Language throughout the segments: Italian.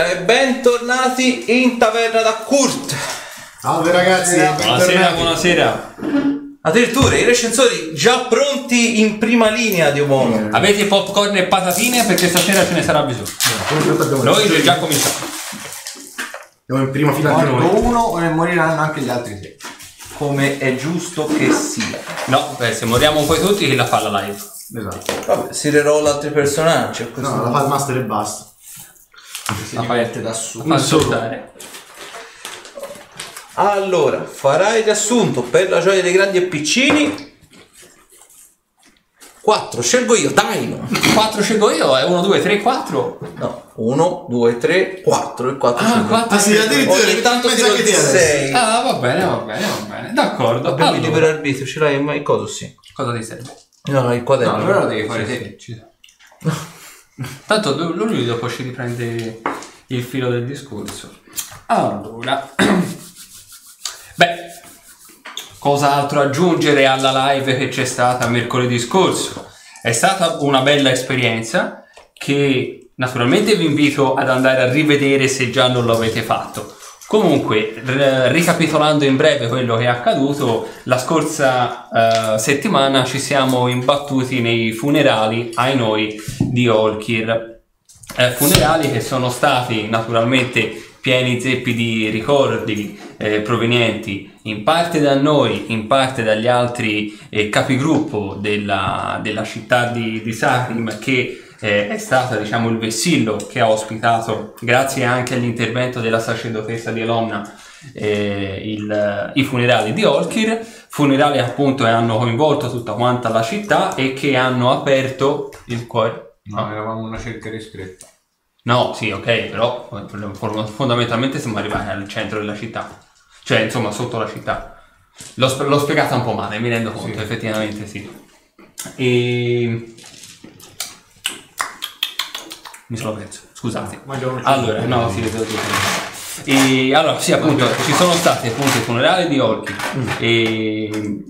Buonasera e bentornati in taverna da Kurt. Salve ragazzi, Buonasera, buonasera. Addirittura i recensori già pronti in prima linea di Omono. Avete popcorn e patatine perché stasera ce ne sarà bisogno. Come detto abbiamo Noi già cominciamo. Siamo in prima fila di noi. uno e moriranno anche gli altri sei. Come è giusto che sia. No, beh, se moriamo poi tutti chi la fa la live? Esatto. Vabbè, si reroll altri personaggi. No, la fa il master e basta. Si La diverte fai- da su. Fa soltare. Allora, farai riassunto per la gioia dei grandi e piccini. 4, scelgo io, Dino. 4 scelgo io, è 1, 2, 3, 4. No, 1, 2, 3, 4. Il 4 Ah, 4. Ah sì, addirittura Ogni tanto che ti adesso. 6. Ah, va bene, va bene, va bene. D'accordo. Abbiamo il Allora, libero arbitrio, ce l'hai mai cosa sì? cosa ti serve? No, no, il quaderno. No, allora lo devi fare Sì, te. sì, ci. Tanto lui dopo ci riprende il filo del discorso. Allora, beh, cos'altro aggiungere alla live che c'è stata mercoledì scorso? È stata una bella esperienza che naturalmente vi invito ad andare a rivedere se già non l'avete fatto. Comunque, r- ricapitolando in breve quello che è accaduto, la scorsa eh, settimana ci siamo imbattuti nei funerali, ai noi, di Olkir. Eh, funerali che sono stati naturalmente pieni zeppi di ricordi eh, provenienti in parte da noi, in parte dagli altri eh, capigruppo della, della città di, di Sacrim che eh, è stata diciamo il vessillo che ha ospitato grazie anche all'intervento della sacerdotessa di Elonna eh, il- i funerali di Olkir funerali appunto che hanno coinvolto tutta quanta la città e che hanno aperto il cuore No, eravamo una cerca ristretta. No, sì, ok, però fondamentalmente siamo arrivati al centro della città, cioè insomma sotto la città. L'ho, l'ho spiegata un po' male, mi rendo conto, effettivamente sì. E... Mi sono perso, scusate. Allora, no, sì, devo dire. E allora, sì, appunto, ci sono stati appunto i funerali di Orchi e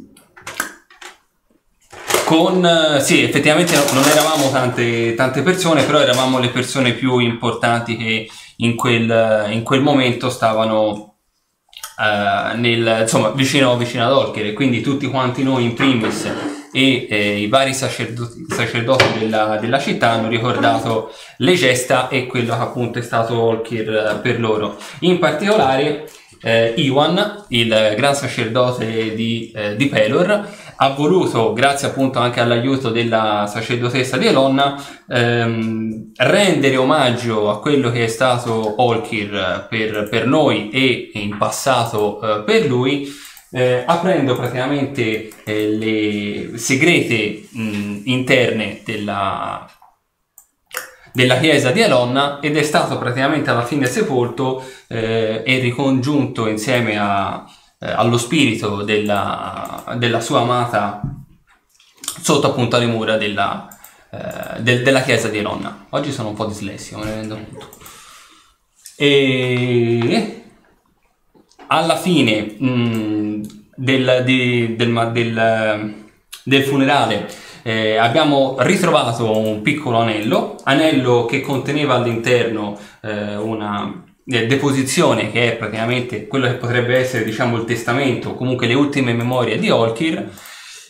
con sì, effettivamente no- non eravamo tante, tante persone, però eravamo le persone più importanti che in quel, in quel momento stavano eh, nel, insomma, vicino, vicino ad e quindi tutti quanti noi in primis e eh, i vari sacerdoti, sacerdoti della, della città hanno ricordato le gesta e quello che appunto è stato Olkir per loro. In particolare eh, Iwan, il gran sacerdote di, eh, di Pelor, ha voluto, grazie appunto anche all'aiuto della sacerdotessa di Elonna, ehm, rendere omaggio a quello che è stato Olkir per, per noi e in passato eh, per lui, eh, aprendo praticamente eh, le segrete mh, interne della, della chiesa di Elonna ed è stato praticamente alla fine sepolto eh, e ricongiunto insieme a, eh, allo spirito della, della sua amata sotto appunto le mura della, eh, del- della chiesa di Elonna. Oggi sono un po' dislessico, me ne rendo conto. E alla fine mh, del, di- del del- del funerale eh, abbiamo ritrovato un piccolo anello, anello che conteneva all'interno eh, una eh, deposizione che è praticamente quello che potrebbe essere diciamo il testamento, comunque le ultime memorie di Olkir,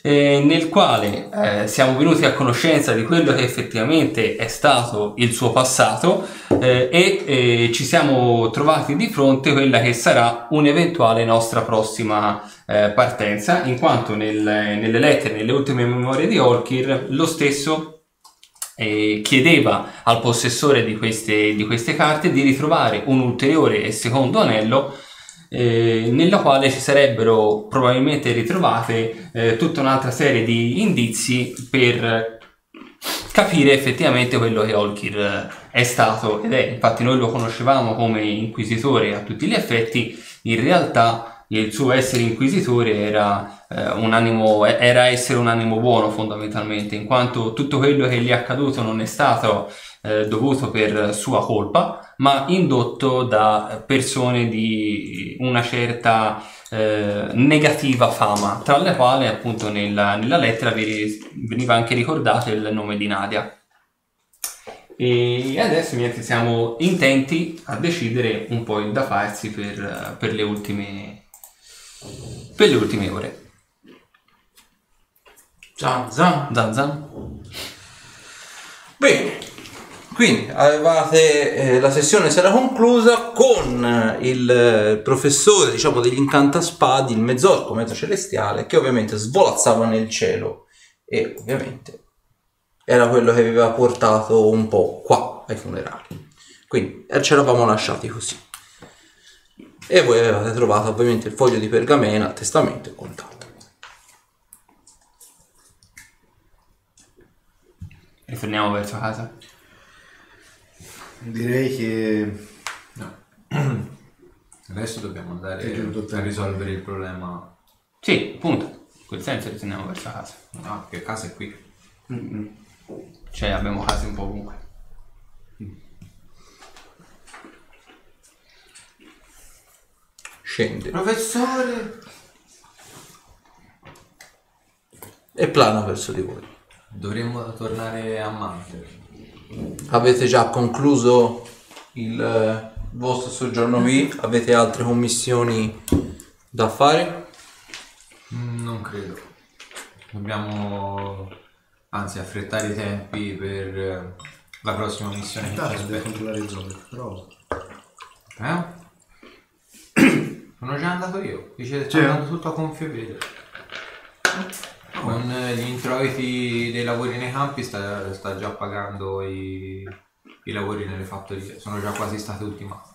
eh, nel quale eh, siamo venuti a conoscenza di quello che effettivamente è stato il suo passato eh, e eh, ci siamo trovati di fronte a quella che sarà un'eventuale nostra prossima eh, partenza, in quanto nel- nelle lettere, nelle ultime memorie di Olkir, lo stesso chiedeva al possessore di queste, di queste carte di ritrovare un ulteriore e secondo anello eh, nella quale ci sarebbero probabilmente ritrovate eh, tutta un'altra serie di indizi per capire effettivamente quello che Olkir eh, è stato ed è. Infatti noi lo conoscevamo come inquisitore a tutti gli effetti, in realtà il suo essere inquisitore era, eh, un animo, era essere un animo buono fondamentalmente, in quanto tutto quello che gli è accaduto non è stato eh, dovuto per sua colpa, ma indotto da persone di una certa eh, negativa fama, tra le quali appunto nella, nella lettera veniva anche ricordato il nome di Nadia. E adesso niente, siamo intenti a decidere un po' il da farsi per, per le ultime per le ultime ore. Zan, zan. Zan zan. Bene, quindi avevate eh, la sessione si era conclusa con eh, il eh, professore, diciamo, degli incantaspadi, il mezzorco, mezzo celestiale, che ovviamente svolazzava nel cielo e ovviamente era quello che vi aveva portato un po' qua ai funerali. Quindi ce l'avamo lasciati così. E voi avevate trovato ovviamente il foglio di pergamena, testamento e quant'altro. Ritorniamo verso casa. Direi che Adesso dobbiamo andare a risolvere il problema. Sì, appunto. In quel senso ritorniamo verso casa. Ah, che casa è qui. Cioè abbiamo case un po' ovunque. Scende Professore! e plana verso di voi. Dovremmo tornare a Manchester. Avete già concluso il eh, vostro soggiorno qui? Avete altre commissioni da fare? Mm, Non credo. Dobbiamo anzi affrettare i tempi per eh, la prossima missione che ci aspetta. controllare il gioco, però... Eh? Sono già andato io. Dice sta Sì. andando tutto a gonfie vele. Con eh, gli introiti dei lavori nei campi sta, sta già pagando i, i lavori nelle fattorie. Sono già quasi stati ultimati.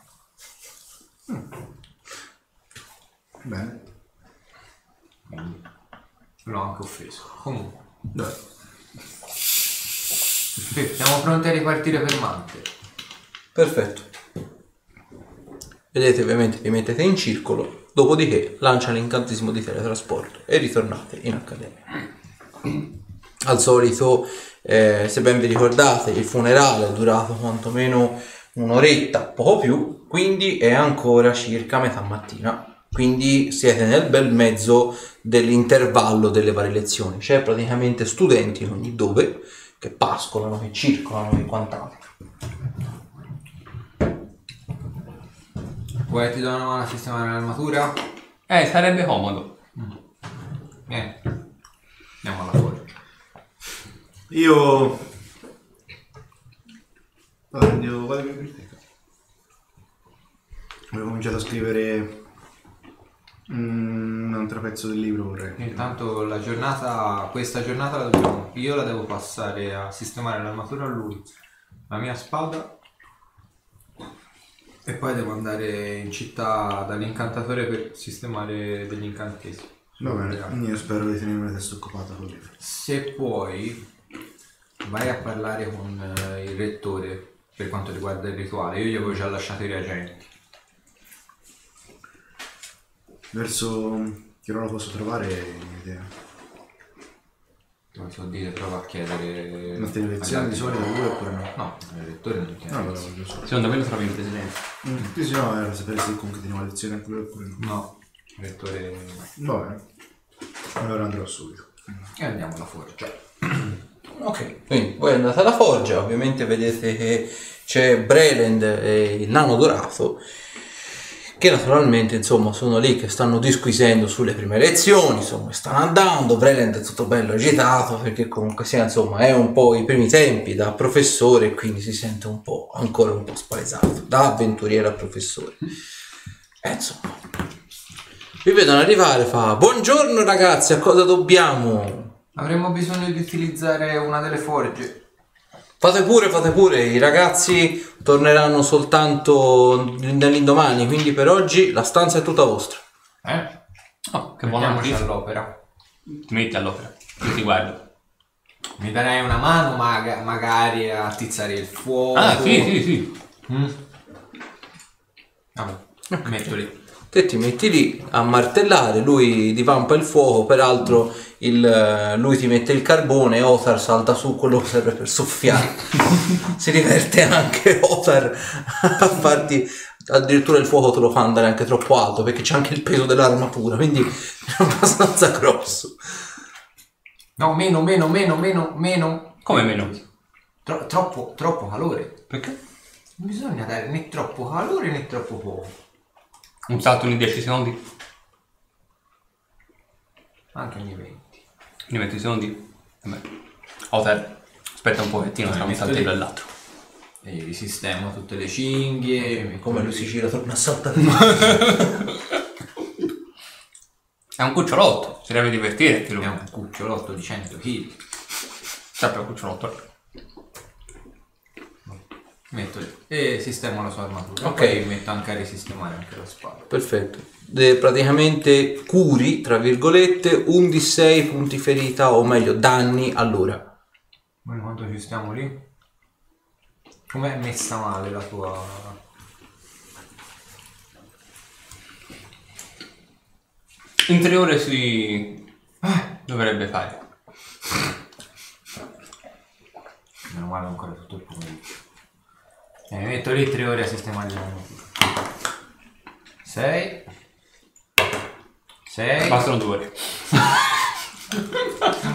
Bene. Quindi l'ho anche offeso. Comunque. Dai. Sì, siamo pronti a ripartire per Mante. Perfetto. Vedete ovviamente vi mettete in circolo, dopodiché lancia l'incantesimo di teletrasporto e ritornate in accademia. Al solito, eh, se ben vi ricordate, il funerale è durato quantomeno un'oretta, poco più, quindi è ancora circa metà mattina. Quindi siete nel bel mezzo dell'intervallo delle varie lezioni. C'è praticamente studenti in ogni dove che pascolano, che circolano e quant'altro. Vuoi ti do una mano a sistemare l'armatura? Eh, sarebbe comodo. Vieni. Andiamo alla forgia. Io... Vado, andiamo, vado in biblioteca. Ho cominciato a scrivere mm, un altro pezzo del libro vorrei. Intanto la giornata, questa giornata la dobbiamo, io la devo passare a sistemare l'armatura a lui, la mia spada e poi devo andare in città dall'incantatore per sistemare degli incantesimi. Va bene, io spero di tenermi la testa occupata libro. Se puoi vai a parlare con eh, il rettore per quanto riguarda il rituale, io gli avevo già lasciato i reagenti. Verso che ora lo posso trovare, non idea. Non so dire, prova a chiedere... Ma te le lezioni di solito lui oppure no? No, il rettore non chiede. No, voglio so. Secondo me lo trovi in presidenza. Mm, Sì, sì, no, era per sapere se comunque tenevo la lezione anche lui oppure no. No, il rettore... Va bene. Allora andrò subito. E andiamo alla forgia. Ok, quindi voi andate alla forgia, ovviamente vedete che c'è Breland e il nano dorato che naturalmente insomma sono lì che stanno disquisendo sulle prime lezioni, insomma stanno andando, Breland è tutto bello agitato perché comunque sia insomma è un po' i primi tempi da professore quindi si sente un po' ancora un po' spaesato, da avventuriero a professore. E insomma, vi vedono arrivare, fa buongiorno ragazzi, a cosa dobbiamo? Avremmo bisogno di utilizzare una delle forge. Fate pure, fate pure, i ragazzi torneranno soltanto nell'indomani, quindi per oggi la stanza è tutta vostra. Eh? Oh, che buona notizia. all'opera. Ti metti all'opera. Io ti guardo. Mi darai una mano maga- magari a tizzare il fuoco. Ah, sì, sì, sì. Mm. Vabbè, mi metto lì. Te ti metti lì a martellare, lui divampa il fuoco, peraltro il, eh, lui ti mette il carbone, Othar salta su, quello che serve per soffiare. si diverte anche Othar a farti, addirittura il fuoco te lo fa andare anche troppo alto perché c'è anche il peso dell'armatura, quindi è abbastanza grosso. No, meno, meno, meno, meno, meno. Come meno? Tro- troppo, troppo calore. Perché? Non bisogna dare né troppo calore né troppo poco. Un salto ogni 10 secondi? Anche ogni 20. Ogni 20 secondi? Vabbè. Oter, aspetta un pochettino tra un saltello lì. e l'altro. E gli risistemo tutte le cinghie. Come lui si gira torna a saltare. È un cucciolotto, si deve divertire. Che È un cucciolotto di 100 kg. Sempre un cucciolotto. Metto lì. E sistemo la sua armatura. Ok. Poi metto anche a risistemare anche la spada. Perfetto. De- praticamente curi, tra virgolette, 1 di 6 punti ferita o meglio danni all'ora. Noi quanto ci stiamo lì? Com'è messa male la tua... In tre ore si dovrebbe fare. Meno male ancora tutto il pomeriggio. E mi metto lì 3 ore a sistemare l'armatura. 6 6 Bastano due ore. Sei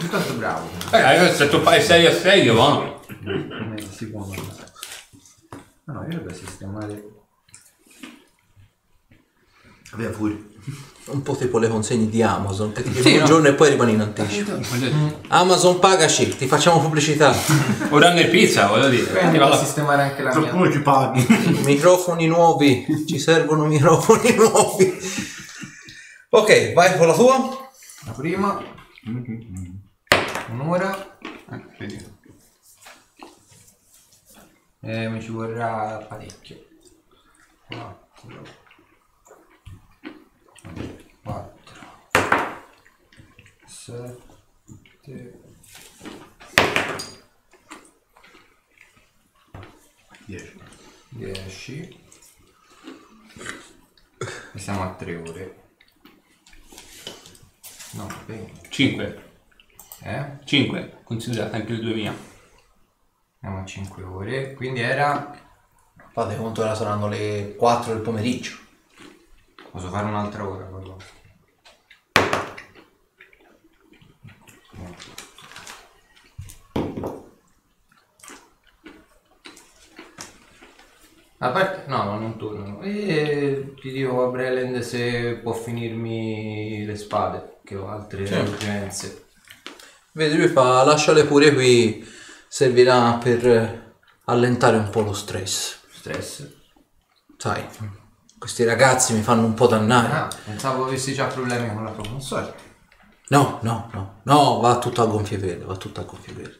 tanto bravo. Eh, se tu fai 6 a 6 io vado. Si può mandare? No, no, io devo sistemare. Via fuori. Un po' tipo le consegne di Amazon che ti Sì, un no. giorno e poi rimani in anticipo. Amazon pagaci, ti facciamo pubblicità. Ora nel pizza, voglio dire. Quindi devo la- sistemare anche la mia. Qualcuno ci paghi. microfoni nuovi, ci servono microfoni nuovi. Ok, vai con la tua. La prima. Un'ora. Eh, vedi. E mi ci vorrà parecchio. 4 4 7 10. 10 e siamo a 3 ore. No, 20. 5. Eh? 5. Considerate anche le due mie. Siamo a 5 ore. Quindi era. Fate conto, ora saranno le 4 del pomeriggio. Posso fare un'altra ora però. A parte, no, no, non tornano. E ti dico a Breland se può finirmi le spade, che ho altre urgenze. Vedi, lui fa, lasciale pure qui, servirà per eh, allentare un po' lo stress. Stress. Sai, questi ragazzi mi fanno un po' dannare. Ah, pensavo avessi già problemi con la console. No, no, no, no, va tutto a gonfie verde, va tutto a gonfie verde.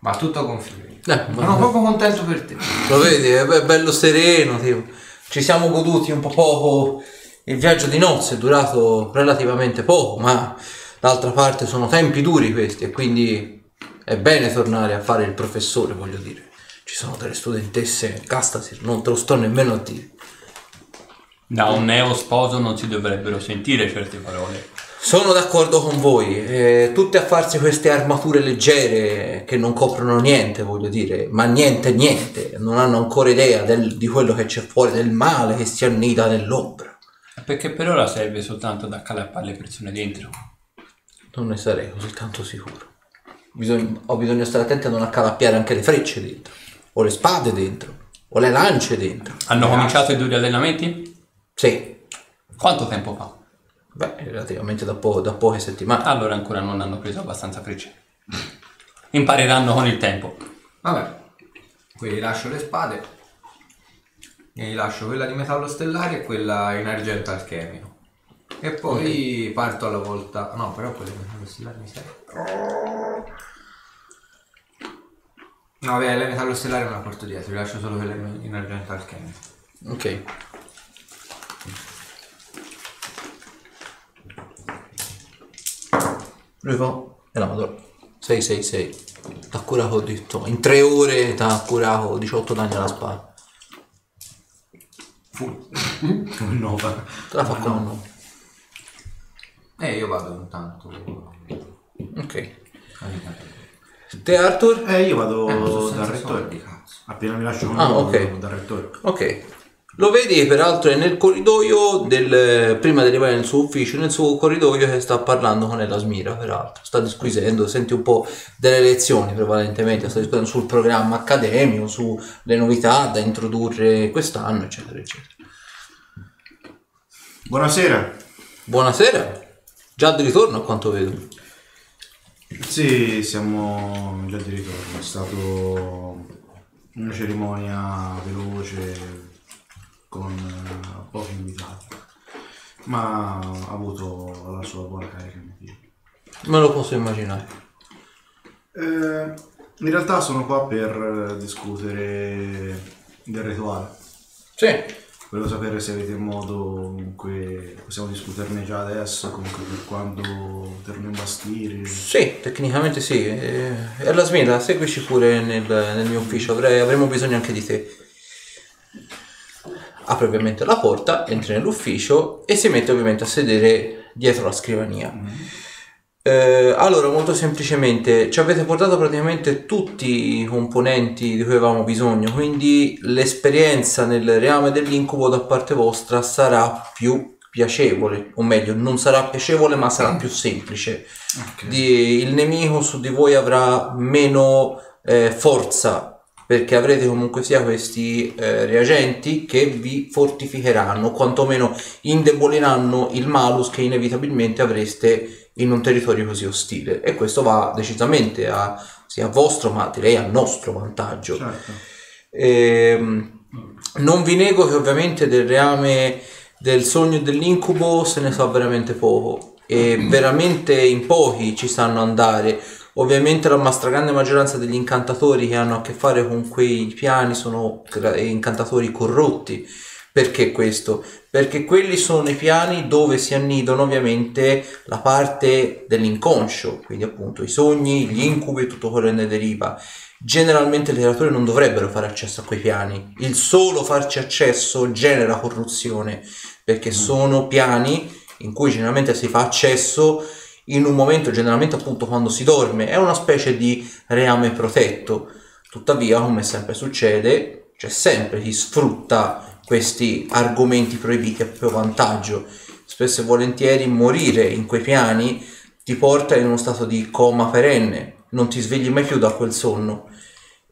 Ma tutto confine. Eh, ma- Sono proprio contento per te. Lo vedi, è be- bello sereno, tipo. Ci siamo goduti un po' poco. Il viaggio di nozze è durato relativamente poco, ma d'altra parte sono tempi duri questi e quindi è bene tornare a fare il professore, voglio dire. Ci sono delle studentesse, Castasir, non te lo sto nemmeno a dire. Da un neo sposo non si dovrebbero sentire certe parole. Sono d'accordo con voi, eh, tutte a farsi queste armature leggere che non coprono niente, voglio dire, ma niente, niente, non hanno ancora idea del- di quello che c'è fuori, del male che si annida nell'ombra. Perché per ora serve soltanto ad accalappare le persone dentro. Non ne sarei così tanto sicuro. Bisogna- ho bisogno di stare attenti a non accalappiare anche le frecce dentro, o le spade dentro, o le lance dentro. Hanno cominciato i duri allenamenti? Sì, Quanto tempo fa? beh, relativamente da, po- da poche settimane. Allora ancora non hanno preso abbastanza frecce. Impareranno con il tempo. Vabbè, quindi lascio le spade. E gli lascio quella di metallo stellare e quella in argento alchemico. E poi parto alla volta. No, però quella di metallo stellare mi serve. No, vabbè, la metallo stellare me la porto dietro, vi lascio solo quella in argento alchemico. Ok. Lui fa e la madonna. 666. T'ha curato, ho detto, in tre ore t'ha curato 18 danni alla spada. Un 9. Te la fa con un nome. E io vado intanto. Ok. Te Arthur? Eh, io vado Eh, dal rettore. soldi, cazzo. Appena mi lascio con Ah, loro, ok. vado dal rettore. Ok. Lo vedi peraltro è nel corridoio del, prima di arrivare nel suo ufficio, nel suo corridoio che sta parlando con Elasmira peraltro, sta disquisendo, senti un po' delle lezioni prevalentemente, sta discutendo sul programma accademico, sulle novità da introdurre quest'anno, eccetera, eccetera. Buonasera. Buonasera, già di ritorno a quanto vedo. Sì, siamo già di ritorno. È stato una cerimonia veloce con eh, pochi invitati, ma ha avuto la sua buona carica emotiva. Me lo posso immaginare. Eh, in realtà sono qua per discutere del rituale. Sì, Volevo sapere se avete modo, comunque possiamo discuterne già adesso, comunque per quando poterlo imbastire. sì, tecnicamente sì. Eh, E la Smila, seguici pure nel, nel mio ufficio, avrei- avremo bisogno anche di te. Apre ovviamente la porta, entri nell'ufficio e si mette ovviamente a sedere dietro la scrivania. Eh, allora, molto semplicemente, ci avete portato praticamente tutti i componenti di cui avevamo bisogno, quindi l'esperienza nel reame dell'incubo da parte vostra sarà più piacevole, o meglio, non sarà piacevole ma sarà più semplice. Di- il nemico su di voi avrà meno eh, forza perché avrete comunque sia questi eh, reagenti che vi fortificheranno, quantomeno indeboliranno il malus che inevitabilmente avreste in un territorio così ostile e questo va decisamente a, sia a vostro ma direi a nostro vantaggio. Certo. Ehm, non vi nego che ovviamente del reame del sogno e dell'incubo se ne sa veramente poco e veramente in pochi ci sanno andare. Ovviamente la stragrande maggioranza degli incantatori che hanno a che fare con quei piani sono incantatori corrotti. Perché questo? Perché quelli sono i piani dove si annidano ovviamente la parte dell'inconscio, quindi appunto i sogni, gli incubi e tutto quello che ne deriva. Generalmente le creature non dovrebbero fare accesso a quei piani. Il solo farci accesso genera corruzione, perché sono piani in cui generalmente si fa accesso in un momento, generalmente appunto quando si dorme, è una specie di reame protetto. Tuttavia, come sempre succede, c'è sempre chi sfrutta questi argomenti proibiti a proprio vantaggio. Spesso e volentieri morire in quei piani ti porta in uno stato di coma perenne, non ti svegli mai più da quel sonno.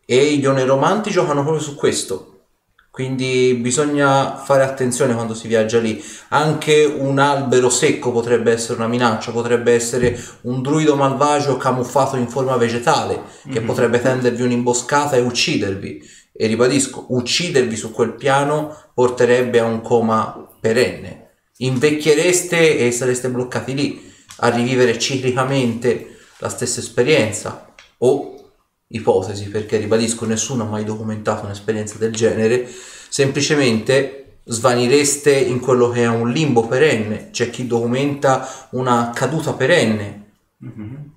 E gli oneromanti giocano proprio su questo. Quindi bisogna fare attenzione quando si viaggia lì. Anche un albero secco potrebbe essere una minaccia, potrebbe essere un druido malvagio camuffato in forma vegetale che potrebbe tendervi un'imboscata e uccidervi. E ribadisco, uccidervi su quel piano porterebbe a un coma perenne. Invecchiereste e sareste bloccati lì a rivivere ciclicamente la stessa esperienza o ipotesi, perché ribadisco, nessuno ha mai documentato un'esperienza del genere, semplicemente svanireste in quello che è un limbo perenne, c'è chi documenta una caduta perenne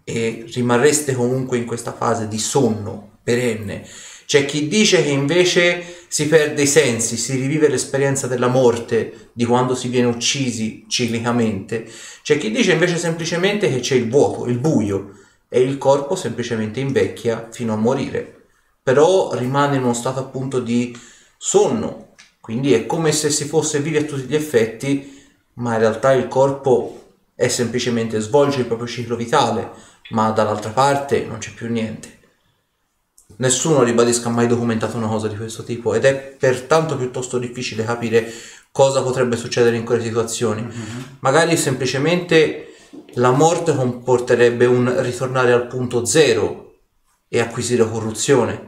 e rimarreste comunque in questa fase di sonno perenne. C'è chi dice che invece si perde i sensi, si rivive l'esperienza della morte, di quando si viene uccisi ciclicamente. C'è chi dice invece semplicemente che c'è il vuoto, il buio, e il corpo semplicemente invecchia fino a morire. Però rimane in uno stato appunto di sonno, quindi è come se si fosse vivi a tutti gli effetti, ma in realtà il corpo è semplicemente svolge il proprio ciclo vitale, ma dall'altra parte non c'è più niente. Nessuno, ribadisco, ha mai documentato una cosa di questo tipo ed è pertanto piuttosto difficile capire cosa potrebbe succedere in quelle situazioni. Magari semplicemente la morte comporterebbe un ritornare al punto zero e acquisire corruzione.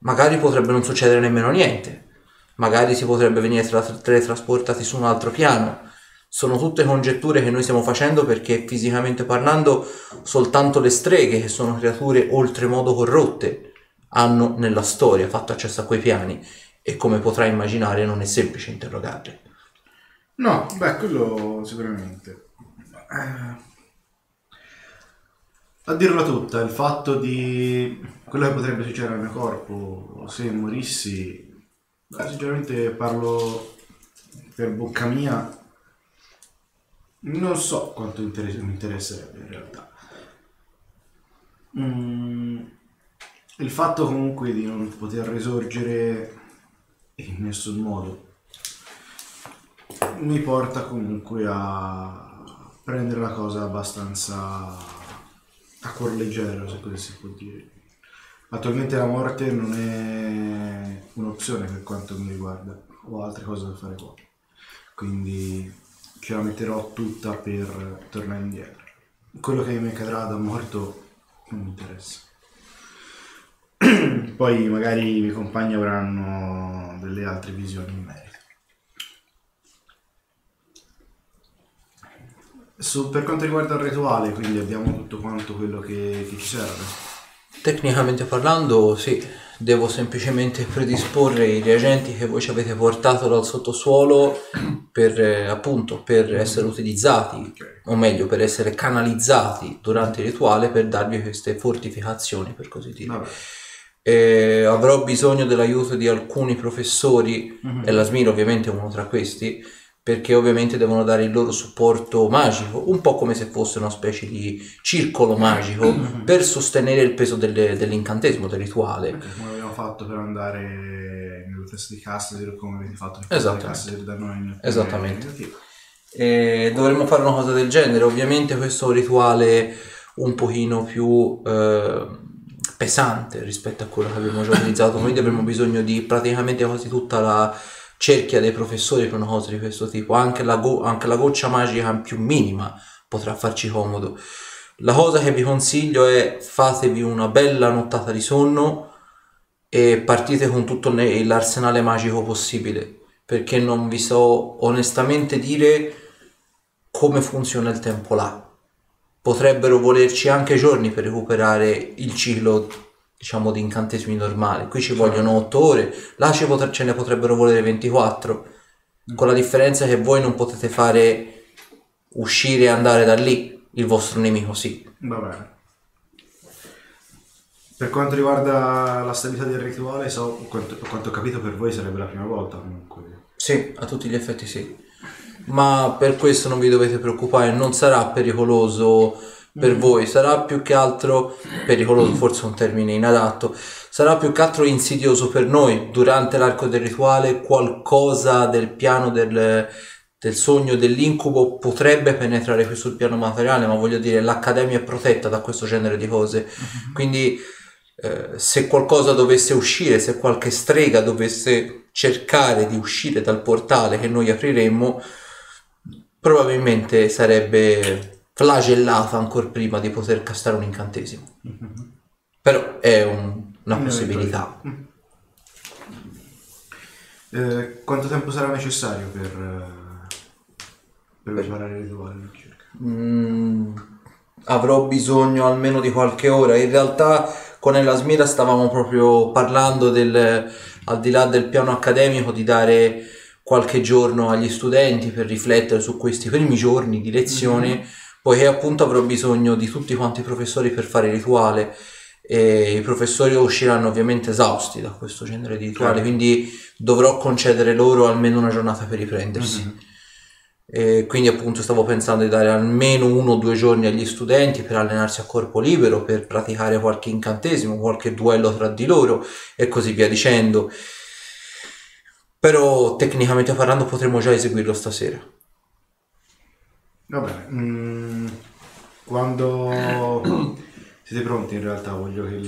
Magari potrebbe non succedere nemmeno niente. Magari si potrebbe venire tra- teletrasportati su un altro piano. Sono tutte congetture che noi stiamo facendo perché fisicamente parlando soltanto le streghe, che sono creature oltremodo corrotte, hanno nella storia fatto accesso a quei piani e come potrai immaginare non è semplice interrogarle. No, beh, quello sicuramente. Eh, a dirla tutta, il fatto di quello che potrebbe succedere al mio corpo se morissi, beh, sinceramente parlo per bocca mia, non so quanto interesse- mi interesserebbe in realtà. Mm, il fatto comunque di non poter risorgere in nessun modo mi porta comunque a prendere la cosa abbastanza a cuor leggero, se così si può dire. Attualmente la morte non è un'opzione per quanto mi riguarda, ho altre cose da fare qua. Quindi ce la metterò tutta per tornare indietro. Quello che mi accadrà da morto non mi interessa. Poi magari i miei compagni avranno delle altre visioni in merito. Su- per quanto riguarda il rituale, quindi abbiamo tutto quanto quello che, che ci serve. Tecnicamente parlando, sì, devo semplicemente predisporre i reagenti che voi ci avete portato dal sottosuolo per eh, appunto per essere utilizzati, o meglio, per essere canalizzati durante il rituale per darvi queste fortificazioni, per così dire. Vabbè. Eh, avrò bisogno dell'aiuto di alcuni professori, e l'Asmir ovviamente è uno tra questi, perché ovviamente devono dare il loro supporto magico, un po' come se fosse una specie di circolo magico per sostenere il peso delle- dell'incantesimo, del rituale. Ok, come abbiamo fatto per andare nel testo di Castelli, come avete fatto nel di. Castelli da noi nel Esattamente. E dovremmo fare una cosa del genere. Ovviamente questo rituale un pochino più eh, pesante rispetto a quello che abbiamo già utilizzato. Quindi avremo bisogno di praticamente quasi tutta la cerchia dei professori per una cosa di questo tipo. Anche la, go- anche la goccia magica più minima potrà farci comodo. La cosa che vi consiglio è fatevi una bella nottata di sonno e partite con tutto l'arsenale magico possibile perché non vi so onestamente dire come funziona il tempo là. Potrebbero volerci anche giorni per recuperare il ciclo, diciamo, di incantesimi normali. Qui ci vogliono 8 ore, là potre- ce ne potrebbero volere 24. Con la differenza che voi non potete fare uscire e andare da lì, il vostro nemico sì. Va bene. Per quanto riguarda la stabilità del rituale, so, quanto, quanto ho capito per voi sarebbe la prima volta comunque. Sì, a tutti gli effetti sì. Ma per questo non vi dovete preoccupare, non sarà pericoloso per voi, sarà più che altro pericoloso, forse un termine inadatto, sarà più che altro insidioso per noi. Durante l'arco del rituale qualcosa del piano del, del sogno, dell'incubo potrebbe penetrare qui sul piano materiale, ma voglio dire, l'accademia è protetta da questo genere di cose. Quindi eh, se qualcosa dovesse uscire, se qualche strega dovesse cercare di uscire dal portale che noi apriremmo, probabilmente sarebbe flagellata ancora prima di poter castare un incantesimo. Però è un- una Un possibilità. Eh, quanto tempo sarà necessario per, eh, per preparare il rituale? circa? Mm, avrò bisogno almeno di qualche ora. In realtà con Elasmira stavamo proprio parlando del, al di là del piano accademico, di dare qualche giorno agli studenti per riflettere su questi primi giorni di lezione, poiché appunto avrò bisogno di tutti quanti i professori per fare il rituale. E i professori usciranno ovviamente esausti da questo genere di rituale, Certo. quindi dovrò concedere loro almeno una giornata per riprendersi. E quindi appunto stavo pensando di dare almeno uno o due giorni agli studenti per allenarsi a corpo libero, per praticare qualche incantesimo, qualche duello tra di loro e così via dicendo. Però tecnicamente parlando potremmo già eseguirlo stasera. Va bene. mm, quando siete pronti in realtà voglio che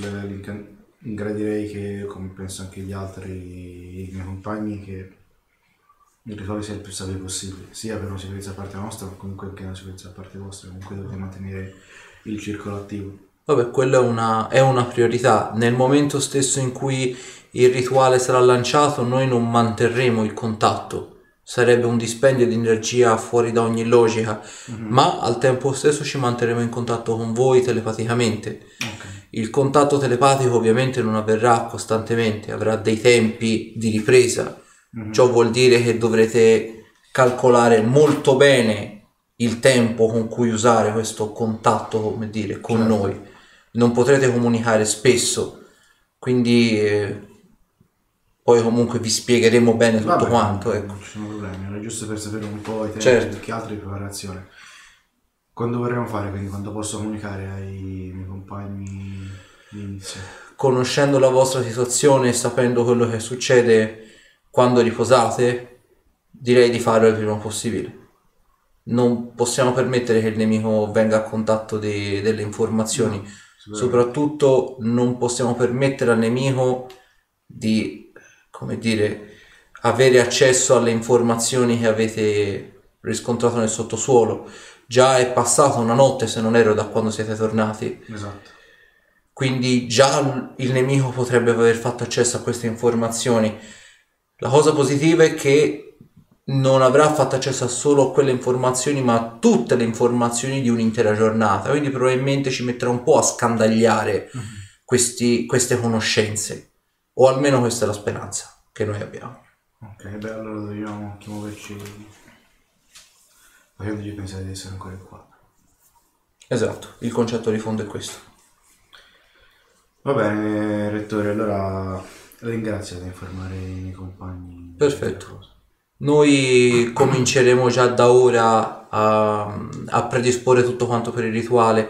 gradirei che, come penso anche gli altri miei compagni, che il rituale sia il più stabile possibile, sia per una sicurezza a parte nostra, ma comunque anche una sicurezza a parte vostra, comunque dovete mantenere il circolo attivo. Vabbè, quella è una, è una priorità. Nel momento stesso in cui il rituale sarà lanciato, noi non manterremo il contatto. Sarebbe un dispendio di energia fuori da ogni logica, ma al tempo stesso ci manterremo in contatto con voi telepaticamente. Ok. Il contatto telepatico ovviamente non avverrà costantemente, avrà dei tempi di ripresa. Ciò vuol dire che dovrete calcolare molto bene il tempo con cui usare questo contatto, come dire, con Certo. noi. Non potrete comunicare spesso, quindi eh, poi comunque vi spiegheremo bene tutto Vabbè, quanto. Ecco. Non ci sono problemi, era giusto per sapere un po' i tempi Certo. che altro di preparazione. Quando vorremmo fare, quindi quando posso comunicare ai miei compagni di inizio? Conoscendo la vostra situazione sapendo quello che succede quando riposate, direi di farlo il prima possibile. Non possiamo permettere che il nemico venga a contatto di- delle informazioni. Soprattutto non possiamo permettere al nemico di, come dire, avere accesso alle informazioni che avete riscontrato nel sottosuolo. Già è passata una notte, se non ero, da quando siete tornati. Esatto. Quindi già il nemico potrebbe aver fatto accesso a queste informazioni. La cosa positiva è che non avrà fatto accesso a solo quelle informazioni, ma a tutte le informazioni di un'intera giornata. Quindi probabilmente ci metterà un po' a scandagliare questi- queste conoscenze. O almeno questa è la speranza che noi abbiamo. Ok, beh, allora dobbiamo anche muoverci facendogli pensare di essere ancora qua. Esatto, il concetto di fondo è questo. Va bene, rettore, allora ringrazio di informare i miei compagni. Perfetto. Noi cominceremo già da ora a, a predisporre tutto quanto per il rituale.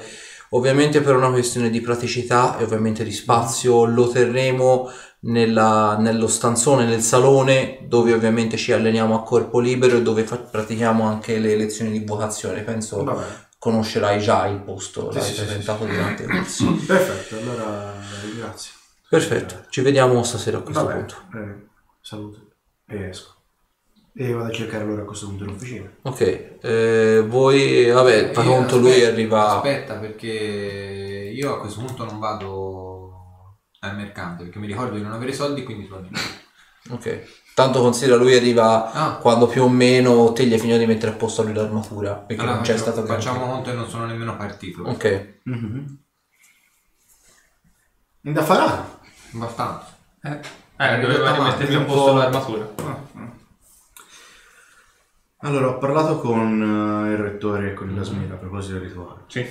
Ovviamente per una questione di praticità e ovviamente di spazio lo terremo nella- nello stanzone, nel salone dove ovviamente ci alleniamo a corpo libero e dove fa- pratichiamo anche le lezioni di vocazione. Penso Va bene. conoscerai già il posto, Sì, l'hai sì, presentato sì. durante i corsi. Perfetto, allora ringrazio. Perfetto, ci vediamo stasera a questo Va bene, punto. eh, saluto e esco. E vado a cercare allora a questo punto l'officina. Ok, eh, voi, vabbè, fa conto lui arriva... Aspetta, perché io a questo punto non vado al mercante perché mi ricordo di non avere soldi, quindi sono. Ok. Tanto considera lui arriva Ah. quando più o meno te gli hai finito di mettere a posto lui l'armatura. Perché Allora, non c'è facciamo, stato granché. facciamo conto che non sono nemmeno partito. Ok. Indaffarato. Abbastanza. Eh, Eh, doveva rimettermi a posto po'- l'armatura. Allora, ho parlato con eh, il rettore e con il Lasmira a proposito del rituale. Sì,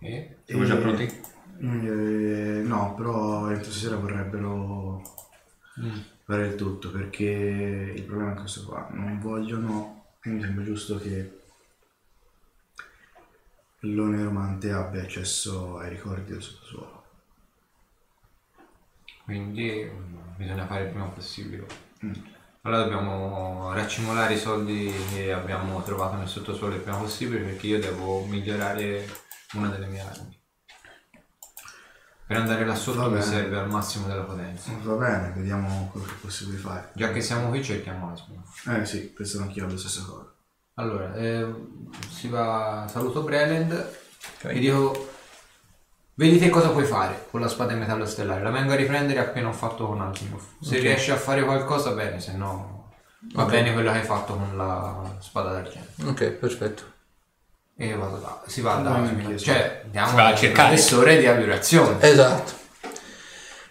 E? siamo già pronti? Eh, no, però entro stasera vorrebbero fare il tutto perché il problema è questo qua. Non vogliono, e mi sembra giusto che l'oneromante abbia accesso ai ricordi del sottosuolo. Quindi mm, bisogna fare il prima possibile. Allora dobbiamo raccimolare i soldi che abbiamo trovato nel sottosuolo il prima possibile perché io devo migliorare una delle mie armi. Per andare là sotto mi serve al massimo della potenza. Va bene, vediamo quello che è possibile fare. Già che siamo qui cerchiamo Asmo. Eh sì, penso anch'io alla stessa cosa. Allora, eh, si va, saluto Breland e dico, vedi te cosa puoi fare con la spada in metallo stellare, la vengo a riprendere appena ho fatto con Altimov. Se Ok. riesci a fare qualcosa bene, se no va Ok. bene quello che hai fatto con la spada d'argento. Ok, perfetto. E vado là, si va da chiesto. cioè andiamo va a cercare. professore di abitazione. Esatto.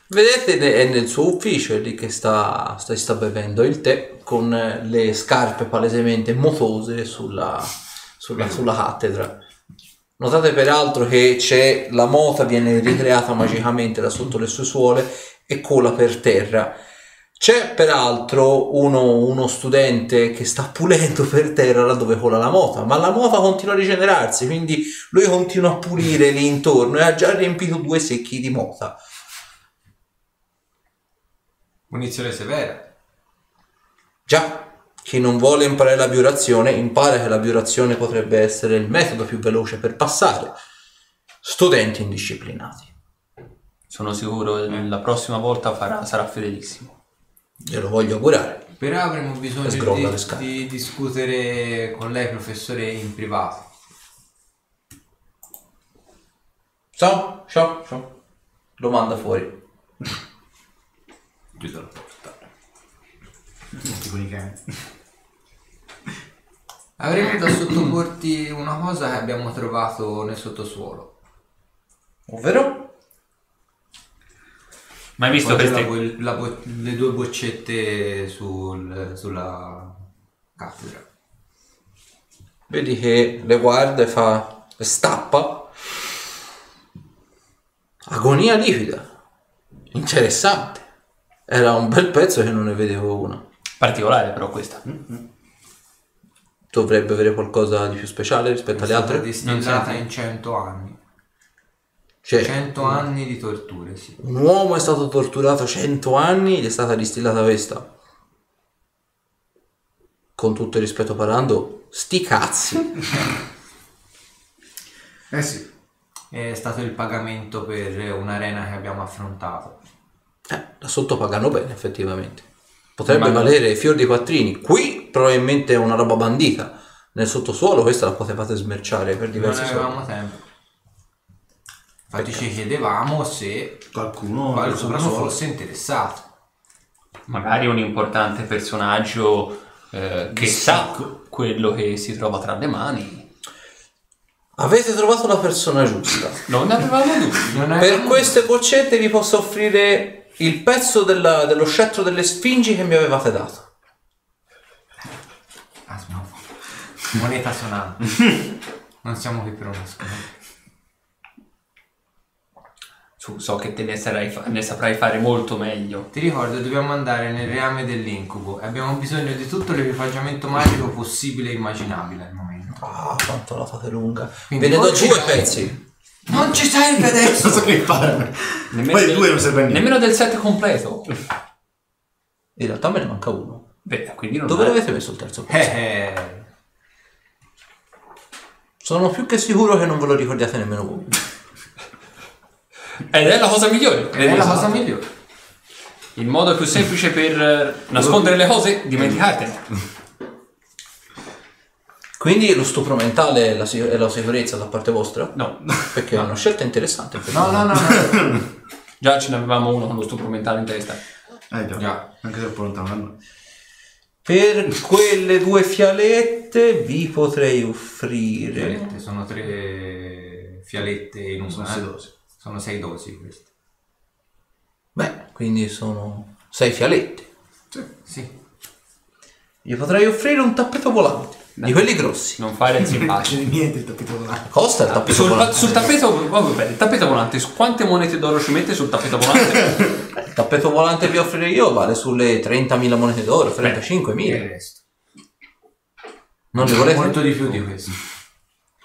Vedete, è nel suo ufficio, è lì che sta, sta, sta bevendo il tè con eh, le scarpe palesemente motose sulla, sulla, sulla cattedra. Notate peraltro che c'è la mota viene ricreata magicamente da sotto le sue suole e cola per terra. C'è peraltro uno, uno studente che sta pulendo per terra là dove cola la mota, ma la mota continua a rigenerarsi, quindi lui continua a pulire lì intorno e ha già riempito due secchi di mota. Munizione severa. Già, chi non vuole imparare la biurazione impara che la biurazione potrebbe essere il metodo più veloce per passare. Studenti indisciplinati. Sono sicuro che la prossima volta farà- sarà fedelissimo. Glielo voglio augurare. Però avremo bisogno di, di discutere con lei, professore, in privato. Ciao, ciao, ciao. Lo manda fuori. Chiuso la porta. Tipo i cani. Avremo da sottoporti una cosa che abbiamo trovato nel sottosuolo. Ovvero? Ma hai visto queste? bo- la bo- le due boccette sul- sulla cattedra. Vedi che le guarda e fa... e stappa. Agonia liquida. Interessante. Era un bel pezzo che non ne vedevo una. Particolare però questa. Dovrebbe avere qualcosa di più speciale rispetto alle È stata altre? distillata senti. in 100 anni. Cioè, 100 anni di torture, sì. un uomo è stato torturato 100 anni ed è stata distillata questa. con tutto il rispetto parlando, sti cazzi. Eh sì. È stato il pagamento per un'arena che abbiamo affrontato. Eh, da sotto pagano bene, effettivamente. Potrebbe Ma- valere fior di quattrini. Qui probabilmente è una roba bandita. Nel sottosuolo questa la potevate smerciare per Non diversi avevamo soldi. tempo. Infatti ci chiedevamo se Qualcuno, qualcuno fosse interessato. Magari un importante personaggio eh, che sa quello che si trova tra le mani. Avete trovato la persona giusta. Non avevamo dubbi. Non Per avevamo- queste boccette vi posso offrire il pezzo della- dello scettro delle sfingi che mi avevate dato. Ah, no. Moneta sonante. non siamo qui per uno scopo. Su, so che te ne, sarai fa- ne saprai fare molto meglio. Ti ricordo, dobbiamo andare nel reame dell'incubo e abbiamo bisogno di tutto l'equipaggiamento magico possibile e immaginabile al momento. Ah, quanto la fate lunga. Quindi Ve ne do non ci due pezzi. Non ci serve Non adesso! so che fare. Nemmeno Poi del- due non serve a niente. Nemmeno del set completo. In realtà me ne manca uno. Beh, quindi non Dove è- l'avete messo il terzo pezzo? Eh, eh. Sono più che sicuro che non ve lo ricordiate nemmeno voi. Ed è la cosa migliore. Ed è la cosa migliore. Il modo più semplice per eh, nascondere le cose, dimenticartele. Quindi lo stupro mentale è la, si- è la sicurezza da parte vostra? No, Perché è una scelta interessante. No, no, no, no. già ce ne avevamo uno con lo stupro mentale in testa. Eh già. Già. Anche se è un po' lontano da noi. Per quelle due fialette vi potrei offrire... Fialette, sono tre fialette in una. Sono eh. Sono sei dosi queste. Beh, quindi sono sei fialette. Sì. Gli potrei offrire un tappeto volante. Di quelli grossi. Non fare il simpatico. niente il tappeto volante. Costa il tappeto Sul, volante. sul tappeto, vabbè, il tappeto volante, su quante monete d'oro ci mette sul tappeto volante? Il tappeto volante che vi offrirei io vale sulle 30.000 monete d'oro, 35.000. Il resto. Non ne volete? Molto di più di questo.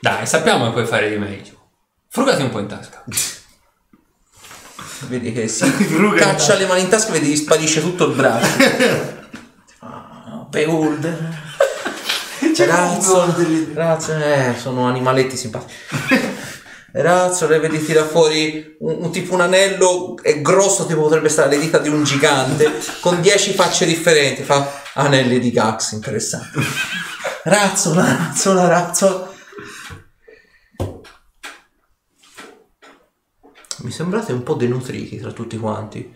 Dai, sappiamo che puoi fare di meglio. Frugati un po' in tasca. Vedi che si caccia le mani in tasca e vedi che sparisce tutto il braccio. Ah, Behold. Razzo, razzo, eh, sono animaletti simpatici. Razzo, le vedi tira fuori un, un tipo un anello, è grosso, tipo potrebbe stare alle dita di un gigante, con 10 facce differenti. Fa anelli di Gax, interessante. Razzola, razzola, razzola. Mi sembrate un po' denutriti tra tutti quanti.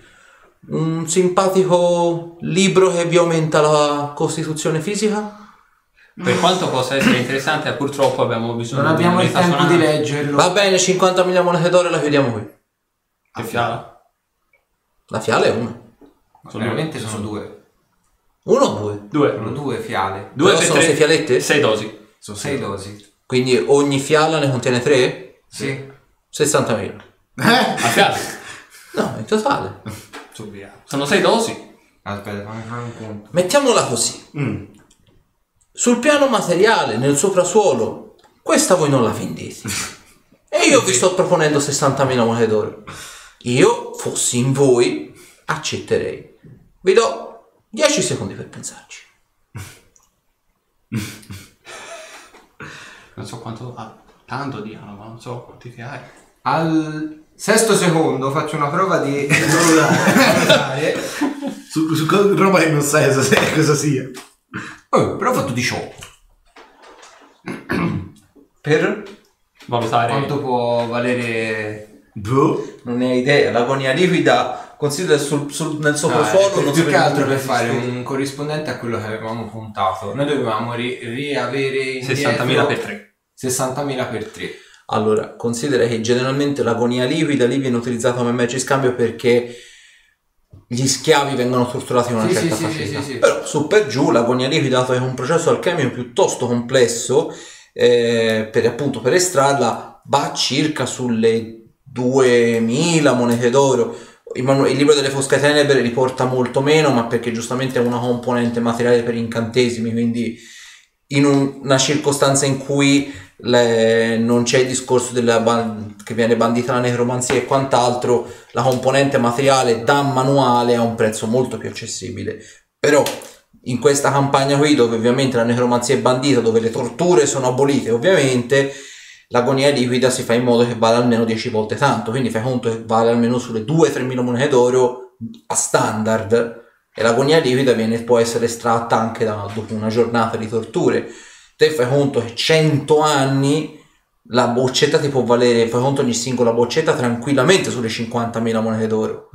Un simpatico libro che vi aumenta la costituzione fisica? Per quanto possa essere interessante, purtroppo abbiamo bisogno Non abbiamo di il tempo di leggerlo. Va bene, 50.000 monete d'oro e la chiudiamo qui. Che fiala? La fiala è una. Sono Veramente sono due. Uno o due? Due. Sono due fiale. Due Però per sono tre. sei fialette? Sei dosi. Sono Sei dosi. Quindi ogni fiala ne contiene tre? Sì. 60.000. A fiale. No, in totale. Su, via. Sono sei dosi. Aspetta, fammi fare un conto. Mettiamola così. Mm. Sul piano materiale, nel soprasuolo, questa voi non la vendete. E io vi sto proponendo 60.000 monete d'oro. Io, fossi in voi, accetterei. Vi do 10 secondi per pensarci. Non so quanto. ah, tanto dicono, ma non so quanti fiali. Al sesto secondo faccio una prova di valutare. Su, su co- roba che non sai cosa, cosa sia. Oh, però ho fatto 18. Per? Valutare. Quanto può valere Boh. Non ne hai idea. L'agonia liquida, considera sul, sul- nel Ah, non più si che altro per fare un corrispondente a quello che avevamo puntato. Noi dovevamo ri- riavere indietro 60.000 per 3. 60.000 per 3. Allora, considera che generalmente l'agonia liquida lì viene utilizzata come mezzo di scambio perché gli schiavi vengono torturati con una Sì, certa sì, sì, facilità. sì. Però su per giù l'agonia liquida, dato che è un processo alchemico piuttosto complesso, eh, per appunto per estrarla, va circa sulle 2000 monete d'oro. Il, manu- il libro delle Fosche Tenebre riporta molto meno, ma perché giustamente è una componente materiale per incantesimi, quindi in un- una circostanza in cui le- non c'è il discorso ban- che viene bandita la necromanzia e quant'altro, la componente materiale da manuale ha un prezzo molto più accessibile. Però in questa campagna qui dove ovviamente la necromanzia è bandita, dove le torture sono abolite ovviamente, l'agonia liquida si fa in modo che vada almeno 10 volte tanto, quindi fai conto che vale almeno sulle 2-3 mila monete d'oro a standard e l'agonia liquida viene, può essere estratta anche da, dopo una giornata di torture. Te fai conto che 100 anni la boccetta ti può valere, fai conto ogni singola boccetta tranquillamente sulle 50.000 monete d'oro.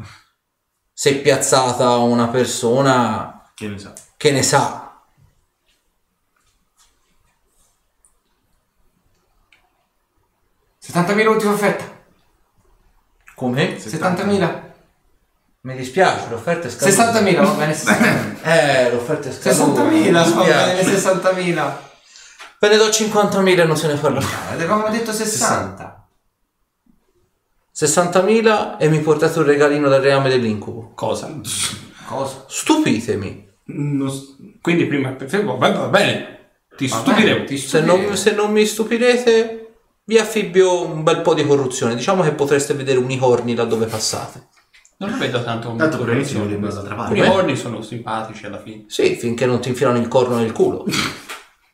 Se piazzata una persona Che ne sa. che ne sa. Settantamila ultima offerta. Come? 70.000. Mi dispiace, l'offerta è scaduta. 60.000 va bene 60.000. Eh, l'offerta è scaduta. 60.000 mi va bene 60.000. Ve ne do 50.000 e non se ne parla più. Avevamo detto 60. 60.000 e mi portate un regalino dal reame dell'incubo. Cosa? Cosa? Stupitemi. Non Quindi prima va, bene. Ti stupiremo. ti Se non, se non mi stupirete, vi affibbio un bel po' di corruzione. Diciamo che potreste vedere unicorni laddove passate. Non lo vedo tanto Tanto per corruzione. inizio vedremo dall'altra parte. I corni sono simpatici alla fine. Sì, finché non ti infilano il corno nel culo.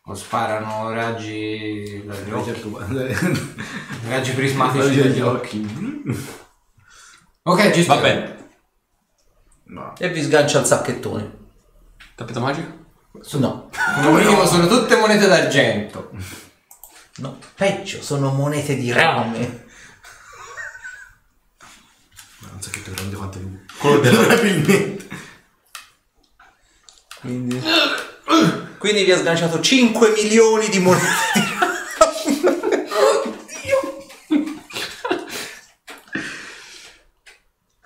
O sparano raggi dagli occhi. Raggi prismatici dagli gli occhi. occhi. Ok, ci. Va bene. No. E vi sgancia il sacchettone. Tappeto magico? No, Come minimo sono tutte monete d'argento. no, peggio, sono monete di rame. Ma che grande quanto lui. Quello del- Probabilmente. Quindi... Quindi vi ha sganciato 5 milioni di monete.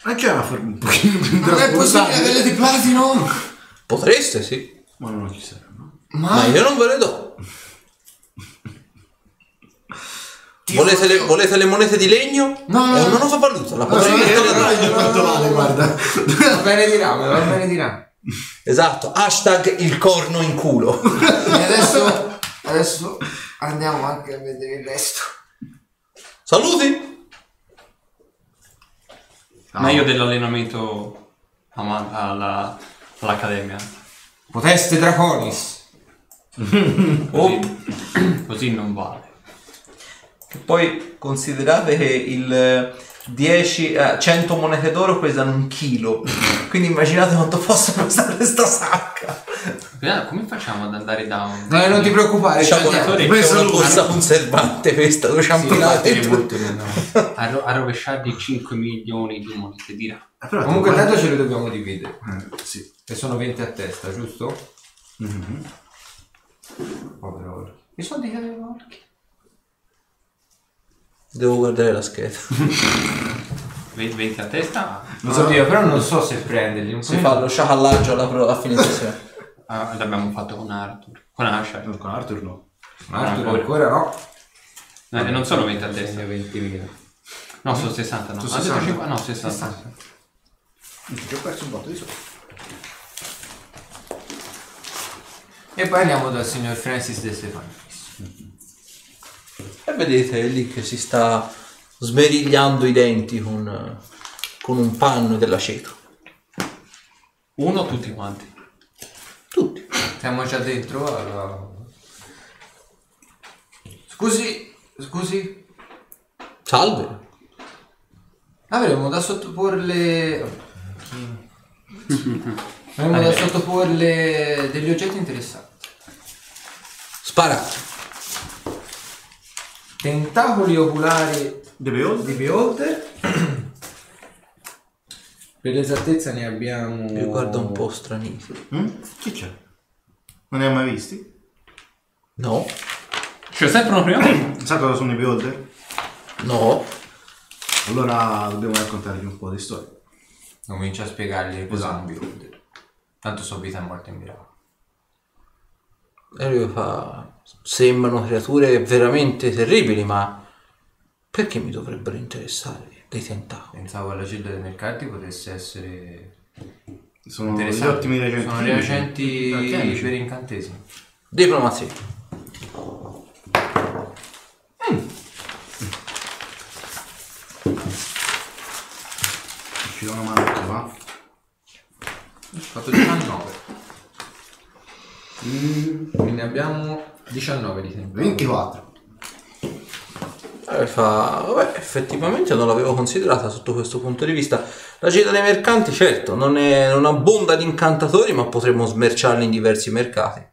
Ma c'è una forma un pochino più Non è possibile avere di platino? Potreste, sì. Ma non ci serve, no? Ma io non ve le do. Volete le, volete le monete di legno? No, no, È no. una nuova valuta, la Ma potrei sì, mettere dai, quanto vale, guarda. Va bene di rame, va bene di rame. Esatto, hashtag il corno in culo. E adesso, adesso andiamo anche a vedere il resto. Saluti! Meglio dell'allenamento ama- alla- all'accademia. Poteste Draconis. Così, così non vale. Poi considerate che il 10, eh, 100 monete d'oro pesano un chilo. Quindi immaginate quanto possa pesare questa sacca. Guarda, Come facciamo ad andare da un... No, non ti preoccupare, Diciamo ci andiamo. che è una borsa conservante questa, dove ci Sì, tutto. a, ro- a rovesciargli 5 milioni di monete di rame. Eh, però Comunque tanto ce le dobbiamo dividere. Eh, sì. E sono 20 a testa, giusto? Mhm. Povero Orchi. I soldi che aveva Orchi. Devo guardare la scheda. 20 a testa? Non so io, però non so se prenderli. Un Si fa lo sciacallaggio alla, pro- a fine sessione. Ah, l'abbiamo fatto con Arthur. Con Asher. No, Con Arthur no. Arthur ancora. ancora no. Eh, non sono 20 a testa. Segno 20.000. No, sono 60, no. Sono Ha detto 60. 50? No, 60. Ti ho perso un botto di soldi. E poi andiamo dal signor Francis De Stefanis. E vedete lì che si sta smerigliando i denti con, con un panno dell'aceto. Uno tutti quanti. Tutti. Siamo già dentro alla... Scusi, scusi. Salve. Avremmo da sottoporle... Avremmo da sottoporle degli oggetti interessanti. Sparate. Tentacoli oculari di Beholder. Per l'esattezza ne abbiamo... Mi guarda un po' stranito. Mm? Chi c'è? Non ne hai mai visti? No, C'è sempre uno prima? Sai cosa sono i Beholder? no. Allora dobbiamo raccontargli un po' di storia. Comincia a spiegargli cosa è un Esatto. Beholder. Tanto so vita e morte in miracolo. E lui fa... Sembrano creature veramente terribili, ma perché mi dovrebbero interessare dei tentacoli? Pensavo alla cella dei mercati potesse essere Sono degli ottimi reagenti. Sono reagenti Alchemici. per incantesimi. Diplomazia. Ci do una mano qua, va? Ho fatto 19. Mm, Quindi abbiamo 19 di tempo. 24. Eh, fa, vabbè, effettivamente non l'avevo considerata sotto questo punto di vista. La città dei mercanti, certo, non, è, non abbonda di incantatori, ma potremmo smerciarli in diversi mercati.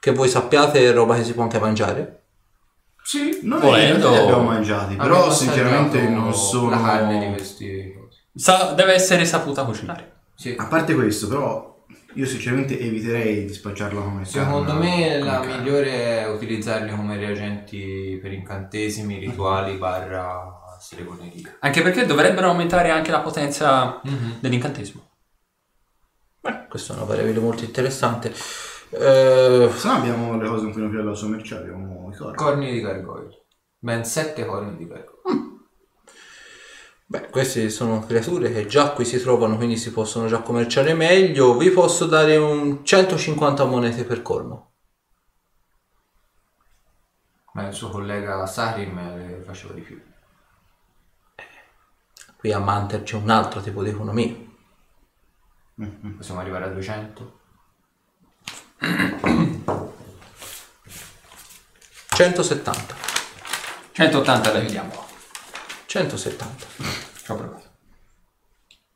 Che voi sappiate è roba che si può anche mangiare. Sì, noi Volendo- li abbiamo mangiati, però Abbiamo sinceramente non sono... La carne di questi. Sa- deve essere saputa cucinare. Sì. A parte questo, però, io sinceramente eviterei di spacciarla come Secondo me la carne. migliore è utilizzarli come reagenti per incantesimi, rituali, barra stregoneria. Anche perché dovrebbero aumentare anche la potenza Mhm. dell'incantesimo. Beh, questa è una variabile molto interessante. Eh, Se no abbiamo le cose un po' più alla sua merce, abbiamo i corpi. Corni di gargoyle. Ben sette corni di gargoyle. Beh, queste sono creature che già qui si trovano, quindi si possono già commerciare meglio. Vi posso dare un 150 monete per corno. Ma il suo collega Sarim le faceva di più. Qui a Manter c'è un altro tipo di economia. Possiamo arrivare a 200. 170. 180 le vediamo. 170. Ci ho provato.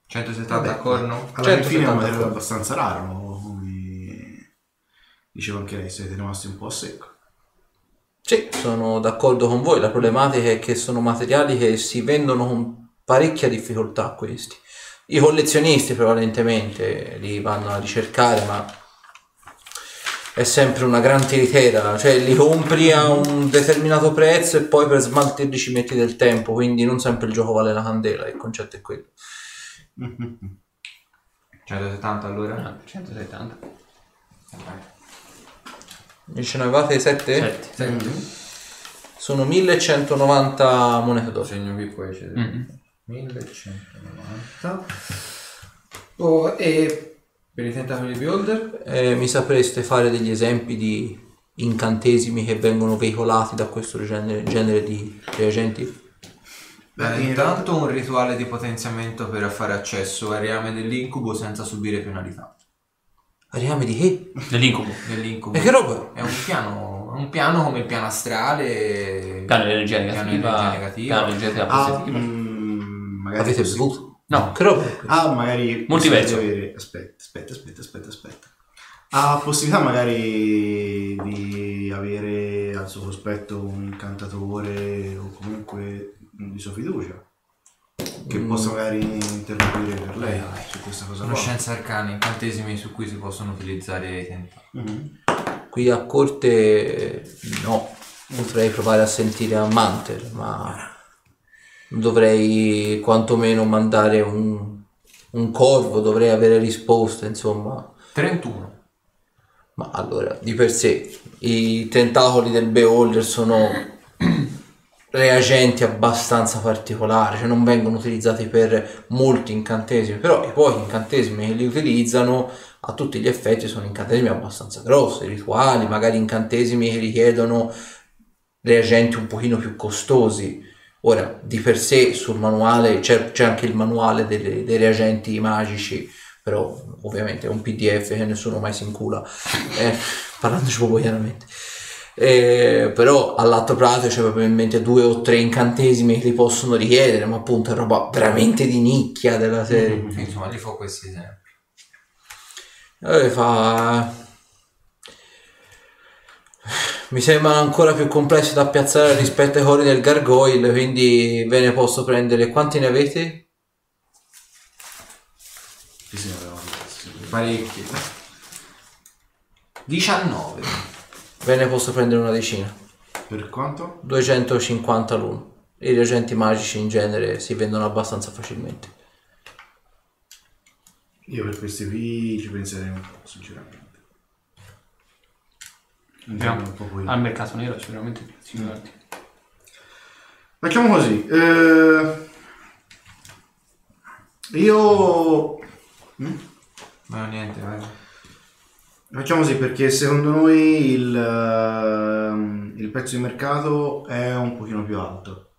170 Vabbè, a corno? Alla 170 fine è un materiale corpi. abbastanza raro, come diceva anche lei, siete rimasti un po' a secco. Sì, sono d'accordo con voi. La problematica è che sono materiali che si vendono con parecchia difficoltà questi. I collezionisti prevalentemente li vanno a ricercare, ma è sempre una gran tiritera, cioè li compri a un determinato prezzo e poi per smaltirli ci metti del tempo, quindi non sempre il gioco vale la candela, il concetto è quello. 170 allora? Ah, 170. Ne ce ne avevate 7? Sette. Sono 1190 monete d'oro. Segno qui poi c'è Mhm. 1190. Oh, e per i tentacoli di Beholder? Eh, mi sapreste fare degli esempi di incantesimi che vengono veicolati da questo genere, genere di reagenti? Beh, Eh, in intanto un rituale di potenziamento per fare accesso al reame dell'incubo senza subire penalità. Ariame di che? Dell'incubo. Dell'incubo. E che roba? È un piano, un piano come il piano astrale. Piano di energia Piano di negativa. energia negativa. Piano di energia Ah, positiva. mm, magari Avete bevuto? No. Questa? Ah, magari Multiverso. avere- Aspetta, aspetta, aspetta, aspetta, aspetta. Ha possibilità magari di avere al suo cospetto un incantatore o comunque di sua fiducia che Mm. possa magari interloquire per lei su questa cosa qua. Conoscenze arcane, incantesimi su cui si possono utilizzare i tentacoli. Mhm. Qui a corte eh, no, potrei provare a sentire a Manter, ma dovrei quantomeno mandare un, un corvo, dovrei avere risposte, insomma. 31. Ma allora, di per sé, i tentacoli del Beholder sono reagenti abbastanza particolari, cioè non vengono utilizzati per molti incantesimi, però i pochi incantesimi che li utilizzano a tutti gli effetti sono incantesimi abbastanza grossi, rituali, magari incantesimi che richiedono reagenti un pochino più costosi. Ora, di per sé sul manuale c'è, c'è anche il manuale delle- dei reagenti magici, però ovviamente è un pdf che nessuno mai si incula, eh, parlandoci proprio chiaramente. Eh, però all'atto pratico c'è probabilmente due o tre incantesimi che li possono richiedere, ma appunto è roba veramente di nicchia della serie. Sì, Insomma, gli fa questi esempi. Eh, fa... Mi sembrano ancora più complessi da piazzare rispetto ai cori del gargoyle, quindi ve ne posso prendere. Quanti ne avete? Parecchi. 19. Ve ne posso prendere una decina. Per quanto? 250 l'uno. I reagenti magici in genere si vendono abbastanza facilmente. Io per questi qui ci penserei un po', sinceramente. Andiamo al mercato nero sicuramente più sicurati. Facciamo così. eh, io... Mm? Ma niente, vai. Facciamo così perché secondo noi il, ehm, il prezzo di mercato è un pochino più alto.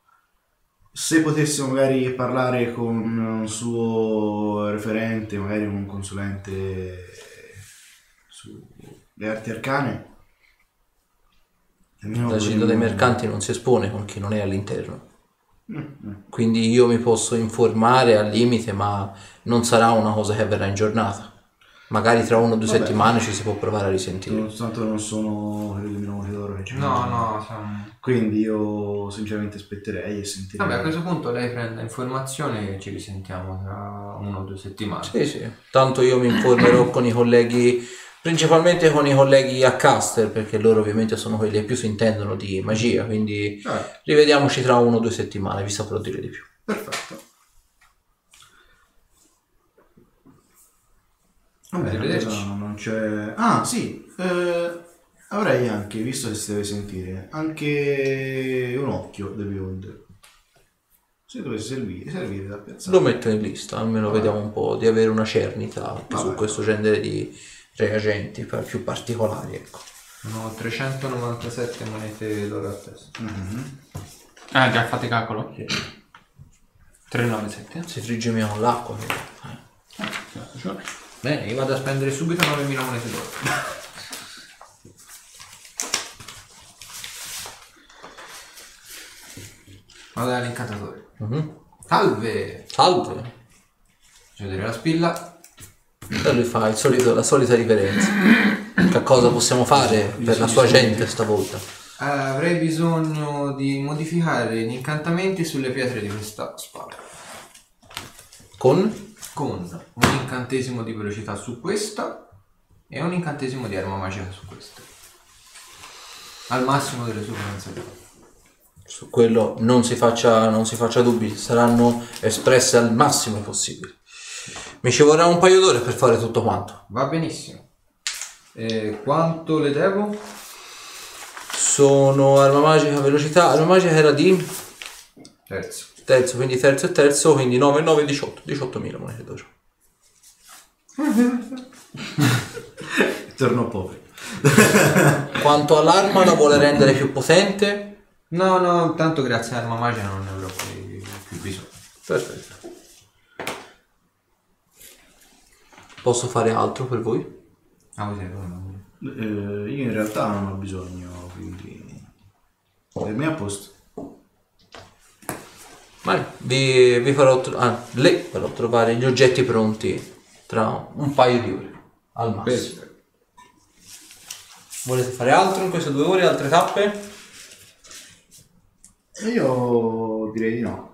Se potessimo magari parlare con un suo referente, magari un consulente su le arti arcane. La città dei mercanti non si espone con chi non è all'interno. Mm, Quindi io mi posso informare al limite, ma non sarà una cosa che avverrà in giornata. Magari tra una o due Vabbè. settimane ci si può provare a risentire. Nonostante non sono quelli di nuovo loro che ci No, no, siamo... Quindi io sinceramente aspetterei e sentirei. Vabbè, a questo punto lei prende informazioni e ci risentiamo tra una o due settimane. Sì, sì. Tanto io mi informerò con i colleghi, principalmente con i colleghi a Caster, perché loro ovviamente sono quelli che più si intendono di magia, quindi Eh, rivediamoci tra una o due settimane, vi saprò dire di più. perfetto. Vabbè, Arrivederci. adesso non c'è... Ah, sì. eh, avrei anche, visto che si deve sentire, anche un occhio del Beyond. Se dovesse servire, servire da piazzare. Lo metto in lista, almeno vediamo un po' di avere una cernita anche su Vabbè. questo genere di reagenti per- più particolari. Ecco. Sono 397 monete d'oro a testa. Mhm. Ah, già fate calcolo? 397. Si frigge con l'acqua. eh. Bene, io vado a spendere subito 9000 monete d'oro. Vado dall'incantatore. Mhm. Salve! Salve! Vedere la spilla. E lui fa il solito- la solita riverenza. Che cosa possiamo fare per la sua gente stavolta? Avrei bisogno di modificare gli incantamenti sulle pietre di questa spada. Con? Con un incantesimo di velocità su questa e un incantesimo di arma magica su questa. Al massimo delle sue potenzialità. Su quello non si faccia, non si faccia dubbi, saranno espresse al massimo possibile. Mi ci vorrà un paio d'ore per fare tutto quanto. Va benissimo. E quanto le devo? Sono arma magica, velocità. Arma magica era di Terzo. terzo, quindi terzo e terzo, quindi 9 9 18. 18.000 monete d'oro. Torno povero. Quanto all'arma la vuole rendere più potente? No, no, tanto grazie all'arma magica non ne avrò più bisogno. Perfetto. Posso fare altro per voi? Ah, uno. Eh, io in realtà non ho bisogno, quindi... Per me è a posto. Vai, vi, vi farò, tro- ah, le farò trovare gli oggetti pronti tra un paio di ore al massimo. Volete fare altro in queste due ore, altre tappe? Io direi di no.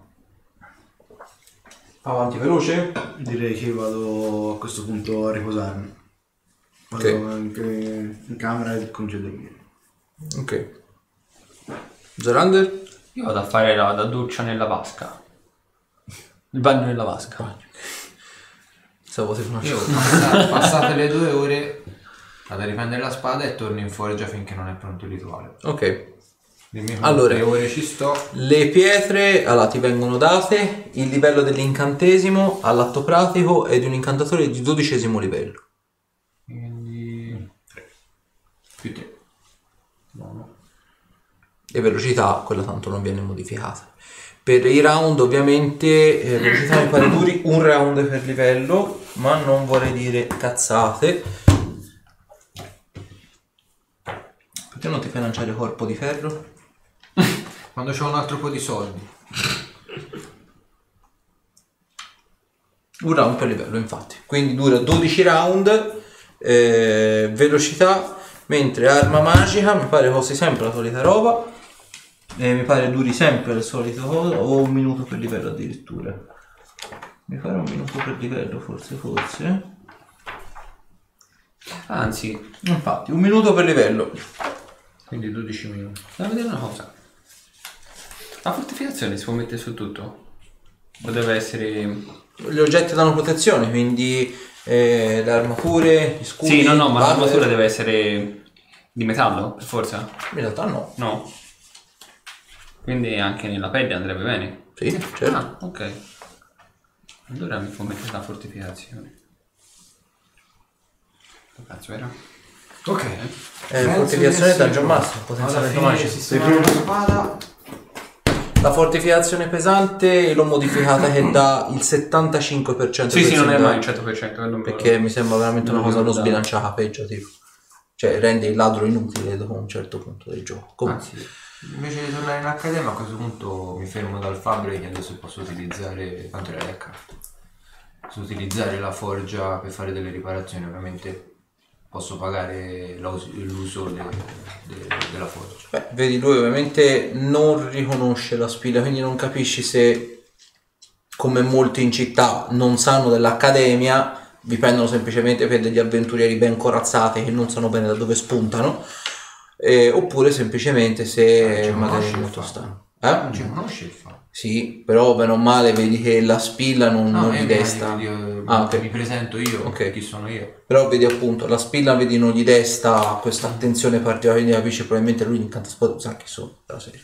Avanti veloce? Direi che vado a questo punto a riposarmi. Vado Ok. in, in camera e comincio a dormire. Ok. Zorander? Io vado a fare la, la doccia nella vasca. Il bagno nella vasca. Stavo Io passa- passate le due ore vado a riprendere la spada e torno in forgia finché non è pronto il rituale. Ok. Allora. Le pietre allora, ti vengono date, il livello dell'incantesimo all'atto pratico è di un incantatore di dodicesimo livello. Quindi... Più te. No, no. e velocità, quella tanto non viene modificata. Per i round ovviamente eh, velocità mi pare duri un round per livello, ma non vorrei dire cazzate. Perché non ti fai lanciare corpo di ferro? Quando c'ho un altro po' di soldi. Un round per livello infatti, quindi dura 12 round, eh, velocità, mentre arma magica mi pare costi sempre la solita roba, e mi pare duri sempre il solito coso, o un minuto per livello addirittura. Mi pare un minuto per livello forse, forse. Anzi, Infatti, un minuto per livello. Quindi 12 minuti. Devo vedere una cosa. La fortificazione si può mettere su tutto? O deve essere... Gli oggetti danno protezione, quindi eh, le armature, gli scudi... Sì, no, no, ma l'armatura deve essere di metallo, per forza? In realtà no. No. Quindi anche nella pelle andrebbe bene. Sì, certo. Ah, ok. Allora mi può mettere la fortificazione. Che cazzo era? Ok. Eh, fortificazione Dungeon Master, potenziamento magico. la spada. La fortificazione pesante l'ho modificata che dà il 75% Sì, sì, non è mai il danno, 100%. quello me lo- Perché mi sembra veramente una cosa non sbilanciata, peggio tipo. cioè rende il ladro inutile dopo un certo punto del gioco. Comunque, Anzi, invece di tornare in accademia a questo punto mi fermo dal fabbro e chiedo se posso utilizzare quanto era lecca. Posso utilizzare la forgia per fare delle riparazioni, ovviamente posso pagare l'us- l'uso de- de- della forgia. Beh, vedi, lui ovviamente non riconosce la spilla, quindi non capisci se, come molti in città, non sanno dell'accademia, vi prendono semplicemente per degli avventurieri ben corazzati che non sanno bene da dove spuntano, eh, oppure semplicemente se ci magari conosci è molto stanco. Non Eh? ci conosci il fatto? Sì, però bene o male vedi che la spilla non, non eh, gli desta. io- Ah, ok. Mi presento io, Ok. chi sono io. Però vedi appunto, la spilla vedi non gli desta questa attenzione particolare, quindi capisci probabilmente lui incanta spot, sa chi sono della serie.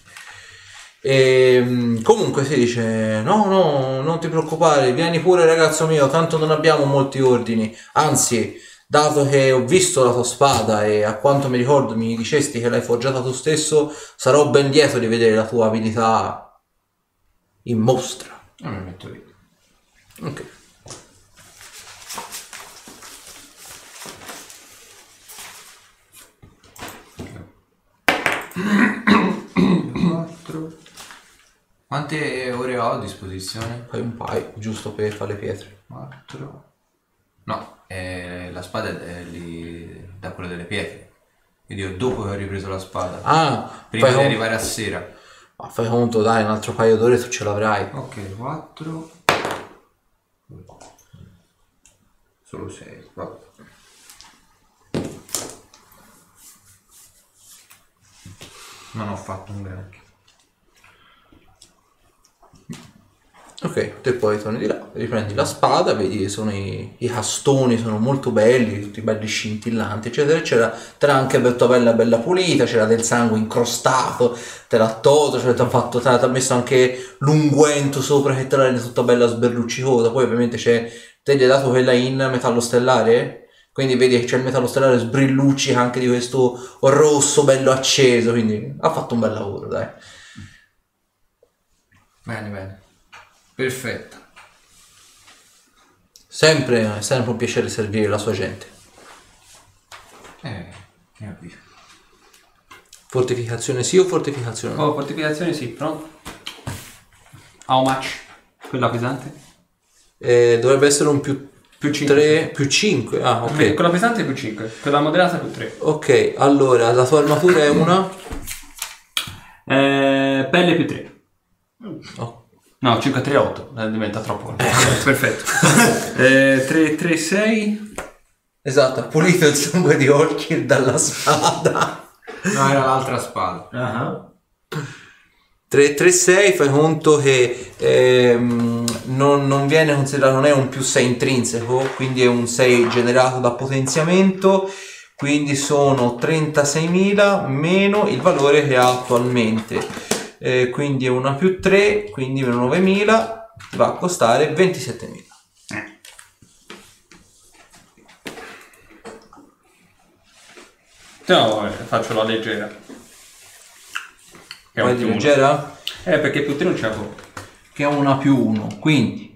E, comunque si dice, no, no, non ti preoccupare, vieni pure ragazzo mio, tanto non abbiamo molti ordini, anzi, dato che ho visto la tua spada e a quanto mi ricordo mi dicesti che l'hai forgiata tu stesso, sarò ben lieto di vedere la tua abilità in mostra. Non mi metto lì. Ok. Quante ore ho a disposizione? Fai un paio, giusto per fare le pietre. 4. No, eh, la spada è lì da quella delle pietre. Quindi io dopo che ho ripreso la spada, Ah, prima di con- arrivare a sera. ma fai conto, dai, un altro paio d'ore tu ce l'avrai. Ok, 4. Solo 6. Vabbè. Non ho fatto un granché. Ok, te poi torni di là, riprendi la spada, vedi che sono i, i castoni, sono molto belli, tutti belli scintillanti, eccetera, eccetera. Te l'ha anche detto bella bella pulita, c'era del sangue incrostato, te l'ha tolto, cioè ti ha fatto, te l'ha messo anche l'unguento sopra che te la rende tutta bella sberluccicosa. Poi ovviamente c'è, te gli hai dato quella in metallo stellare? Quindi vedi che c'è il metallo stellare sbrilluccica anche di questo rosso bello acceso, quindi ha fatto un bel lavoro, dai. Bene, bene. Perfetto. Sempre, è sempre un piacere servire la sua gente. Eh, che capito. Fortificazione sì o fortificazione no? Oh, fortificazione sì, pronto? How much? Quella pesante? Eh, dovrebbe essere un più Più 5. 3 più 5. Ah, ok. Quella pesante più 5, quella moderata più 3. Ok, allora la tua armatura è una. Eh, pelle più 3. Oh. No, 5 3 8, eh, diventa troppo. Perfetto. eh, 3 3 6. Esatto, ha pulito il sangue di Orchid dalla spada. No, era l'altra spada. Ah, 3 3 6 fai conto che ehm, non, non viene considerato, non è un più 6 intrinseco, quindi è un 6 generato da potenziamento. Quindi sono 36.000 meno il valore che ha attualmente. Eh, quindi è una più 3, quindi meno 9.000 va a costare 27.000. No, eh, faccio la leggera. Che è Vai di leggera? Eh, perché più 3 non c'è poco. Che è una più 1, quindi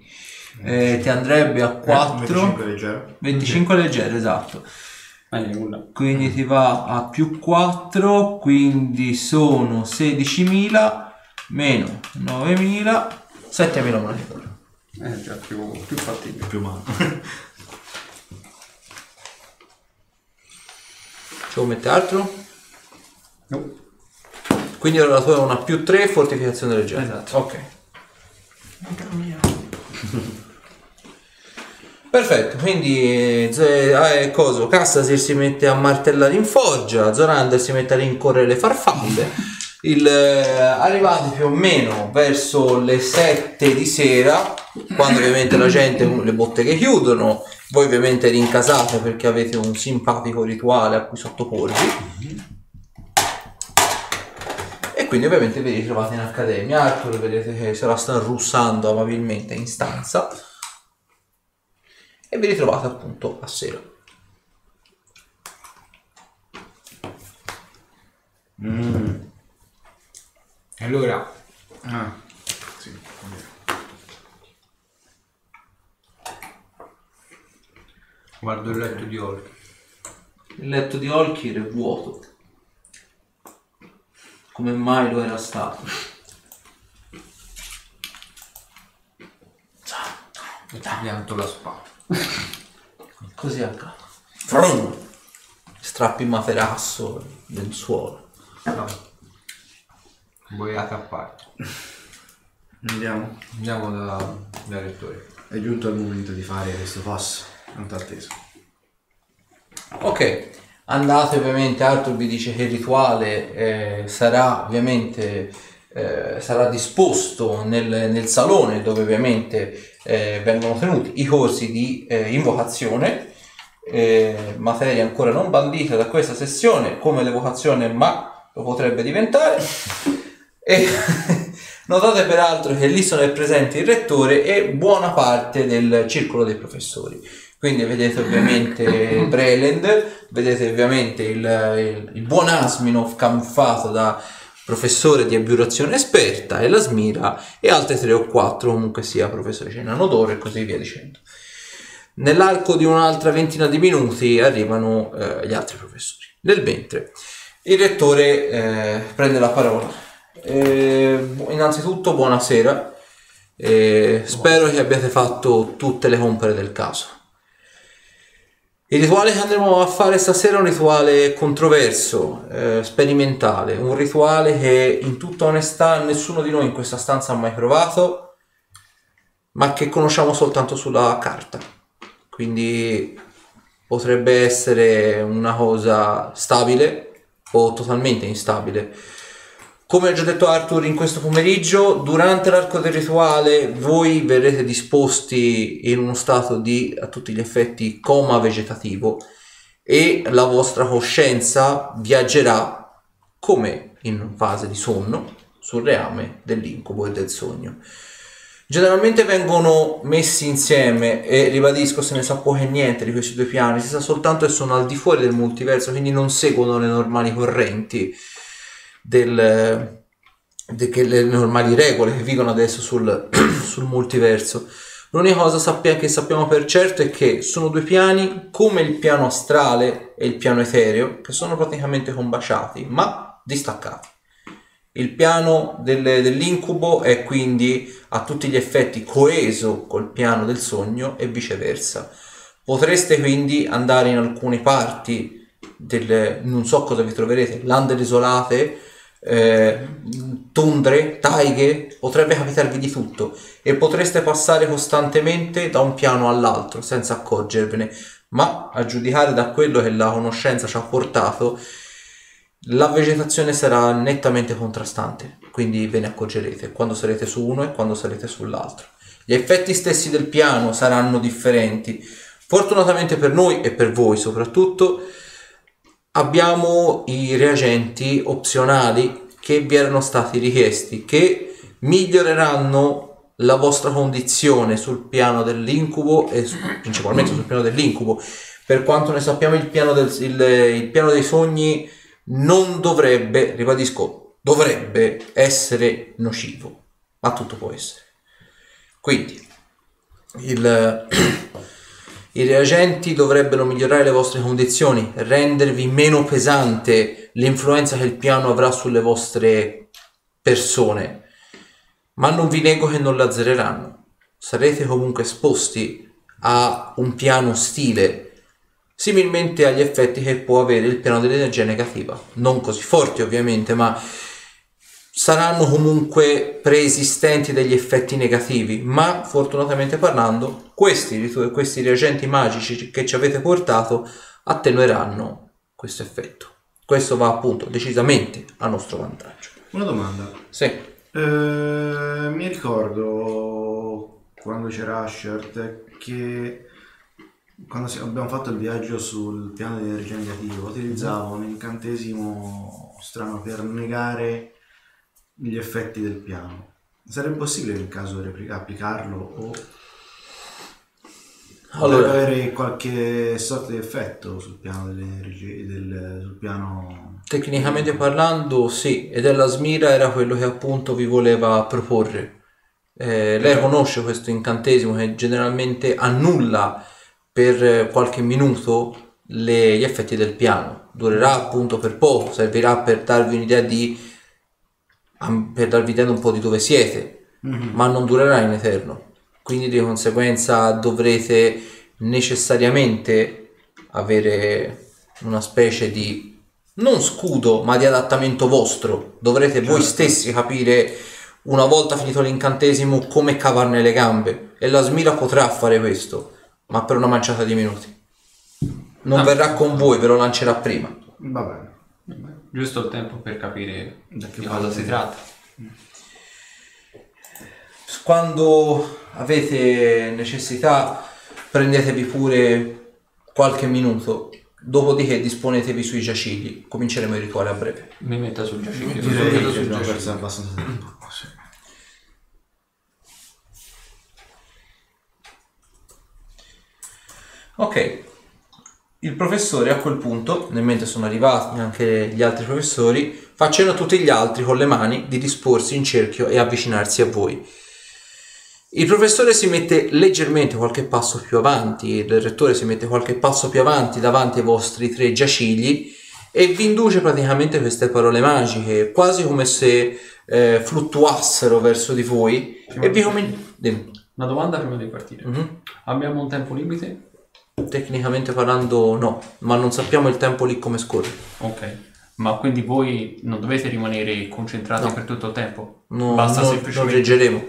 eh, ti andrebbe a 4. 25 leggero. 25 leggere, esatto. Quindi ti va a più 4, quindi sono 16.000 meno 9.000, 7.000 monete d'oro. Eh, già più, più fattibile. Più mano. Ci vuoi mettere altro? No. Quindi ora la tua è una più 3 fortificazione leggera. Esatto. Ok. Perfetto, quindi eh, eh, coso, Cassasir si mette a martellare in foggia, Zorander si mette a rincorrere le farfalle. Il, eh, arrivati più o meno verso le 7 di sera, quando ovviamente la gente, le botteghe chiudono, voi ovviamente rincasate perché avete un simpatico rituale a cui sottoporvi. E quindi ovviamente vi ritrovate in accademia, Arthur vedete che se la sta russando amabilmente in stanza e vi ritrovate appunto a sera. E allora, Ah, sì. guardo il letto di Hulk. Il letto di Olkir è vuoto. Come mai lo era stato? Pianto la spada. Così accade. Frum! Strappi materasso, lenzuola. No. Boiata a parte. Andiamo. Andiamo da, da rettore. È giunto il momento di fare questo passo. Tanto atteso. Ok, andate ovviamente, Arthur vi dice che il rituale eh, sarà ovviamente eh, sarà disposto nel, nel salone dove ovviamente eh, vengono tenuti i corsi di eh, invocazione, eh, materia ancora non bandita da questa sessione come l'evocazione ma lo potrebbe diventare. E notate peraltro che lì sono presenti il rettore e buona parte del circolo dei professori. Quindi vedete ovviamente Breland, vedete ovviamente il, il, il buon Asminov camuffato da professore di abiurazione esperta e la Smira e altre tre o quattro comunque sia professore Cenanodoro e così via dicendo. Nell'arco di un'altra ventina di minuti arrivano eh, gli altri professori. Nel mentre il rettore eh, prende la parola. Eh, innanzitutto buonasera, Eh, spero che abbiate fatto tutte le compere del caso. Il rituale che andremo a fare stasera è un rituale controverso, eh, sperimentale, un rituale che in tutta onestà nessuno di noi in questa stanza ha mai provato, ma che conosciamo soltanto sulla carta. Quindi potrebbe essere una cosa stabile o totalmente instabile. Come ha già detto Arthur in questo pomeriggio, durante l'arco del rituale voi verrete disposti in uno stato di a tutti gli effetti coma vegetativo e la vostra coscienza viaggerà come in fase di sonno sul reame dell'incubo e del sogno. Generalmente vengono messi insieme e ribadisco se ne sa poco e niente di questi due piani, si sa soltanto che sono al di fuori del multiverso, quindi non seguono le normali correnti del, de- che le normali regole che vigono adesso sul, sul multiverso. L'unica cosa sappia- che sappiamo per certo è che sono due piani come il piano astrale e il piano etereo, che sono praticamente combaciati, ma distaccati. Il piano del- dell'incubo è quindi a tutti gli effetti coeso col piano del sogno e viceversa. Potreste quindi andare in alcune parti del non so cosa vi troverete, lande desolate, eh, tundre, taighe, potrebbe capitarvi di tutto e potreste passare costantemente da un piano all'altro senza accorgervene, ma a giudicare da quello che la conoscenza ci ha portato, la vegetazione sarà nettamente contrastante, quindi ve ne accorgerete quando sarete su uno e quando sarete sull'altro. Gli effetti stessi del piano saranno differenti. Fortunatamente per noi e per voi soprattutto, abbiamo i reagenti opzionali che vi erano stati richiesti, che miglioreranno la vostra condizione sul piano dell'incubo e su- principalmente sul piano dell'incubo. Per quanto ne sappiamo, il piano, del- il- il piano dei sogni non dovrebbe, ribadisco, dovrebbe essere nocivo, ma tutto può essere. Quindi, il, i reagenti dovrebbero migliorare le vostre condizioni, rendervi meno pesante l'influenza che il piano avrà sulle vostre persone, ma non vi nego che non la azzereranno. Sarete comunque esposti a un piano ostile, similmente agli effetti che può avere il piano dell'energia negativa. Non così forti ovviamente, ma saranno comunque preesistenti degli effetti negativi, ma fortunatamente parlando, questi, questi reagenti magici che ci avete portato attenueranno questo effetto. Questo va appunto decisamente a nostro vantaggio. Una domanda. Sì. Eh, mi ricordo quando c'era Asher che quando abbiamo fatto il viaggio sul piano di energia negativa utilizzavo un incantesimo strano per negare gli effetti del piano. Sarebbe possibile in caso replica- applicarlo o Allora, avere qualche sorta di effetto sul piano delle energie, del, sul piano... tecnicamente parlando, sì, ed la Smira era quello che appunto vi voleva proporre. Eh, lei conosce questo incantesimo che generalmente annulla per qualche minuto le- gli effetti del piano. Durerà appunto per poco, servirà per darvi un'idea di per darvi idea un po' di dove siete, ma non durerà in eterno. Quindi di conseguenza dovrete necessariamente avere una specie di non scudo, ma di adattamento vostro. Dovrete voi stessi capire una volta finito l'incantesimo come cavarne le gambe e la Smira potrà fare questo, ma per una manciata di minuti. Non Ah. verrà con voi, ve lo lancerà prima. Va bene. Giusto il tempo per capire Da che di cosa parte? si tratta. Quando avete necessità, prendetevi pure qualche minuto, dopodiché disponetevi sui giacigli. Cominceremo il rituale a breve. Mi metto sul giaciglio. Direi vedo che sul abbiamo perso abbastanza tempo. Ok, il professore a quel punto, nel mentre sono arrivati anche gli altri professori, fa cenno a tutti gli altri con le mani di disporsi in cerchio e avvicinarsi a voi. Il professore si mette leggermente qualche passo più avanti, il rettore si mette qualche passo più avanti davanti ai vostri tre giacigli e vi induce praticamente queste parole magiche, quasi come se eh, fluttuassero verso di voi e vi cominciate... Una domanda prima di partire. Mhm. Abbiamo un tempo limite? Tecnicamente parlando no, ma non sappiamo il tempo lì come scorre. Ok. Ma quindi voi non dovete rimanere concentrati No. per tutto il tempo? No, Basta non, non semplicemente... reggeremo.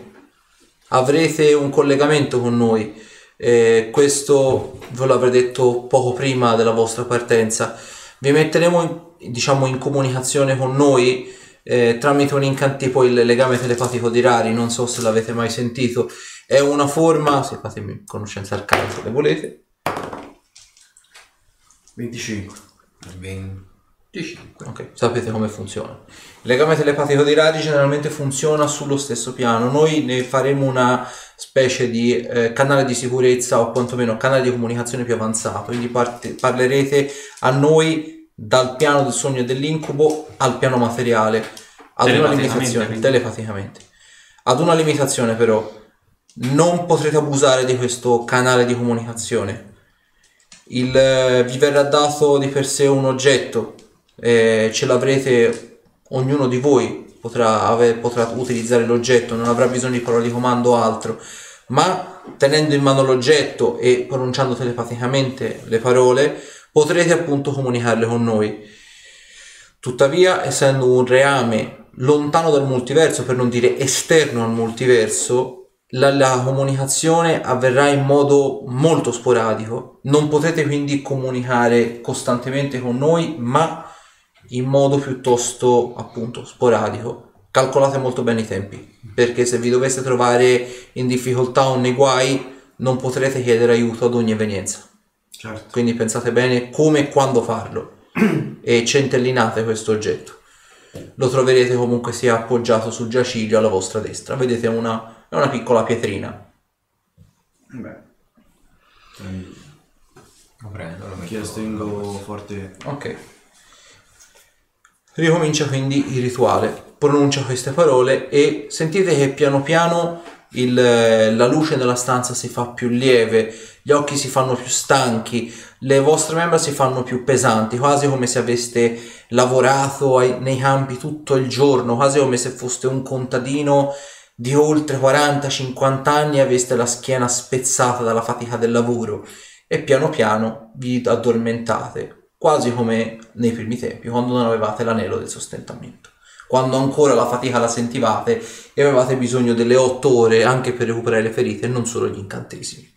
Avrete un collegamento con noi. eh, questo ve l'avrei detto poco prima della vostra partenza. Vi metteremo in, diciamo in comunicazione con noi eh, tramite un incantipo il legame telepatico di Rari. Non so se l'avete mai sentito. È una forma. Se fatemi conoscenza arcana se le volete. 25. 25. Ok, sapete come funziona. Il legame telepatico di Radi generalmente funziona sullo stesso piano. Noi ne faremo una specie di eh, canale di sicurezza o quantomeno canale di comunicazione più avanzato. Quindi parte- parlerete a noi dal piano del sogno e dell'incubo al piano materiale. Ad una limitazione, quindi. telepaticamente. Ad una limitazione però, non potrete abusare di questo canale di comunicazione. Il, eh, vi verrà dato di per sé un oggetto, eh, ce l'avrete, ognuno di voi potrà, ave- potrà utilizzare l'oggetto, non avrà bisogno di parole di comando o altro, ma tenendo in mano l'oggetto e pronunciando telepaticamente le parole, potrete appunto comunicarle con noi. Tuttavia, essendo un reame lontano dal multiverso, per non dire esterno al multiverso, la, la comunicazione avverrà in modo molto sporadico. Non potete quindi comunicare costantemente con noi, ma in modo piuttosto appunto sporadico. Calcolate molto bene i tempi, perché se vi doveste trovare in difficoltà o nei guai, non potrete chiedere aiuto ad ogni evenienza. Certo. Quindi pensate bene come e quando farlo e centellinate questo oggetto. Lo troverete comunque sia appoggiato sul giaciglio alla vostra destra. Vedete una, è una piccola pietrina. Beh. Lo prendo, lo metto. stringo forte. Ok. Ricomincia quindi il rituale. Pronuncia queste parole e sentite che piano piano il- la luce nella stanza si fa più lieve, gli occhi si fanno più stanchi, le vostre membra si fanno più pesanti, quasi come se aveste lavorato ai- nei campi tutto il giorno, quasi come se foste un contadino di oltre 40-50 anni aveste la schiena spezzata dalla fatica del lavoro e piano piano vi addormentate, quasi come nei primi tempi, quando non avevate l'anello del sostentamento, quando ancora la fatica la sentivate e avevate bisogno delle 8 ore anche per recuperare le ferite e non solo gli incantesimi.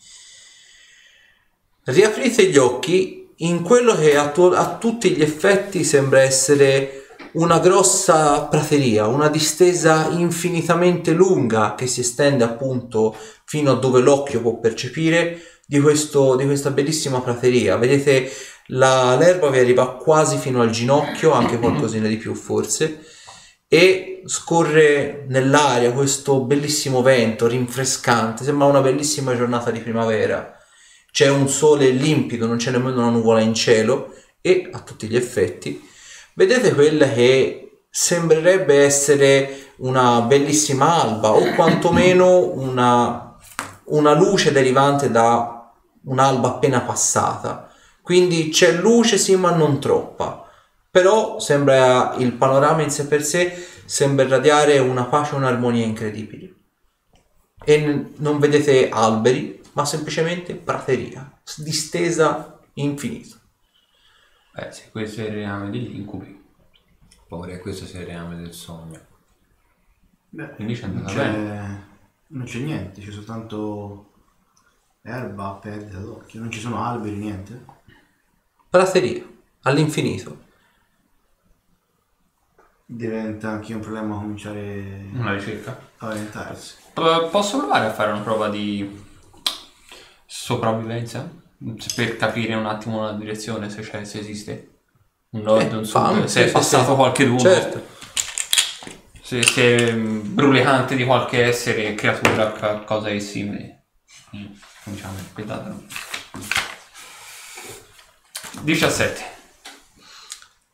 Riaprite gli occhi in quello che a, tu- a tutti gli effetti sembra essere una grossa prateria, una distesa infinitamente lunga che si estende appunto fino a dove l'occhio può percepire di, questo, di questa bellissima prateria. Vedete la- l'erba vi arriva quasi fino al ginocchio, anche qualcosina di più forse, e scorre nell'aria questo bellissimo vento rinfrescante, sembra una bellissima giornata di primavera. C'è un sole limpido, non c'è nemmeno una nuvola in cielo e a tutti gli effetti vedete quella che sembrerebbe essere una bellissima alba o quantomeno una, una luce derivante da un'alba appena passata. Quindi c'è luce sì ma non troppa. Però sembra il panorama in sé per sé sembra irradiare una pace e un'armonia incredibili. E n- non vedete alberi, ma semplicemente prateria, distesa infinito. Eh, se questo è il reame degli incubi. Paura che questo sia il reame del sogno. Beh, Quindi c'è non andata c'è, bene. non c'è niente, c'è soltanto erba perdita d'occhio, non ci sono alberi, niente. Prateria, all'infinito. Diventa anche un problema cominciare Una ricerca. a orientarsi. P- Posso provare a fare una prova di sopravvivenza? Per capire un attimo la direzione, se c'è, se esiste. Un nord, Eh, un fammi, sud, se è passato sì. qualche duno. Certo. Se, se è mm, brulicante di qualche essere, creatura, ca- cosa è simile. Mm, Cominciamo, aspettatelo. 17.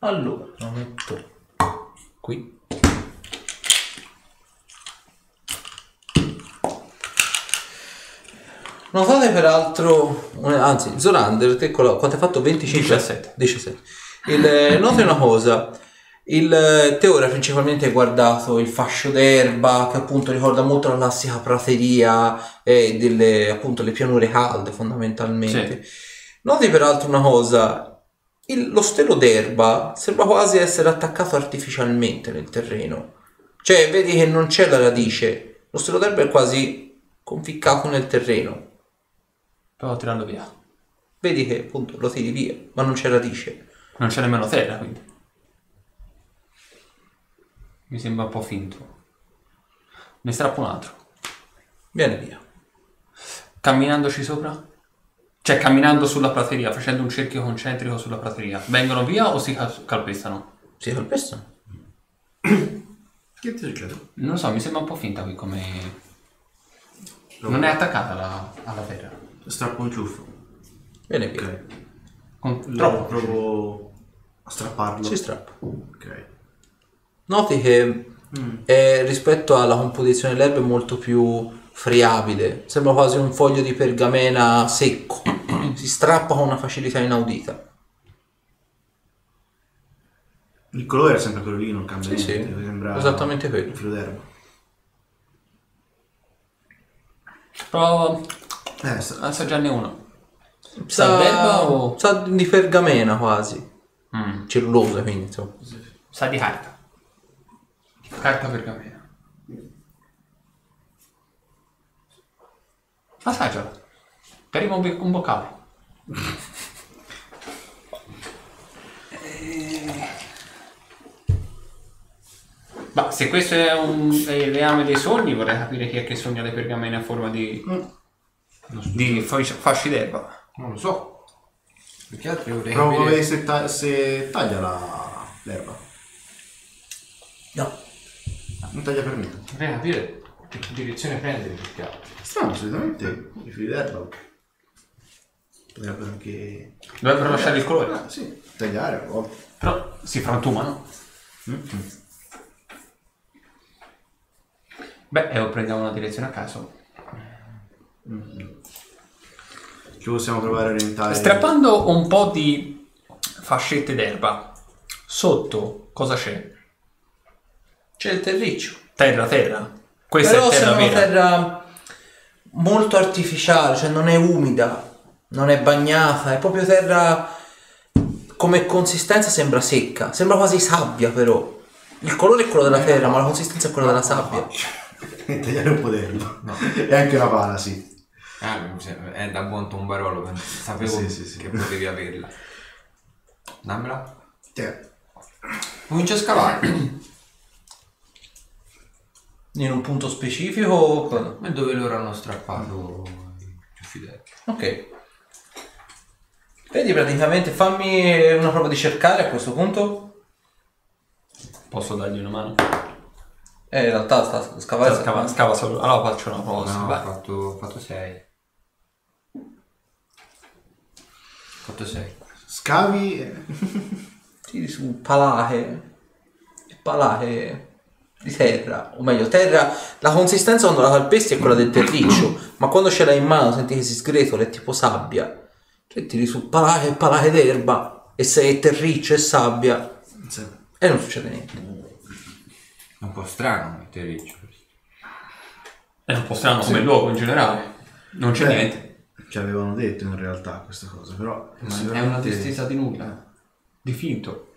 Allora, lo metto qui. Notate peraltro, eh, anzi, Zorander, te con la- quanto hai fatto? 25? 17. 17. Il, eh, noti una cosa, il, eh, te ora principalmente hai guardato il fascio d'erba che appunto ricorda molto la classica prateria e delle appunto le pianure calde fondamentalmente. Noti peraltro una cosa, il- lo stelo d'erba sembra quasi essere attaccato artificialmente nel terreno. Cioè, vedi che non c'è la radice. Lo stelo d'erba è quasi conficcato nel terreno. Provo a tirarlo via. Vedi che appunto lo tiri via, ma non c'è radice. Non c'è nemmeno terra, quindi. Mi sembra un po' finto. Ne strappo un altro. Viene via. Camminandoci sopra? Cioè, camminando sulla prateria, facendo un cerchio concentrico sulla prateria. Vengono via o si cal- calpestano? Si calpestano. Che ti succede? Non lo so, mi sembra un po' finta qui come... Non è attaccata alla, alla terra. Strappo un ciuffo. Viene via. Ok. Con- Provo, Troppo. provo a strapparlo. Si strappa. Ok. Noti che è, rispetto alla composizione dell'erba è molto più friabile. Sembra quasi un foglio di pergamena secco. si strappa con una facilità inaudita. Il colore è sempre quello lì, non cambia Sì, niente. sì. Sembra Esattamente quello. un filo d'erba. Provo Eh, a sta- assaggiarne uno. Sa o- sa di pergamena quasi. Mm. Cellulosa quindi insomma. Sa di carta. Carta pergamena. Assaggialo. Ti arriva un, un boccale. Eh. Ma se questo è, un, è il reame dei sogni, vorrei capire chi è che sogna le pergamene a forma di, di fasci d'erba. Non lo so. Perché altri vorrei Provo a capire... vedere se, ta- se taglia la- l'erba. No. Non taglia per me. Vorrei capire che direzione prendere perché altro. Strano, solitamente i fili d'erba potrebbero anche... Dovrebbero lasciare il colore. Ah, sì, tagliare a volte. Però si frantumano. Beh, e prendiamo una direzione a caso. Ci possiamo provare a orientare. Strappando un po' di fascette d'erba, sotto cosa c'è? C'è il terriccio. Terra, terra. Questa Però è terra sembra una vera. terra molto artificiale, cioè non è umida, non è bagnata, è proprio terra come consistenza sembra secca, sembra quasi sabbia però. Il colore è quello della terra, ma la consistenza è quella della sabbia. tagliare un po' d'erba. E anche una pala, sì. Ah, mi sembra- è da buon tombarolo, sapevo Sì, sì, sì. che potevi averla. Dammela. Te. Comincio a scavare. In un punto specifico? o- Ma dove loro hanno strappato i ciuffi d'erba? Ok. Vedi praticamente, fammi una prova di cercare a questo punto. Posso dargli una mano? Eh, in realtà sta scavare. Scava, scava solo. Allora faccio una prova. No, ho Vai. fatto, ho fatto 6. Fatto 6. Scavi... e- Tiri su palache. Palache di terra, o meglio, terra. La consistenza quando la calpesti è quella del terriccio, ma quando ce l'hai in mano senti che si sgretola, è tipo sabbia. Te tiri su palache, palache d'erba e sei terriccio e sabbia Sì. e non succede niente. È un po' strano mettere riccio. È un po' strano come luogo in generale. Non c'è Beh, niente. Ci avevano detto in realtà questa cosa, però Ma è sicuramente- una distesa di nulla. Di finto.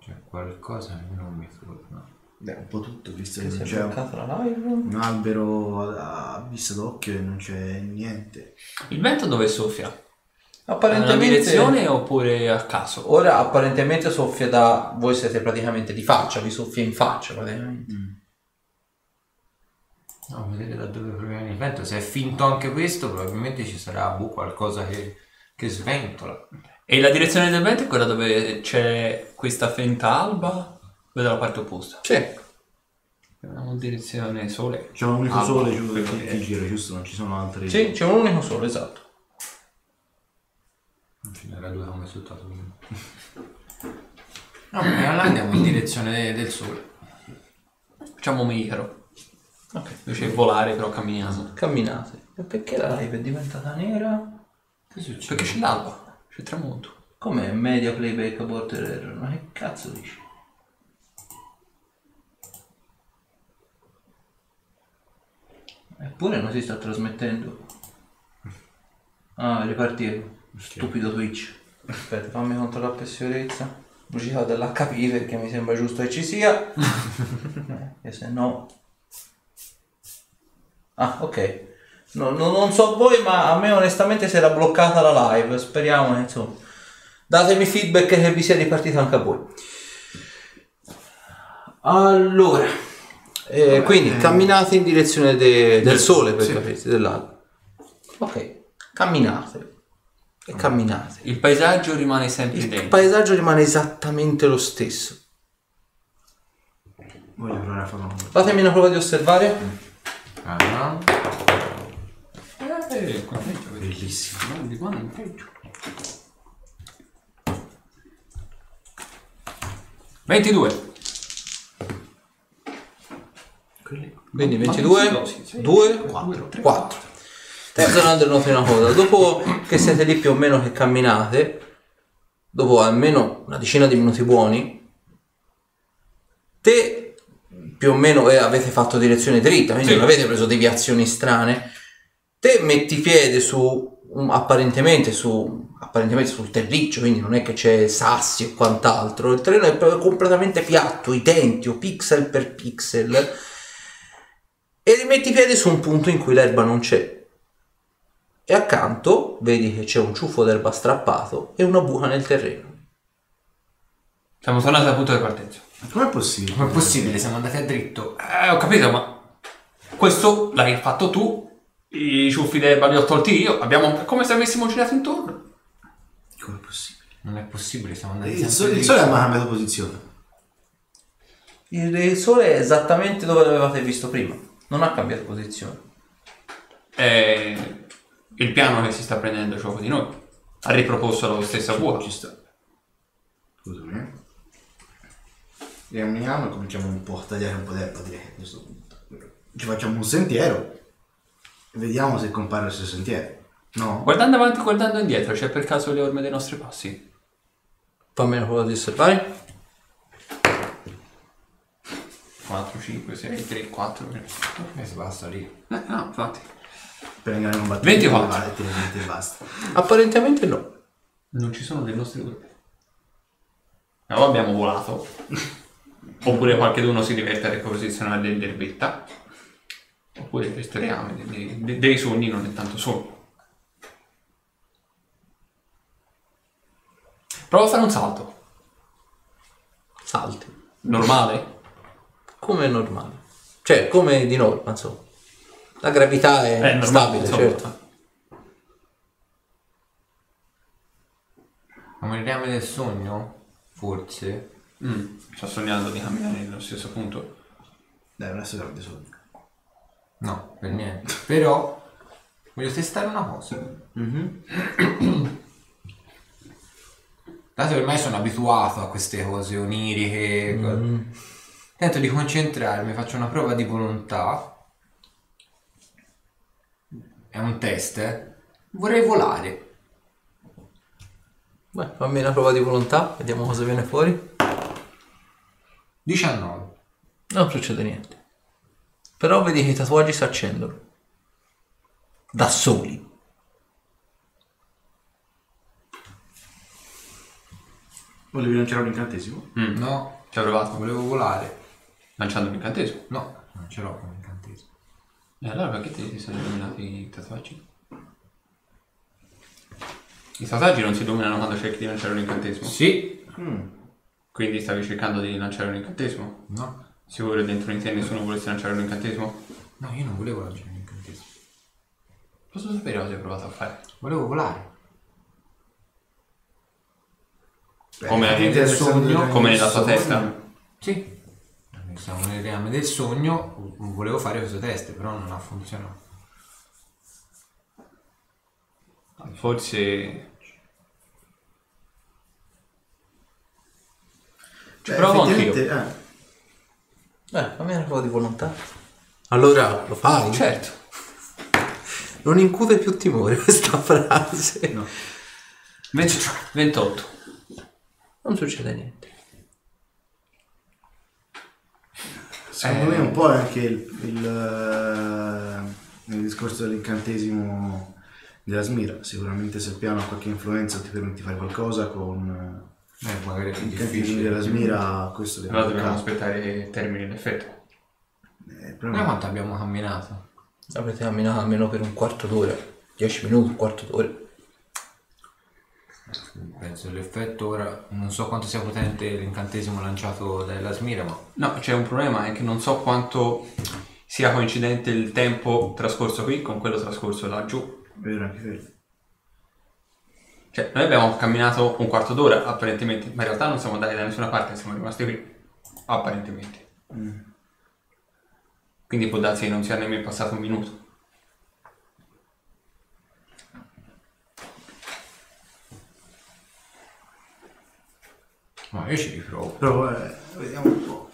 Cioè qualcosa che non mi torna. Beh, un po' tutto, visto che Che non è c'è un albero a, a vista d'occhio e non c'è niente. Il vento dove soffia? Apparentemente direzione oppure a caso? Ora apparentemente soffia da voi siete praticamente di faccia, vi soffia in faccia praticamente. No, vedere da dove proviene il vento. Se è finto anche questo, probabilmente ci sarà boh, qualcosa che, che sventola. E la direzione del vento è quella dove c'è questa fenta alba? O dalla parte opposta? Sì. Andiamo in direzione sole. C'è un unico Ah, sole giù che- che gira, giusto? Non ci sono altri. Sì, c'è un unico solo, esatto. Non ce n'era due come soltanto uno. No, perché allora andiamo in direzione del sole. Facciamo Micaro. Ok. Invece di volare però camminiamo. Camminate. E perché la live è diventata nera? Che succede? Perché c'è l'alba, c'è il tramonto. Com'è media playback border error? Ma che cazzo dici? Eppure non si sta trasmettendo. Ah, ripartire. Stupido Twitch. Aspetta, fammi controllare per sicurezza. Velocità dell'HP perché mi sembra giusto che ci sia. Eh, e se no... Ah, ok. No, no- non so voi, ma a me onestamente si era bloccata la live. Speriamo, insomma. Datemi feedback che vi sia ripartita anche a voi. Allora, eh, quindi camminate in direzione de- del sole per sì. capirsi, dell'alba. Ok, camminate. E camminate. Il paesaggio rimane sempre Il identico. paesaggio rimane esattamente lo stesso. Voglio provare a farlo. Fatemi una prova di osservare. Ah, Eh, qua peggio, vedi. Bellissimo. No, di qua non peggio. 22. Quindi Ma 22, non si dosi, 2, Quattro. 4. Terzo round noti una cosa. Dopo che siete lì più o meno che camminate, dopo almeno una decina di minuti buoni, te più o meno eh, avete fatto direzione dritta, quindi Sì. non avete preso deviazioni strane. Te metti piede su un- apparentemente su apparentemente sul terriccio, quindi non è che c'è sassi o quant'altro. Il terreno è proprio completamente piatto, identico, pixel per pixel. E rimetti piede su un punto in cui l'erba non c'è. E accanto vedi che c'è un ciuffo d'erba strappato e una buca nel terreno. Siamo tornati al punto di partenza. Com'è possibile? com'è possibile? Siamo andati a dritto. Eh, ho capito, ma questo l'hai fatto tu. I ciuffi d'erba li ho tolti io. Abbiamo è come se avessimo girato intorno. Com'è possibile? Non è possibile, siamo andati Il sempre sole, il dritto. sole ha cambiato posizione. Il sole è esattamente dove l'avevate visto prima, non ha cambiato posizione. È il piano che si sta prendendo gioco di noi. Ha riproposto la stessa sta. Scusami. Riuniamo e cominciamo un po' a tagliare un po' d'erba direi questo. Ci facciamo un sentiero e vediamo se compare stesso sentiero. No? Guardando avanti, guardando indietro, c'è per caso le orme dei nostri passi? Fammi una prova di osservare. 4, 5, 6, 3, 4. Eh, si basta lì. Eh, no, infatti. Per andare in combattimento 24. e basta. Apparentemente no. Non ci sono dei nostri orme. No, abbiamo volato. Oppure qualcuno si diverte a riposizionare dell'erbetta. Oppure resteriamo dei, dei- dei sogni non è tanto sogno. Prova a fare un salto. Salti. Normale? Come è normale. Cioè, come di norma, insomma. La gravità è, È normale, stabile, insomma. certo. Il reame del sogno? Forse. Mm, sto sognando di camminare nello stesso punto. Dai, adesso grande sogno. No, per niente. Però voglio testare una cosa. Dato che ormai sono abituato a queste cose oniriche, co- tento di concentrarmi, faccio una prova di volontà. È un test, eh? Vorrei volare. Beh, fammi una prova di volontà, vediamo cosa viene fuori. 19. Non succede niente. Però vedi che i tatuaggi si accendono. Da soli. Volevi lanciare un incantesimo? Mm. No, Ci hai provato? volevo volare. Lanciando un incantesimo. No, non ce l'ho come incantesimo. E allora perché ti sono illuminati i tatuaggi? I tatuaggi non si illuminano quando cerchi di lanciare un incantesimo. Sì. Quindi stavi cercando di lanciare un incantesimo? No. Sicuro che dentro di te nessuno volesse lanciare un incantesimo? No, io non volevo lanciare un incantesimo. Posso sapere cosa hai provato a fare? Volevo volare. Beh, Come effettivamente nel essendo sogno? Come nella tua sogno- testa? Sì. Siamo nel reame del sogno, volevo fare questo test, però non ha funzionato. Forse... Beh, provo anch'io. effettivamente, eh. Eh, fammi una prova di volontà. Allora, lo fai? Certo. Non incute più timore questa frase. 20 28. Non succede niente. Secondo me un po' è anche il, il, eh, nel discorso dell'incantesimo della smira. Sicuramente se il piano ha qualche influenza ti permette di fare qualcosa con Eh, magari è più difficile. della smira, questo deve Allora dobbiamo toccare. aspettare che termini l'effetto. Eh, il Ma problema- quanto abbiamo camminato? Avete camminato almeno per un quarto d'ora. 10 minuti, un quarto d'ora. Penso l'effetto ora, non so quanto sia potente l'incantesimo lanciato dalla Smira, ma No, c'è un problema, è che non so quanto sia coincidente il tempo trascorso qui con quello trascorso laggiù. Vero, anche quello. Cioè, noi abbiamo camminato un quarto d'ora, apparentemente, ma in realtà non siamo andati da nessuna parte, siamo rimasti qui. Apparentemente. Quindi può darsi che non sia nemmeno passato un minuto. ma io ci riprovo. Però eh, vediamo un po'.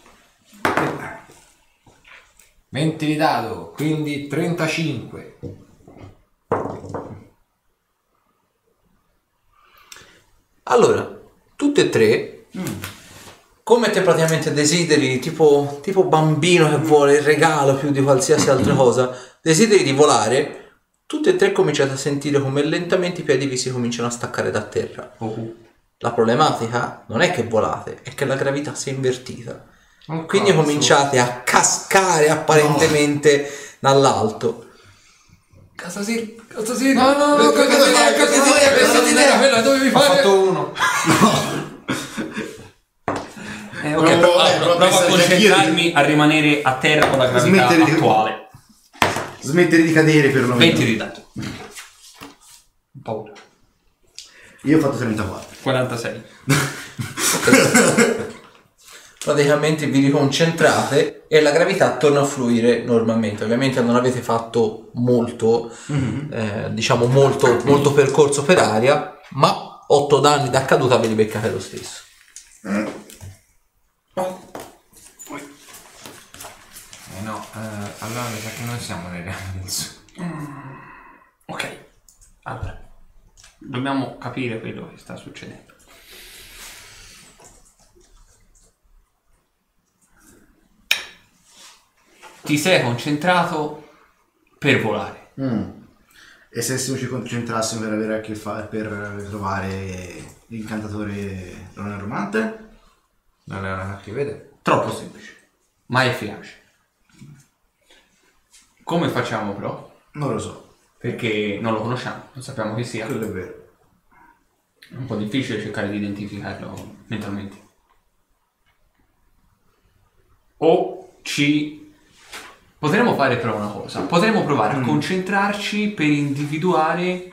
20 di dado, quindi 35. Allora, tutte e tre, come te praticamente desideri, tipo, tipo bambino che vuole il regalo più di qualsiasi altra cosa, desideri di volare, tutte e tre cominciate a sentire come lentamente i piedi vi si cominciano a staccare da terra. La problematica non è che volate, è che la gravità si è invertita. Oh, Quindi cazzo. cominciate a cascare apparentemente dall'alto. Casa sì, casa sì. No, no, no, cosa cosa idea, cosa idea, cosa idea, quella dovevi Ho fare. fatto uno. Eh, ok, Provo- prova, eh, provo a prova a concentrarmi a rimanere a terra con la gravità Smettere di- attuale. Smettere di cadere perlomeno. 20 di dato. Paura. Io ho fatto 34. 46. praticamente vi riconcentrate e la gravità torna a fluire normalmente. Ovviamente non avete fatto molto, eh, diciamo molto, molto percorso per aria, ma 8 danni da caduta ve li beccate lo stesso. Eh no, eh, allora mi sa che noi siamo nel reame del sogno. Ok. Allora. Dobbiamo capire quello che sta succedendo. Ti sei concentrato per volare. Mm. E se ci concentrassimo per avere a che fare per trovare l'incantatore romante? Non è una cattiva idea. Troppo semplice, ma efficace. Come facciamo però? Non lo so, Perché non lo conosciamo, non sappiamo chi sia. quello è vero. È un po' difficile cercare di identificarlo mentalmente. O ci... Potremmo fare però una cosa. Potremmo provare a concentrarci per individuare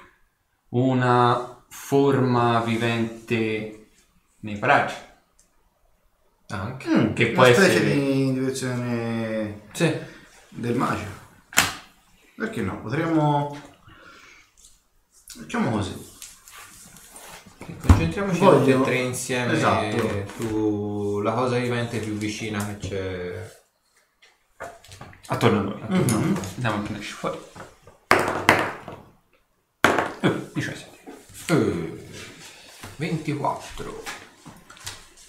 una forma vivente nei paraggi. Anche. Mm, Che una può specie essere- di individuazione Sì. del magico. Perché no? Potremmo... Facciamo così. Concentriamoci Voglio- tutti e tre insieme Esatto. sulla cosa vivente più vicina che c'è. Attorno a noi. attorno a noi. Mhm. Vediamo che ne esce fuori. 17. Eh, 24.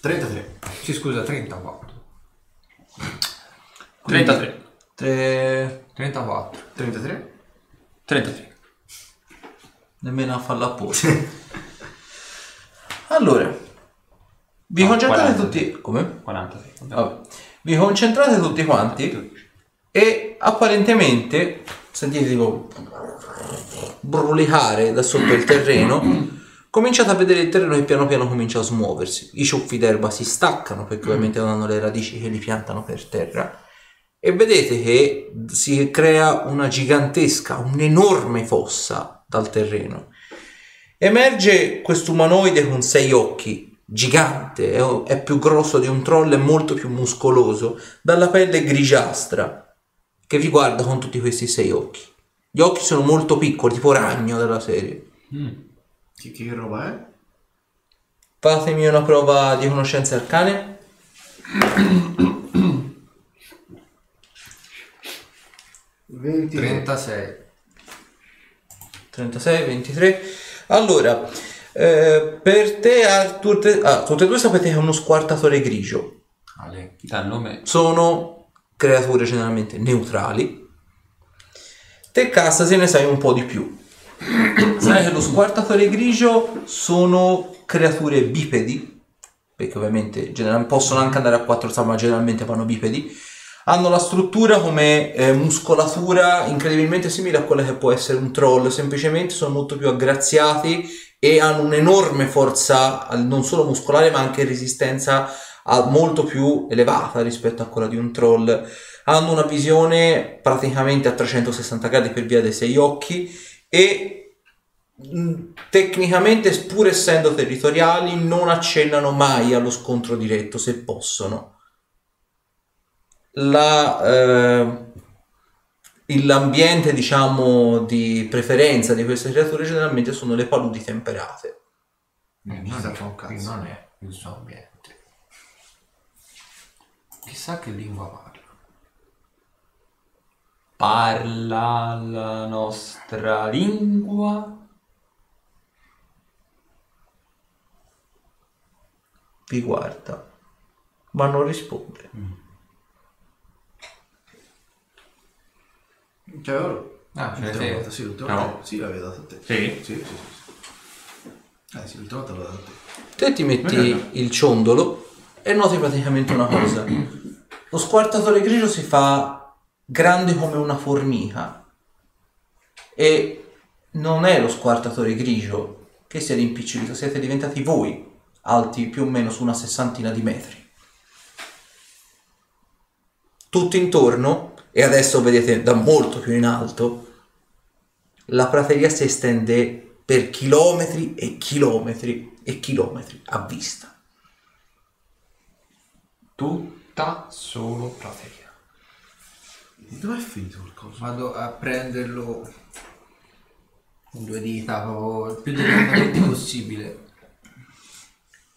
33. Sì, scusa, 34. 33. 3... 34. 33? 33. Nemmeno a farla apposta. allora, vi No, concentrate 40. tutti... Come? 46. Vabbè. Vi concentrate tutti quanti e apparentemente sentite tipo brulicare da sotto il terreno. Cominciate a vedere il terreno che piano piano comincia a smuoversi. I ciuffi d'erba si staccano perché ovviamente non hanno le radici che li piantano per terra. E vedete che si crea una gigantesca, un'enorme fossa dal terreno. Emerge questo umanoide con sei occhi, gigante, è, è più grosso di un troll e molto più muscoloso, dalla pelle grigiastra, che vi guarda con tutti questi sei occhi. Gli occhi sono molto piccoli, tipo ragno della serie. Che, che roba è? Fatemi una prova di conoscenze arcane. 20. 36. 36, 23. Allora, eh, per te, Arthur, te- ah, tutte e due sapete che è uno squartatore grigio. Ale. Dal nome. Sono creature generalmente neutrali. Te, Cassa, se ne sai un po' di più. Sai che lo squartatore grigio sono creature bipedi, perché ovviamente general- possono anche andare a quattro zampe, ma generalmente vanno bipedi. Hanno la struttura come eh, muscolatura incredibilmente simile a quella che può essere un troll, semplicemente sono molto più aggraziati e hanno un'enorme forza non solo muscolare ma anche resistenza molto più elevata rispetto a quella di un troll. Hanno una visione praticamente a 360 gradi per via dei sei occhi e mh, tecnicamente, pur essendo territoriali, non accennano mai allo scontro diretto se possono. La, eh, il- l'ambiente, diciamo, di preferenza di queste creature generalmente sono le paludi temperate. Non un cazzo. qui non è il suo ambiente. Chissà che lingua parla. Parla la nostra lingua. Vi guarda, ma non risponde. Cioè, ora. Ah, ce L'ultima sei? volta, sì, l'ultima No. volta. Sì, l'avevo dato a te. Sì. Sì, sì, sì. sì. Eh sì, l'ultima volta l'avevo dato a te. Te ti metti Guarda. il ciondolo e noti praticamente una cosa. Lo squartatore grigio si fa grande come una formica e non è lo squartatore grigio che si è rimpicciolito, siete diventati voi, alti più o meno su una sessantina di metri. Tutto intorno, e adesso vedete da molto più in alto, la prateria si estende per chilometri e chilometri e chilometri a vista. Tutta solo prateria. Dov'è finito qualcosa? Vado a prenderlo con due dita, proprio il più delicatamente possibile.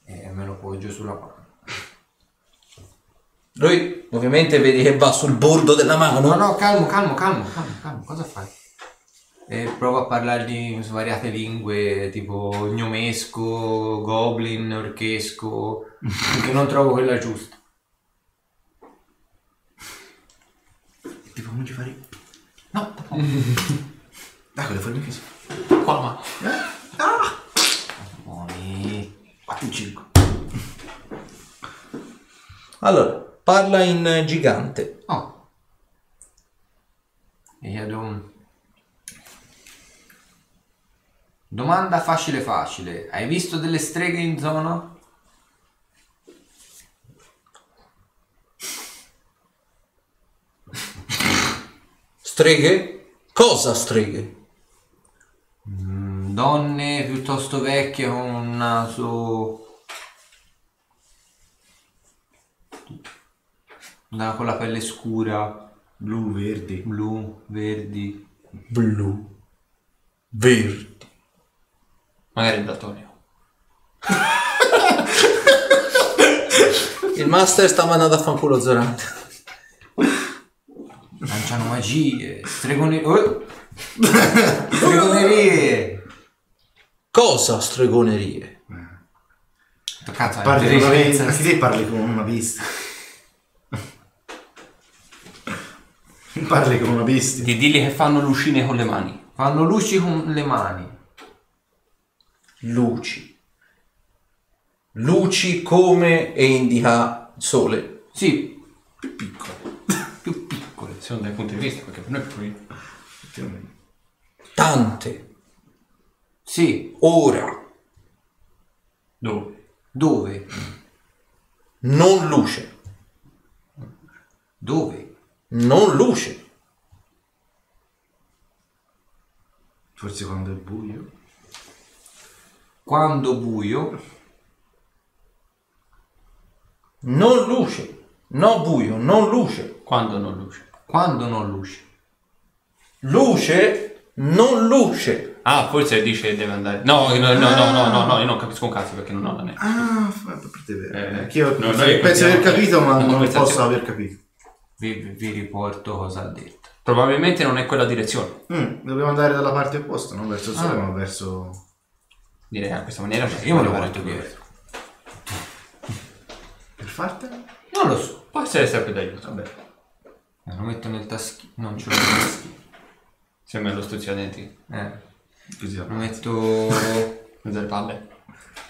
E me lo poggio sulla mano. Lui ovviamente vedi che va sul bordo della mano. No, no, calmo, calmo, calmo, calmo, calmo. Cosa fai? E provo a parlargli in svariate lingue, tipo gnomesco, goblin, orchesco, che non trovo quella giusta. Tipo, come ci fai? No, Dai, con le formiche sì. Qua la mano. Buoni. 4 in 5. Allora, parla in gigante. Oh. E do- Domanda facile facile. Hai visto delle streghe in zona? Streghe? Cosa streghe? Mm, Donne piuttosto vecchie con un naso... Da- con la pelle scura, Blu, verdi. blu, verdi. Blu. Verdi. Magari il daltonio. Il master sta mandando a fanculo Zorante. Lanciano magie, stregone... Oh! Stregonerie! Cosa stregonerie? Cazzo, Parli con una vista. Anche te parli con una vista. parli con una bestia. Di dirgli che fanno lucine con le mani. Fanno luci con le mani. Luci. Luci come e indica sole. Sì, più piccole. Secondo dai punti di vista, perché per noi. Effettivamente. Tante. Sì, Ora. Dove? dove? Non luce. Dove? Non luce. Forse quando è buio. Quando buio? Non luce. No buio, non luce. Quando non luce. Quando non luce? Luce, non luce. Ah, forse dice che deve andare. No, no, no, no, no, no, no, io non capisco un cazzo perché non ho la neve. Ah, fa- per te è vero. Eh, Anch'io no, penso di aver capito, ma non posso aver capito. Vi, vi riporto cosa ha detto. Probabilmente non è quella direzione. Mm, dobbiamo andare dalla parte opposta, non verso il sole, Ah. ma verso... Direi a questa maniera. Io me lo porto dietro. Per fartela? Non lo so. Può essere sempre d'aiuto. Vabbè. Eh, Lo metto nel taschino. Non ce l'ho nel taschino. Sembra lo stuzzicadenti. Eh. Così Lo metto. Mezzo alle palle.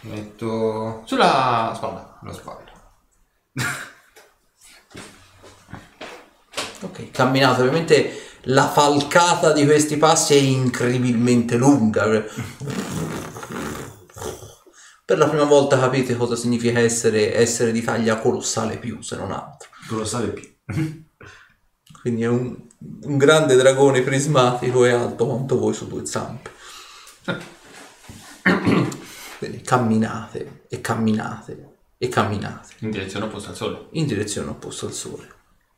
Lo metto. Sulla spalla. Lo spalla. Ok, camminate. Ovviamente la falcata di questi passi è incredibilmente lunga. Per la prima volta capite cosa significa essere, essere di taglia colossale più, se non altro. Colossale più. Quindi è un, un grande dragone prismatico e alto quanto voi su due zampe. Quindi camminate e camminate e camminate In direzione opposta al sole. in direzione opposta al sole.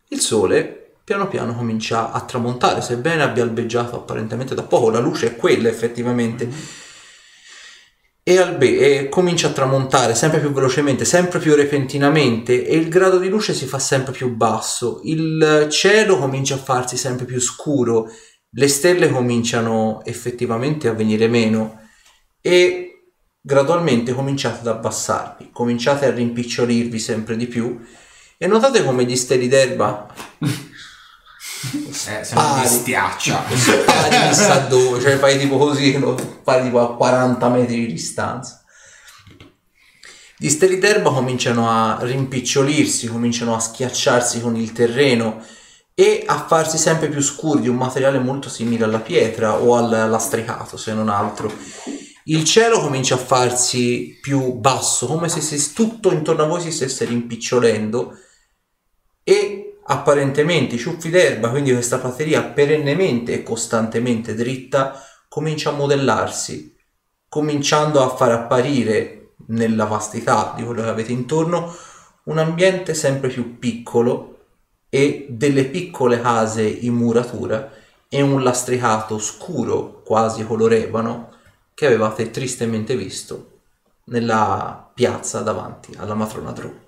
Il sole piano piano comincia a tramontare, sebbene abbia albeggiato apparentemente da poco, la luce è quella effettivamente. E, albe- e comincia a tramontare sempre più velocemente, sempre più repentinamente e il grado di luce si fa sempre più basso, il cielo comincia a farsi sempre più scuro, le stelle cominciano effettivamente a venire meno e gradualmente cominciate ad abbassarvi, cominciate a rimpicciolirvi sempre di più. E notate come gli steli d'erba Eh, se non mi stiaccia. pari chissà dove, cioè fai tipo così, no? pari tipo a 40 metri di distanza. Gli steli d'erba cominciano a rimpicciolirsi, cominciano a schiacciarsi con il terreno e a farsi sempre più scuri di un materiale molto simile alla pietra o al lastricato, se non altro. Il cielo comincia a farsi più basso, come se tutto intorno a voi si stesse rimpicciolendo e apparentemente i ciuffi d'erba, quindi questa prateria perennemente e costantemente dritta, comincia a modellarsi, cominciando a far apparire nella vastità di quello che avete intorno un ambiente sempre più piccolo e delle piccole case in muratura e un lastricato scuro, quasi colorebano, che avevate tristemente visto nella piazza davanti alla matrona Drew.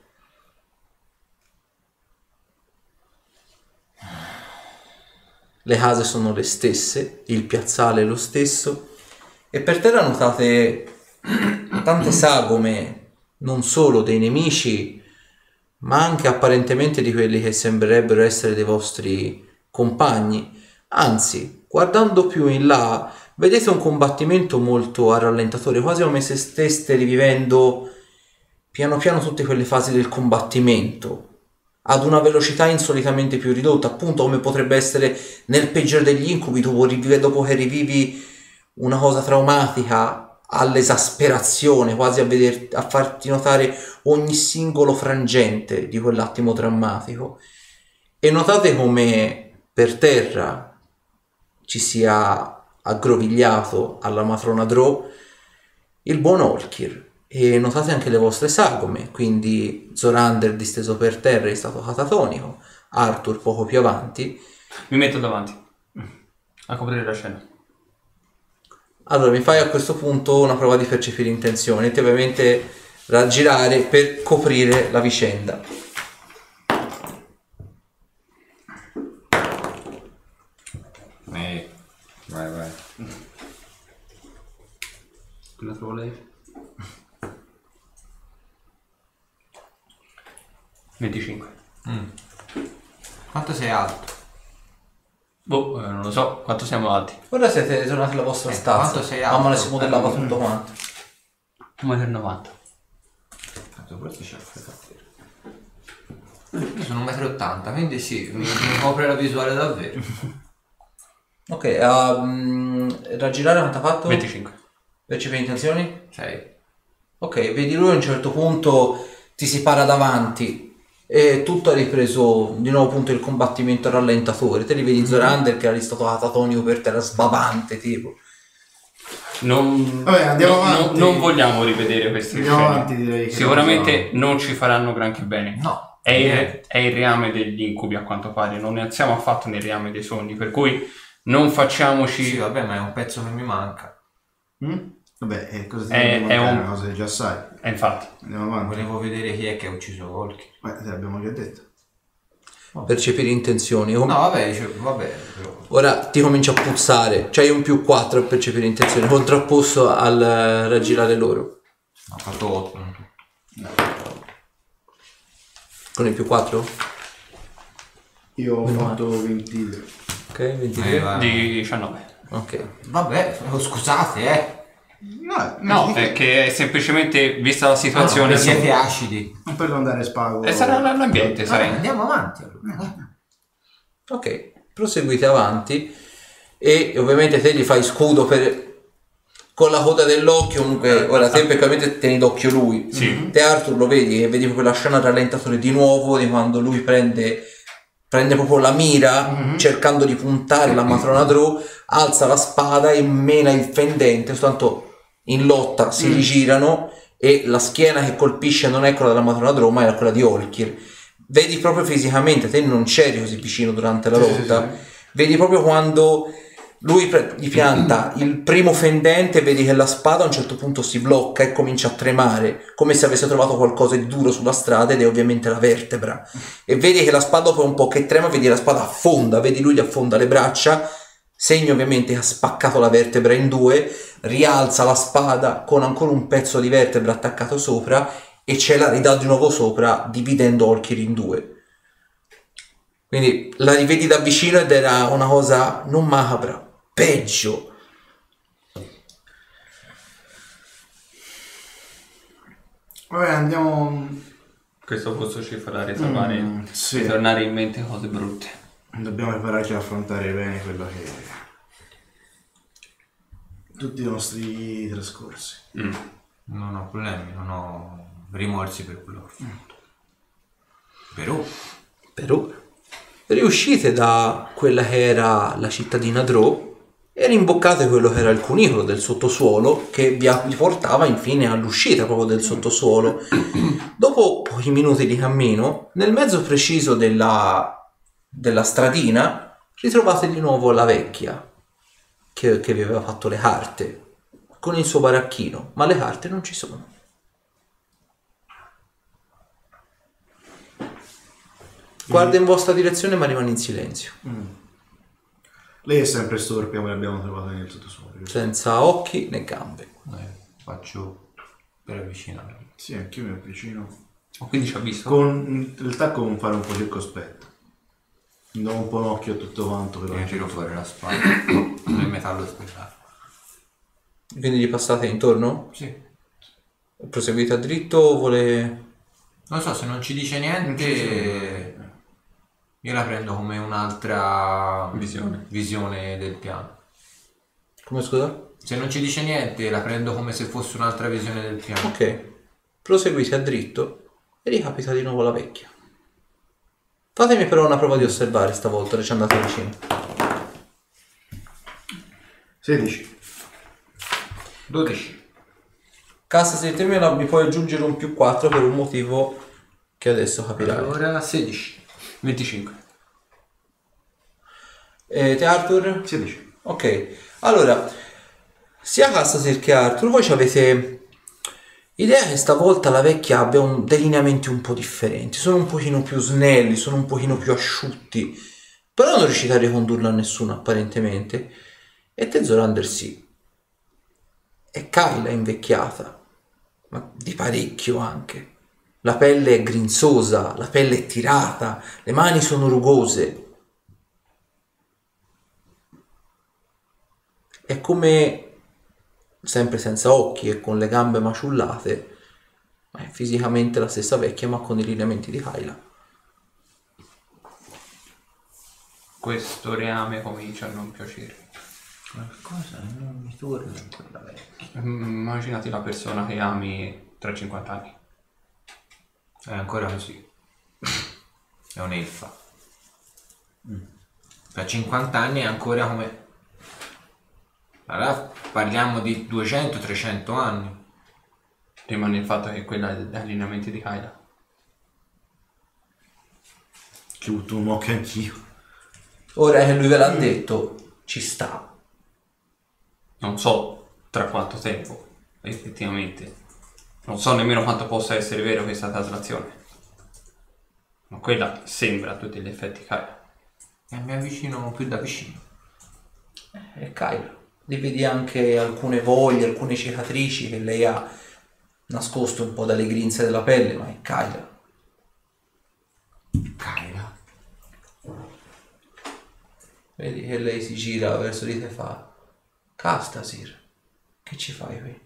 Le case sono le stesse, il piazzale è lo stesso e per terra notate tante sagome, non solo dei nemici, ma anche apparentemente di quelli che sembrerebbero essere dei vostri compagni. Anzi, guardando più in là, vedete un combattimento molto a rallentatore, quasi come se steste rivivendo piano piano tutte quelle fasi del combattimento ad una velocità insolitamente più ridotta, appunto come potrebbe essere nel peggiore degli incubi, dopo, che rivivi una cosa traumatica all'esasperazione, quasi a, veder, a farti notare ogni singolo frangente di quell'attimo drammatico. E notate come per terra ci sia aggrovigliato alla matrona Drow il buon Orkir. E notate anche le vostre sagome, quindi Zorander disteso per terra è stato catatonico, Arthur poco più avanti. Mi metto davanti. A coprire la scena. Allora mi fai a questo punto una prova di percepire intenzioni, ti ovviamente raggirare per coprire la vicenda. Eh, vai, vai. Che la trovo lei? 25. Quanto sei alto? Boh, eh, non lo so, quanto siamo alti? Ora siete tornati alla vostra Eh, stanza. quanto sei Mamma alto? si modellava tutto quanto. 1,90 Tanto questo c'è Io sono 1,80 m, quindi sì, mi, mi copre la visuale davvero. Ok, um, raggirare quanto ha fatto? 25. Percepi intenzioni? 6. Ok, vedi lui a un certo punto ti si para davanti e tutto ha ripreso di nuovo appunto il combattimento al rallentatore. Te li vedi Zorander che era stato catatonico per terra sbavante tipo. Non, Vabbè, andiamo non- avanti. non vogliamo rivedere queste Andiamo scene. avanti, direi che Sicuramente non ci faranno granché bene. No. È il, è il reame degli incubi a quanto pare, non ne siamo affatto nel reame dei sogni, per cui non facciamoci... Sì, vabbè, ma è un pezzo che mi manca. Mm? Vabbè, cosa ti È- è un- Una cosa che già sai. Eh, infatti, Andiamo avanti. Volevo vedere chi è che ha ucciso Volky. Beh, te l'abbiamo già detto. Percepire intenzioni. Com- No, vabbè, dice, vabbè, però. Ora ti comincia a puzzare. C'hai un più 4 per percepire intenzioni, contrapposto al eh, raggirare loro. Ho fatto 8. Con il più 4? Io ho fatto 23. Ok, 23. Eh, di 19. Ok. Vabbè, oh, scusate, eh. No, No, è che semplicemente, vista la situazione... Ah, siete acidi. Non per andare spago. E sarà l'ambiente, Vabbè, sai. andiamo avanti allora. Ok, proseguite avanti e ovviamente te gli fai scudo per... con la coda dell'occhio, comunque ora te praticamente tieni d'occhio lui. Sì. Te Arthur lo vedi e vedi proprio la scena rallentatore di nuovo di quando lui prende, prende proprio la mira cercando di puntare la matrona Drew, alza la spada e mena il fendente, soltanto in lotta si rigirano e la schiena che colpisce non è quella della matrona Drew ma è quella di Olkir. Vedi proprio fisicamente, te non c'eri così vicino durante la Sì, sì, lotta, sì. vedi proprio quando lui pre- gli pianta il primo fendente, vedi che la spada a un certo punto si blocca e comincia a tremare, come se avesse trovato qualcosa di duro sulla strada ed è ovviamente la vertebra. E vedi che la spada dopo un po' che trema, vedi la spada affonda, vedi lui gli affonda le braccia, segno ovviamente ha spaccato la vertebra in due, rialza la spada con ancora un pezzo di vertebra attaccato sopra e ce la ridà di nuovo sopra, dividendo Olkir in due. Quindi la rivedi da vicino ed era una cosa non macabra, peggio. Vabbè, andiamo. Questo posto ci farà ritrovare, Mm, sì. ritornare in mente cose brutte. Dobbiamo prepararci ad affrontare bene quello che. Tutti i nostri trascorsi. Mm. Non ho problemi, non ho rimorsi per quello che ho fatto. Però, Per ora. Riuscite da quella che era la cittadina Drò e rimboccate quello che era il cunicolo del sottosuolo che vi portava infine all'uscita proprio del sottosuolo. Dopo pochi minuti di cammino, nel mezzo preciso della, della stradina, ritrovate di nuovo la vecchia che, che vi aveva fatto le carte con il suo baracchino, ma le carte non ci sono. Guarda in vostra direzione ma rimane in silenzio, Lei è sempre storpia come l'abbiamo trovata nel sottosuolo. senza occhi né gambe. eh, faccio per avvicinare. Sì, anch'io mi avvicino. Oh, quindi ci ha visto? Con, in realtà con fare un po' circospetto. Do un po' un occhio a tutto quanto però. E tiro fuori la spada nel metallo spettato. Quindi gli passate intorno? Sì. Proseguite a dritto o vuole... Non so, se non ci dice Non ci dice niente, io la prendo come un'altra Visione. visione del piano. Come scusa? Se non ci dice niente, la prendo come se fosse un'altra visione del piano. Ok. Proseguite a dritto e ricapita di nuovo la vecchia. Fatemi però una prova di osservare stavolta, ci andate vicino. 16. 12. Cassa se termina mi puoi aggiungere un più 4 per un motivo che adesso capirai. Allora 16. 25. E te Arthur? 16. Ok, allora, sia Castasir che Arthur, voi ci avete idea che stavolta la vecchia abbia un, dei lineamenti un po' differenti, sono un pochino più snelli, sono un pochino più asciutti, però non riuscite a ricondurla a nessuno apparentemente, e te Zorander sì. E Kyla è invecchiata, ma di parecchio anche. La pelle è grinzosa, la pelle è tirata, le mani sono rugose. È come, sempre senza occhi e con le gambe maciullate, ma è fisicamente la stessa vecchia ma con i lineamenti di Kyla. Questo reame comincia a non piacere. Qualcosa non mi torna in quella vecchia. Mm, Immaginati la persona che ami tra 50 anni. È ancora così. È un'elfa. Per 50 anni è ancora come... Allora parliamo di 200-300 anni. Rimane il fatto che quella è allineamenti di. Ci butto un occhio anch'io. Ora che lui ve l'ha detto, ci sta. Non so tra quanto tempo, effettivamente. Non so nemmeno quanto possa essere vero questa traslazione. Ma quella sembra a tutti gli effetti Kyla. E mi avvicino più da vicino. E Kyla, li vedi anche alcune voglie, alcune cicatrici che lei ha nascosto un po' dalle grinze della pelle, ma è Kyla. Kyla. Vedi che lei si gira verso di te e fa Castasir, che ci fai qui?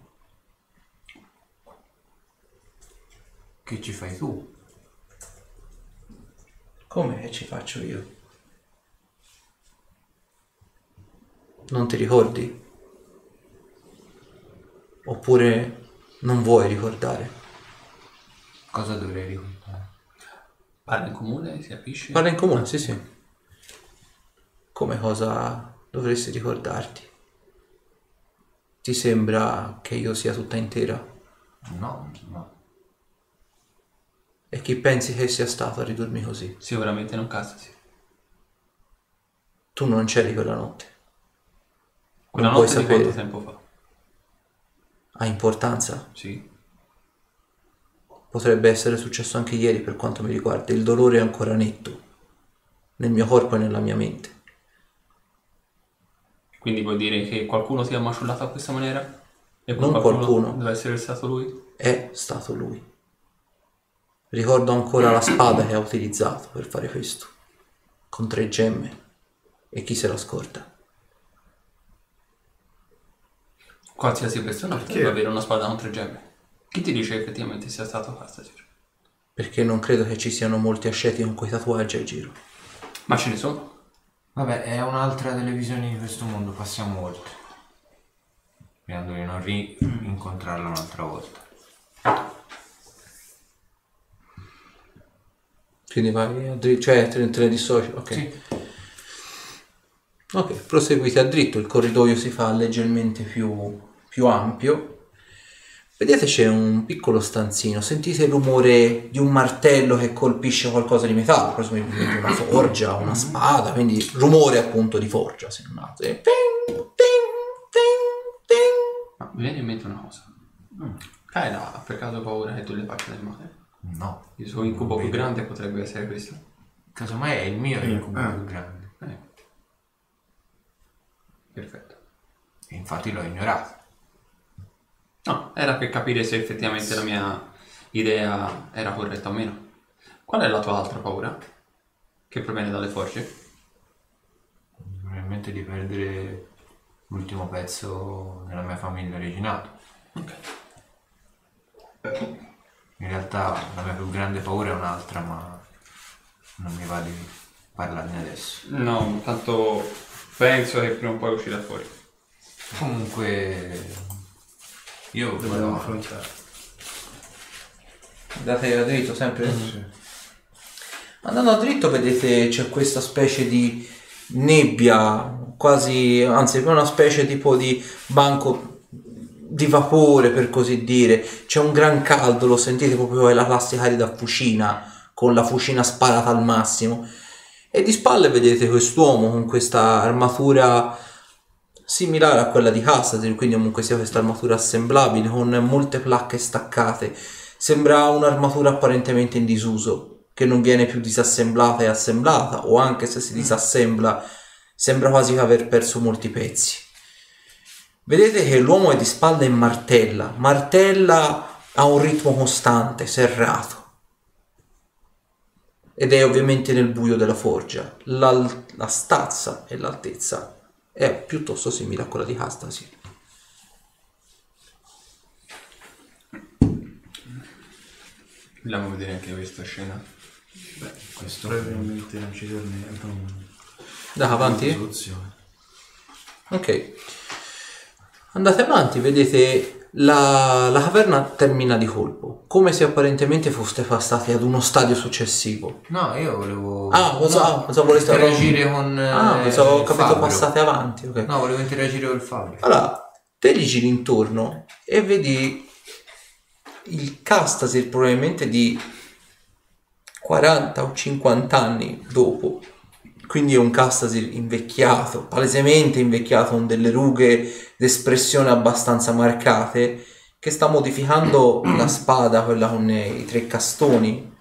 Che ci fai tu? Come ci faccio io? Non ti ricordi? Oppure non vuoi ricordare? Cosa dovrei ricordare? Parla in comune, si capisce? Parla in comune, sì sì. Come cosa dovresti ricordarti? Ti sembra che io sia tutta intera? No, no. E chi pensi che sia stato a ridurmi così? Sicuramente non Castasi. Tu non c'eri quella notte. Quella Non puoi notte di sapere. quanto tempo fa? Ha importanza? Sì. Potrebbe essere successo anche ieri per quanto mi riguarda. Il dolore è ancora netto. Nel mio corpo e nella mia mente. Quindi vuol dire che qualcuno ti ha maciullato a questa maniera? E Non qualcuno. Deve essere stato lui? È stato lui. Ricordo ancora la spada che ha utilizzato per fare questo. Con tre gemme. E chi se la scorda? Qualsiasi persona potrebbe avere una spada con tre gemme. Chi ti dice che effettivamente sia stato Castasir? Perché non credo che ci siano molti asceti con quei tatuaggi al giro. Ma ce ne sono. Vabbè, è un'altra delle visioni di questo mondo, passiamo oltre. Sperando di non rincontrarla un'altra volta. Quindi vai a dritto, cioè te, te ne dissoci. Ok. Sì. Ok, proseguite a dritto, il corridoio si fa leggermente più, più ampio. Vedete c'è un piccolo stanzino, sentite il rumore di un martello che colpisce qualcosa di metallo, presumibilmente una forgia, una spada, quindi rumore appunto di forgia, se non altro. Ting, ting, ting, ting. Ma mi viene in mente una cosa. Kyla ha per caso paura che tu le faccia del male? No. Il suo incubo più grande potrebbe essere questo. Casomai è il mio incubo eh. più grande. Eh. Perfetto. E infatti l'ho ignorato. No, era per capire se effettivamente la mia idea era corretta o meno. Qual è la tua altra paura? Che proviene dalle forge? Probabilmente di perdere l'ultimo pezzo della mia famiglia originaria. Ok. In realtà la mia più grande paura è un'altra, ma non mi va di parlarne adesso. No, tanto penso che prima o poi uscirà fuori. Comunque io Dobbiamo affrontare. Andate a dritto sempre? Andando a dritto vedete c'è questa specie di nebbia, quasi, anzi è una specie tipo di banco di vapore per così dire. C'è un gran caldo, lo sentite proprio è la classica da fucina, con la fucina sparata al massimo. E di spalle vedete quest'uomo con questa armatura similare a quella di Cassatin, quindi comunque sia questa armatura assemblabile con molte placche staccate. Sembra un'armatura apparentemente in disuso, che non viene più disassemblata e assemblata, o anche se si disassembla, sembra quasi aver perso molti pezzi. Vedete che l'uomo è di spalle e martella, martella a un ritmo costante, serrato. Ed è ovviamente nel buio della forgia. La, la stazza e l'altezza è piuttosto simile a quella di Castasi. Vogliamo vedere anche questa scena. Questo probabilmente non ci non... Da avanti? soluzione. Ok. Andate avanti, vedete la, la caverna termina di colpo, come se apparentemente foste passati ad uno stadio successivo. No, io volevo... Ah, pensavo, no, ah, pensavo voleste interagire con... Ah, eh, ho capito, fabbro. passate avanti. ok. No, volevo interagire col fabbro. Allora, te gli giri intorno e vedi il Castasir probabilmente di 40 o 50 anni dopo. Quindi è un Castasir invecchiato, palesemente invecchiato, con delle rughe d'espressione abbastanza marcate, che sta modificando la spada, quella con i tre castoni.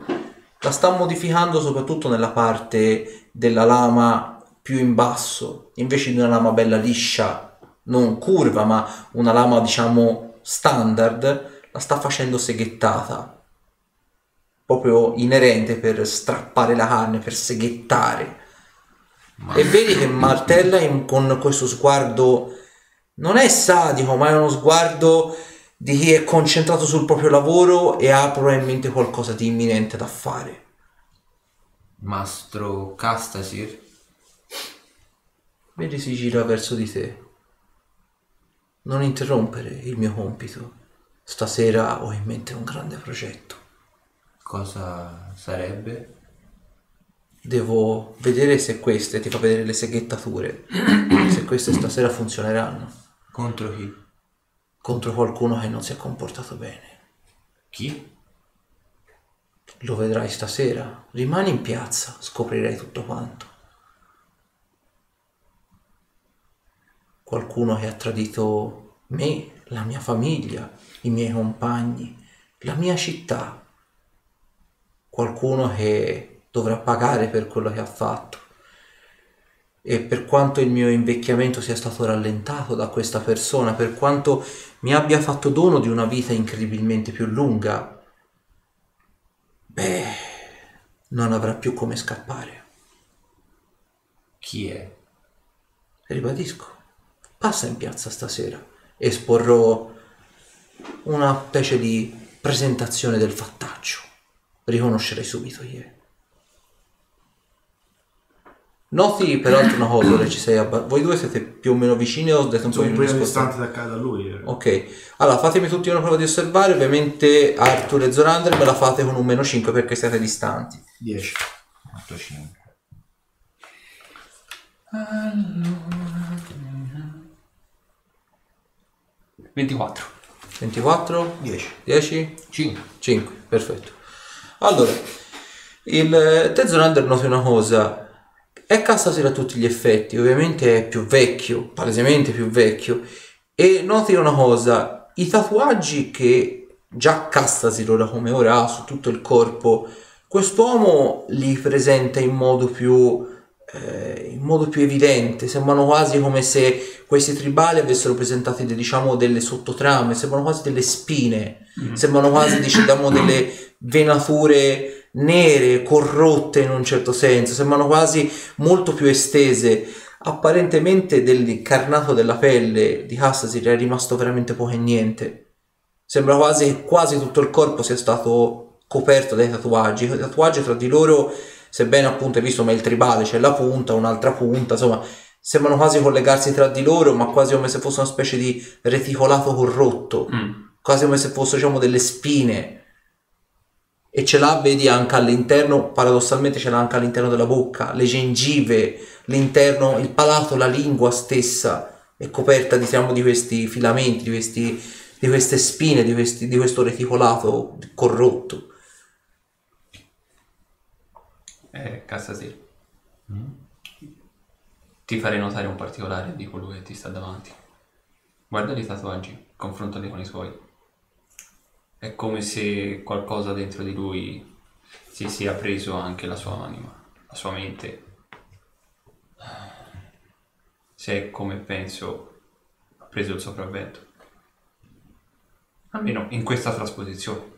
La sta modificando soprattutto nella parte della lama più in basso, invece di una lama bella liscia, non curva, ma una lama diciamo standard, la sta facendo seghettata, proprio inerente per strappare la carne, per seghettare. E vedi che martella in- con questo sguardo non è sadico, ma è uno sguardo di chi è concentrato sul proprio lavoro e ha probabilmente qualcosa di imminente da fare. Mastro Castasir. Vedi si gira verso di te. Non interrompere il mio compito. Stasera ho in mente un grande progetto. Cosa sarebbe? Devo vedere se queste, ti fa vedere le seghettature, se queste stasera funzioneranno Contro chi? contro qualcuno che non si è comportato bene. Chi? Lo vedrai stasera. Rimani in piazza, scoprirai tutto quanto. Qualcuno che ha tradito me, la mia famiglia, i miei compagni, la mia città. Qualcuno che dovrà pagare per quello che ha fatto. E per quanto il mio invecchiamento sia stato rallentato da questa persona, per quanto mi abbia fatto dono di una vita incredibilmente più lunga, beh, non avrà più come scappare. Chi è? Ribadisco, passa in piazza stasera. Esporrò una specie di presentazione del fattaccio. Riconoscerai subito chi è. Noti peraltro una cosa, ora ci sei abba- voi due siete più o meno vicini o siete un po' Sono un più distante da, ca- da lui. eh. Ok, allora fatemi tutti una prova di osservare, ovviamente Arthur e Zorander me la fate con un meno 5 perché siete distanti. 10. 8, 5. 24. 24? 10. 10? 5. 5, perfetto. Allora, il eh, te Zorander noti una cosa, è Castasir a tutti gli effetti, ovviamente è più vecchio, palesemente più vecchio, e noti una cosa, i tatuaggi che già Castasir ora come ora ha su tutto il corpo, quest'uomo li presenta in modo più, eh, in modo più evidente, sembrano quasi come se questi tribali avessero presentato diciamo delle sottotrame, sembrano quasi delle spine, sembrano quasi diciamo delle venature nere, corrotte in un certo senso, sembrano quasi molto più estese. Apparentemente dell'incarnato della pelle di Castasir è rimasto veramente poco e niente. Sembra quasi che quasi tutto il corpo sia stato coperto dai tatuaggi. I tatuaggi tra di loro, sebbene appunto hai visto ma il tribale c'è la punta, un'altra punta, insomma, sembrano quasi collegarsi tra di loro, ma quasi come se fosse una specie di reticolato corrotto Mm. quasi come se fossero diciamo delle spine e ce l'ha vedi anche all'interno paradossalmente ce l'ha anche all'interno della bocca le gengive l'interno il palato la lingua stessa è coperta diciamo di questi filamenti di, questi, di queste spine di, questi, di questo reticolato corrotto Eh, Castasir. Ti farei notare un particolare di colui che ti sta davanti. Guarda i tatuaggi, confrontali con i suoi. È come se qualcosa dentro di lui si sia preso anche la sua anima, la sua mente. Se è come penso, preso il sopravvento. Almeno in questa trasposizione.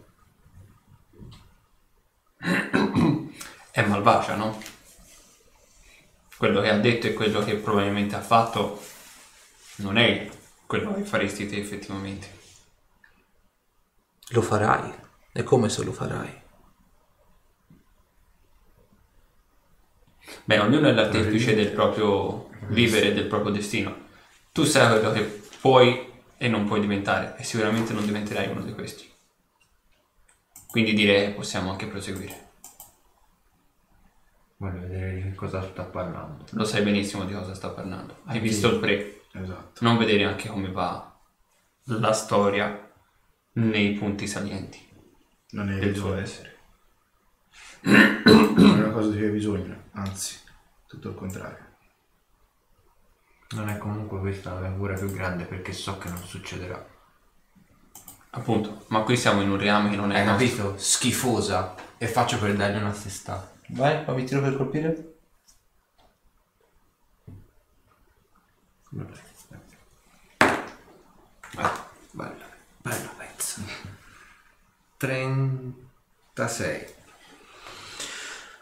È malvagia, no? Quello che ha detto e quello che probabilmente ha fatto non è quello che faresti te effettivamente. Lo farai. E come se lo farai? Beh, ognuno è l'artefice del proprio vivere e del proprio destino. Tu sai quello che puoi e non puoi diventare e sicuramente non diventerai uno di questi. Quindi direi che possiamo anche proseguire. Voglio vedere di che cosa sta parlando. Lo sai benissimo di cosa sta parlando. Hai visto il pre. Esatto. Non vedere anche come va la storia nei punti salienti Non è del suo bisogno. essere. Non è una cosa di cui hai bisogno, anzi, tutto il contrario. Non è comunque questa la paura più grande perché so che non succederà. Appunto, ma qui siamo in un reame che non è Hai nostro. capito? Schifosa. E faccio per dargli una testata. Vai, fammi tiro per colpire. Bella pezza. 36.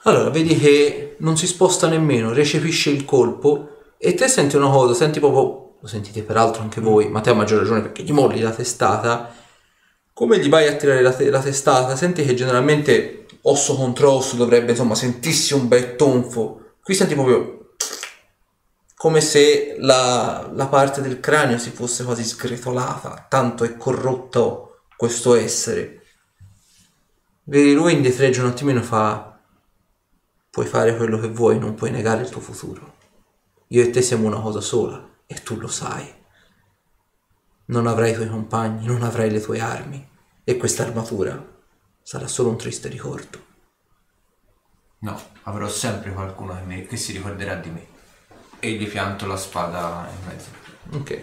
Allora, vedi che non si sposta nemmeno, recepisce il colpo e te senti una cosa, senti proprio, lo sentite peraltro anche voi, ma te a maggior ragione perché gli molli la testata, come gli vai a tirare la, te- la testata, senti che generalmente osso contro osso dovrebbe insomma sentirsi un bel tonfo, qui senti proprio come se la, la parte del cranio si fosse quasi sgretolata, tanto è corrotto questo essere. Vedi lui indietreggia un attimino e fa puoi fare quello che vuoi, non puoi negare il tuo futuro. Io e te siamo una cosa sola e tu lo sai. Non avrai i tuoi compagni, non avrai le tue armi e questa armatura sarà solo un triste ricordo. No, avrò sempre qualcuno che, mi- che si ricorderà di me. E gli pianto la spada in mezzo. Ok.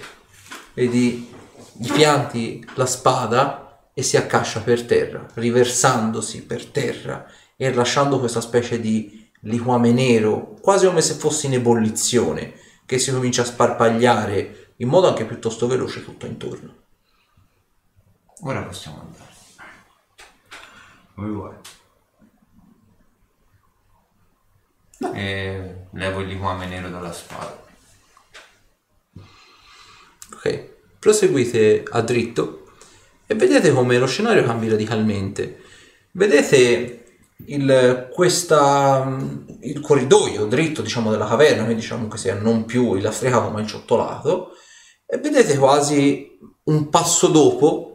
Vedi, gli pianti la spada e si accascia per terra, riversandosi per terra e lasciando questa specie di liquame nero, quasi come se fosse in ebollizione, che si comincia a sparpagliare in modo anche piuttosto veloce tutto intorno. Ora possiamo andare. Come vuoi. E levo il liquame nero dalla spada. Ok, proseguite a dritto e vedete come lo scenario cambia radicalmente. Vedete il, questa, il corridoio dritto diciamo, della caverna, quindi diciamo che sia non più lastricato ma inciottolato, e vedete quasi un passo dopo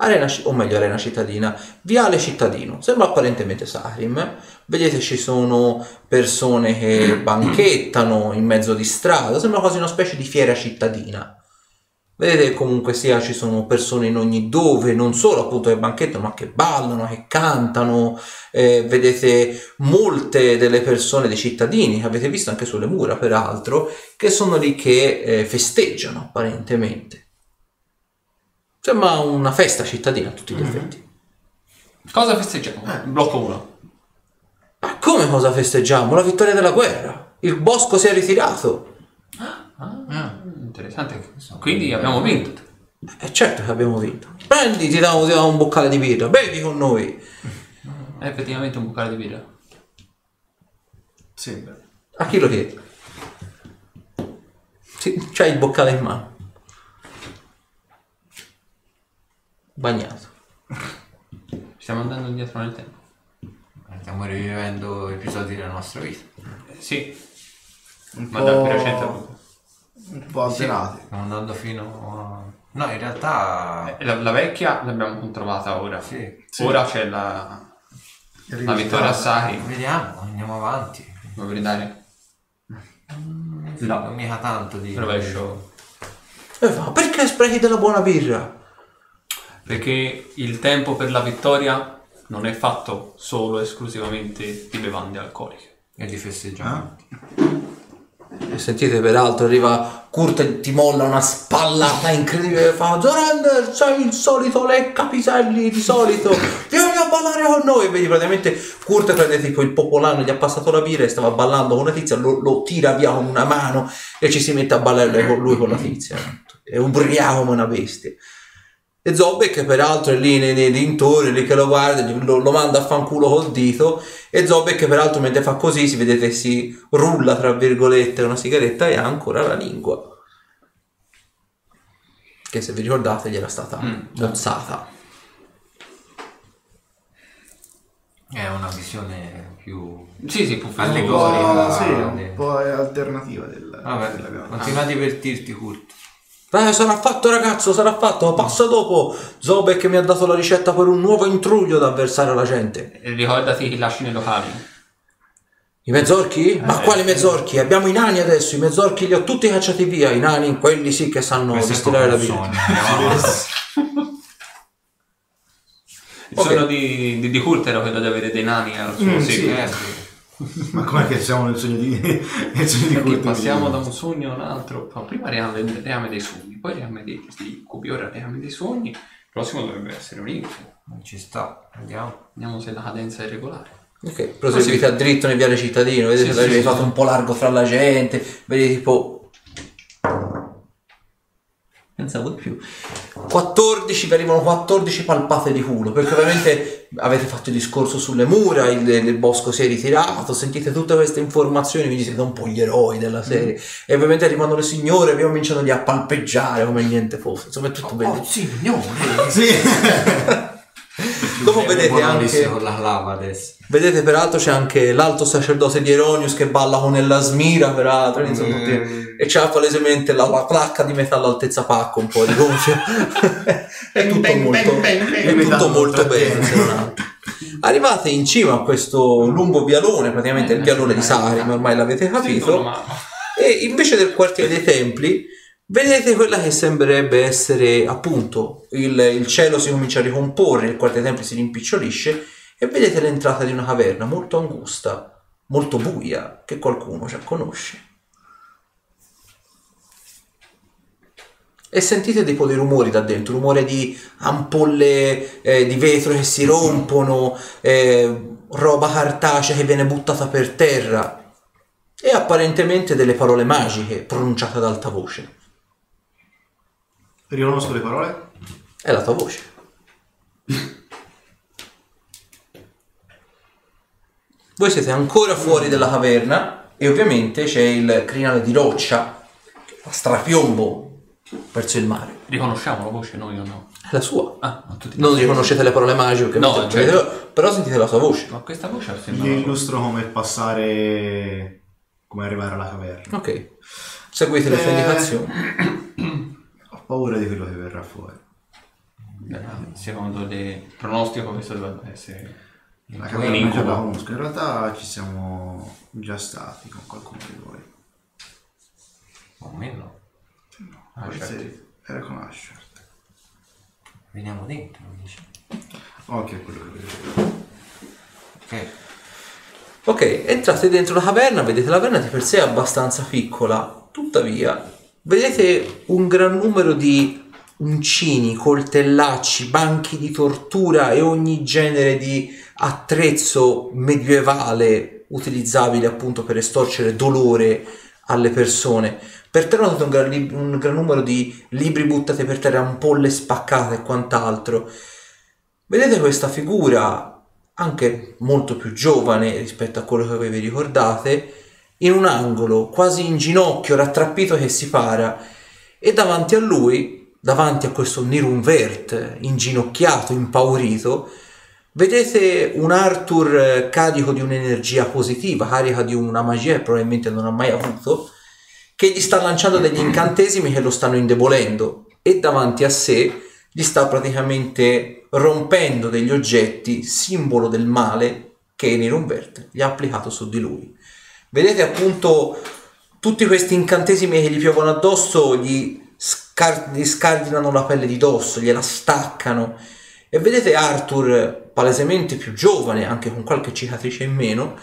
Arena, o meglio Arena Cittadina, Viale Cittadino, sembra apparentemente Sarim, vedete ci sono persone che banchettano in mezzo di strada, sembra quasi una specie di fiera cittadina. Vedete comunque sia ci sono persone in ogni dove, non solo appunto che banchettano, ma che ballano, che cantano, eh, vedete molte delle persone, dei cittadini, che avete visto anche sulle mura peraltro, che sono lì che eh, festeggiano apparentemente. Sembra una festa cittadina a tutti gli effetti. Cosa festeggiamo? Blocco 1. Ma come cosa festeggiamo? La vittoria della guerra! Il bosco si è ritirato! Ah, interessante. Quindi abbiamo vinto. E certo che abbiamo vinto. Prendi, ti diamo, ti diamo un boccale di birra, bevi con noi! È effettivamente un boccale di birra. Sembra. A chi lo chiedi? Sì, c'hai il boccale in mano. Bagnato. Stiamo andando indietro nel tempo. Stiamo rivivendo episodi della nostra vita. Eh, sì, Un ma dal po'... più recente appunto. Un po' alterati. Stiamo andando fino a... No, in realtà... Eh, La, la vecchia l'abbiamo trovata ora. Sì. Sì. Ora c'è la, la vittoria a Sari. Vediamo, andiamo avanti. Vuoi gridare? No. Non mica tanto di... Rovescio. E fa, perché sprechi della buona birra? Perché il tempo per la vittoria non è fatto solo e esclusivamente di bevande alcoliche. E di festeggiamenti. E sentite peraltro arriva Kurt e ti molla una spallata incredibile e fa Zorander sei il solito lecca piselli di solito. Vieni a ballare con noi. E vedi praticamente Kurt prende tipo il popolano gli ha passato la birra e stava ballando con una tizia lo, lo tira via con una mano e ci si mette a ballare con lui con la tizia. È ubriaco come una bestia. E Zobek peraltro è lì nei, nei dintorni, lì che lo guarda, lo, lo manda a fanculo col dito e Zobek peraltro mentre fa così si vede che si rulla tra virgolette una sigaretta e ha ancora la lingua. Che se vi ricordate gli era stata Mm. mozzata. È una visione più... Sì, sì, può fare Un Allegorica. po', Gloria, sì, eh. un po' è alternativa del, Vabbè, della continua a divertirti, Kurt. Eh, sarà fatto ragazzo, sarà fatto, passa dopo. Zobek mi ha dato la ricetta per un nuovo intruglio da versare alla gente. E Ricordati chi lasci nei locali. I mezzorchi? Ma quali mezzorchi? Abbiamo i nani adesso, i mezzorchi li ho tutti cacciati via, i nani, quelli sì che sanno distillare la proprio un birra. sogno. Andiamo avanti. Il Ok. sogno di, di, di Kurt era quello di avere dei nani al suo Mm, sì. Ma com'è che siamo nel sogno di, nel sogno di Perché Kurt? passiamo da un sogno a un altro. No, prima reame, reame dei sogni, poi reame dei incubi, ora reame dei sogni. Il prossimo dovrebbe essere un incubo. Non ci sta. Andiamo. Vediamo se la cadenza è regolare. Ok, proseguite a dritto nel viale cittadino, vedete Sì, che sì, avete sì. fatto un po' largo fra la gente, vedete tipo... Pensavo di più. 14, vi arrivano 14 palpate di culo, perché ovviamente avete fatto il discorso sulle mura, il, il bosco si è ritirato, sentite tutte queste informazioni, quindi siete un po' gli eroi della serie. E ovviamente arrivano le signore, vi cominciano a palpeggiare come niente fosse, insomma è tutto bellissimo. signore! Sì. Dopo Ci vedete anche... con la lava adesso. Vedete peraltro c'è anche l'alto sacerdote di Eronius che balla con la smira peraltro, insomma, Mm. tutti- e c'ha palesemente la, la placca di metallo altezza pacco un po' di gonfio. è tutto molto, è tutto molto bene. Arrivate in cima a questo lungo vialone, praticamente il vialone di Sarim, ormai l'avete capito, e invece del quartiere dei templi vedete quella che sembrerebbe essere appunto il, il cielo si comincia a ricomporre, il dei templi si rimpicciolisce e vedete l'entrata di una caverna molto angusta, molto buia, che qualcuno già conosce. E sentite tipo dei rumori da dentro, rumore di ampolle eh, di vetro che si rompono, eh, roba cartacea che viene buttata per terra e apparentemente delle parole magiche pronunciate ad alta voce. Riconosco le parole? È la tua voce. Voi siete ancora fuori dalla caverna e ovviamente c'è il crinale di roccia a strapiombo verso il mare. Riconosciamo la voce noi o no? È la sua. Ah, ma tutti Non riconoscete le parole magiche, No, ovviamente, certo. vedete- però sentite la sua voce. Ma questa voce Gli sembra... illustro come passare... come arrivare alla caverna. Ok. Seguite le sue Eh. indicazioni. Paura di quello che verrà fuori. Eh, Secondo le pronostico questo dovrebbe essere... La caverna già la conosco. In realtà ci siamo già stati con qualcuno di voi. O meno. Ah, Forse certo. era con Asher. Veniamo dentro, dici. Occhio a quello che vedo. Ok. Ok, entrate dentro la caverna, vedete la caverna di per sé è abbastanza piccola, tuttavia vedete un gran numero di uncini, coltellacci, banchi di tortura e ogni genere di attrezzo medievale utilizzabile appunto per estorcere dolore alle persone. Per terra notate un gran, lib- un gran numero di libri buttati per terra, ampolle spaccate e quant'altro. Vedete questa figura anche molto più giovane rispetto a quello che voi vi ricordate, in un angolo, quasi in ginocchio, rattrappito che si para, e davanti a lui, davanti a questo Nirunvert, inginocchiato, impaurito, vedete un Arthur eh, carico di un'energia positiva, carica di una magia che probabilmente non ha mai avuto, che gli sta lanciando degli incantesimi che lo stanno indebolendo e davanti a sé gli sta praticamente rompendo degli oggetti, simbolo del male che Nirunvert gli ha applicato su di lui. Vedete appunto tutti questi incantesimi che gli piovono addosso, gli, scar- gli scardinano la pelle di dosso, gliela staccano. E vedete Arthur, palesemente più giovane, anche con qualche cicatrice in meno,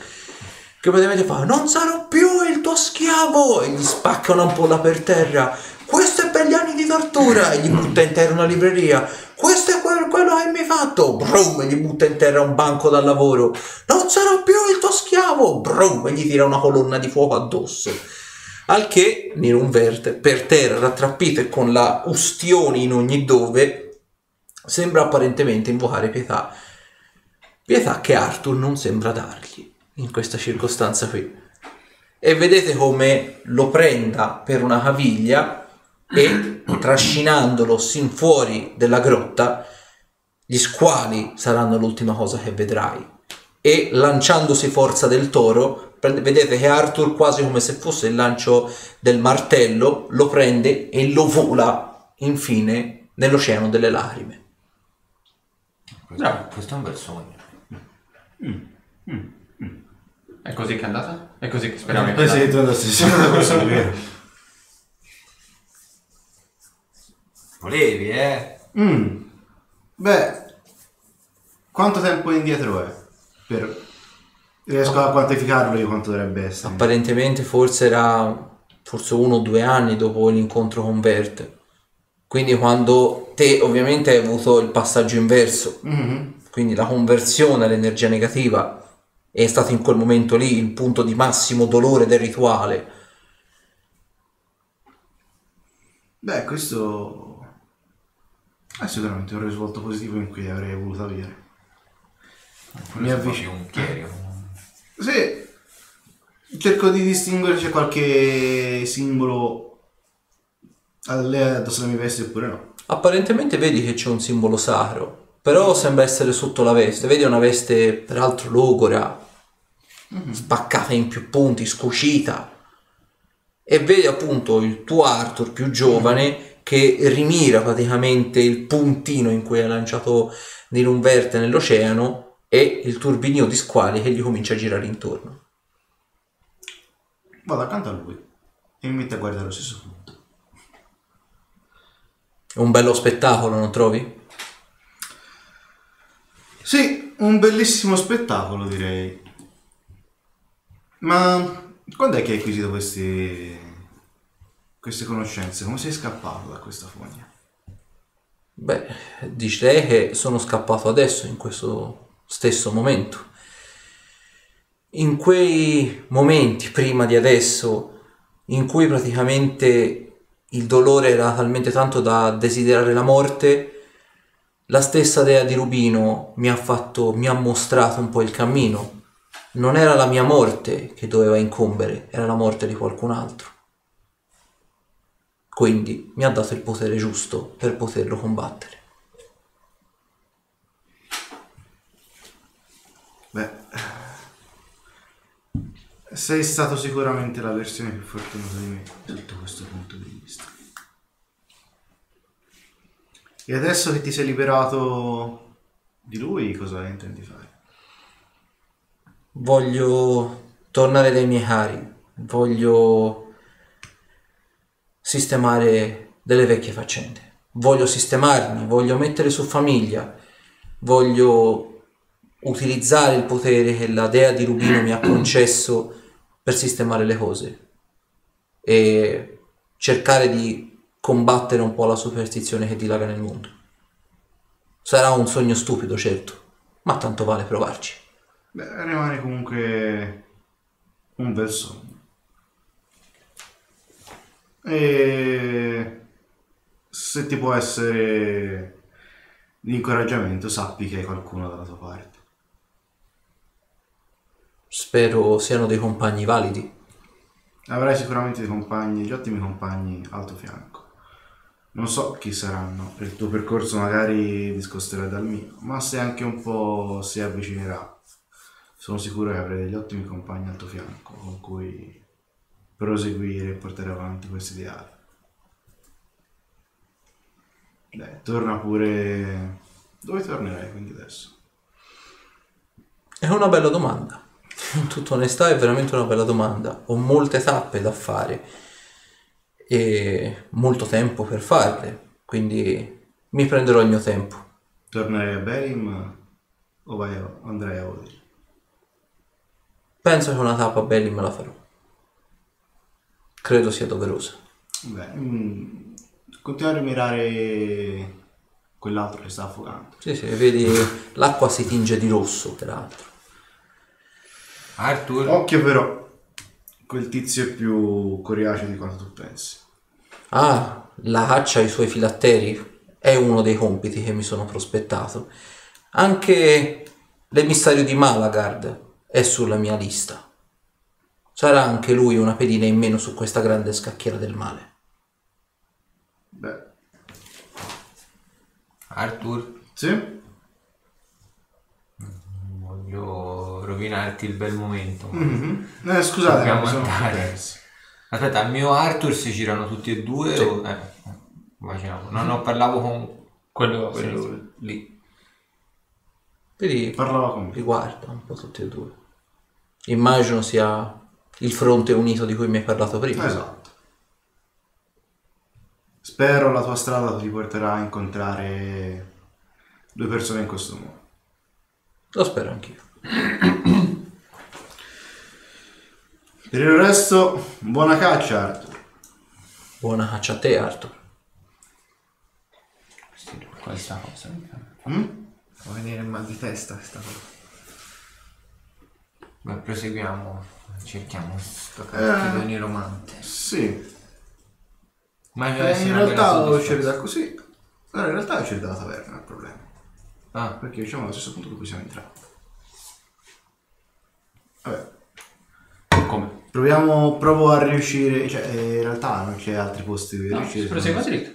che praticamente fa non sarò più il tuo schiavo! E gli spacca un'ampolla per terra. Questo è per gli anni di tortura! E gli butta in terra una libreria. Questo è quello che mi hai fatto brum e gli butta in terra un banco da lavoro non sarò più il tuo schiavo brum e gli tira una colonna di fuoco addosso Al che Nirunverte, per terra, rattrappito e con la ustione in ogni dove, sembra apparentemente invocare pietà. Pietà che Arthur non sembra dargli in questa circostanza qui. E vedete come lo prenda per una caviglia e trascinandolo sin fuori della grotta, gli squali saranno l'ultima cosa che vedrai. E lanciandosi forza del toro, prende- vedete che Arthur, quasi come se fosse il lancio del martello, lo prende e lo vola infine nell'oceano delle lacrime. Bravo, questo è un bel sogno. È così che è andata? È così che speriamo che Eh è sì, andata? una cosa vero. Volevi, eh? Mm. Beh, quanto tempo indietro è? Per... Riesco a quantificarlo io quanto dovrebbe essere. Apparentemente forse era forse uno o due anni dopo l'incontro con Bert. Quindi quando te ovviamente hai avuto il passaggio inverso, Mhm. quindi la conversione all'energia negativa è stato in quel momento lì il punto di massimo dolore del rituale. Beh, questo è sicuramente un risvolto positivo in cui avrei voluto avere. Mi avvicino. un chierio. Sì, cerco di distinguere se c'è qualche simbolo alle- addosso alle mie vesti oppure no. Apparentemente vedi che c'è un simbolo sacro, però sembra essere sotto la veste. Vedi una veste peraltro logora, spaccata in più punti, scucita. E vedi appunto il tuo Arthur più giovane che rimira praticamente il puntino in cui ha lanciato Nirunverte nell'oceano e il turbinio di squali che gli comincia a girare intorno. Vado accanto a lui e mi metto a guardare allo stesso punto. È un bello spettacolo, non trovi? Sì, un bellissimo spettacolo direi. Ma quando è che hai acquisito questi, queste conoscenze? Come sei scappato da questa fogna? Beh, direi che sono scappato adesso, in questo stesso momento. In quei momenti, prima di adesso, in cui praticamente il dolore era talmente tanto da desiderare la morte, la stessa dea di Rubino mi ha fatto, mi ha mostrato un po' il cammino. Non era la mia morte che doveva incombere, era la morte di qualcun altro. Quindi mi ha dato il potere giusto per poterlo combattere. Beh, sei stato sicuramente la versione più fortunata di me sotto questo punto di vista. E adesso che ti sei liberato di lui, cosa intendi fare? Voglio tornare dai miei cari, voglio sistemare delle vecchie faccende, voglio sistemarmi, voglio mettere su famiglia, voglio utilizzare il potere che la dea di Rubino mi ha concesso per sistemare le cose e cercare di combattere un po' la superstizione che dilaga nel mondo. Sarà un sogno stupido, certo, ma tanto vale provarci. Beh, rimane comunque un bel sogno. E se ti può essere di incoraggiamento, sappi che hai qualcuno dalla tua parte. Spero siano dei compagni validi. Avrai sicuramente dei compagni, degli ottimi compagni al tuo fianco. Non so chi saranno, il tuo percorso magari discosterà dal mio, ma se anche un po' si avvicinerà, sono sicuro che avrai degli ottimi compagni al tuo fianco con cui proseguire e portare avanti questo ideale. Beh, torna pure... Dove tornerai quindi adesso? È una bella domanda. In tutta onestà è veramente una bella domanda. Ho molte tappe da fare e molto tempo per farle, quindi mi prenderò il mio tempo. Tornerai a Berim o vai a, andrai a Odin? Penso che una tappa belli me la farò. Credo sia doverosa. Beh, mm, continua a rimirare quell'altro che sta affogando. Sì, sì, vedi l'acqua si tinge di rosso, peraltro. Arthur, Occhio però, quel tizio è più coriaceo di quanto tu pensi. Ah, la caccia ai suoi filatteri è uno dei compiti che mi sono prospettato. Anche l'emissario di Malagard è sulla mia lista. Sarà anche lui una pedina in meno su questa grande scacchiera del male. Beh, Arthur, sì? non voglio rovinarti il bel momento. ma Mhm. Eh, scusate, Dobbiamo mi sono andare. perso. Aspetta, al mio Arthur si girano tutti e due? O... Eh, immaginavo. No, no, parlavo con Quello, quello sì. lì. Quindi Parlava con me. li guarda un po' tutti e due. Immagino sia il fronte unito di cui mi hai parlato prima. Esatto. Spero la tua strada ti porterà a incontrare due persone in questo modo. Lo spero anch'io. Per il resto, buona caccia, Arthur. Buona caccia a te, Arthur. Questa cosa. Mm? Fa venire il mal di testa questa cosa. Beh, proseguiamo. Cerchiamo sto cacchio di romante. Sì. Ma Eh, in realtà lo uscire da così. Allora, in realtà uscire dalla taverna è il problema. Ah, Perché diciamo allo stesso punto in cui siamo entrati. Vabbè. Come? Proviamo, provo a riuscire. Cioè, eh, in realtà non c'è altri posti dove No, riuscire. prosegue dritto.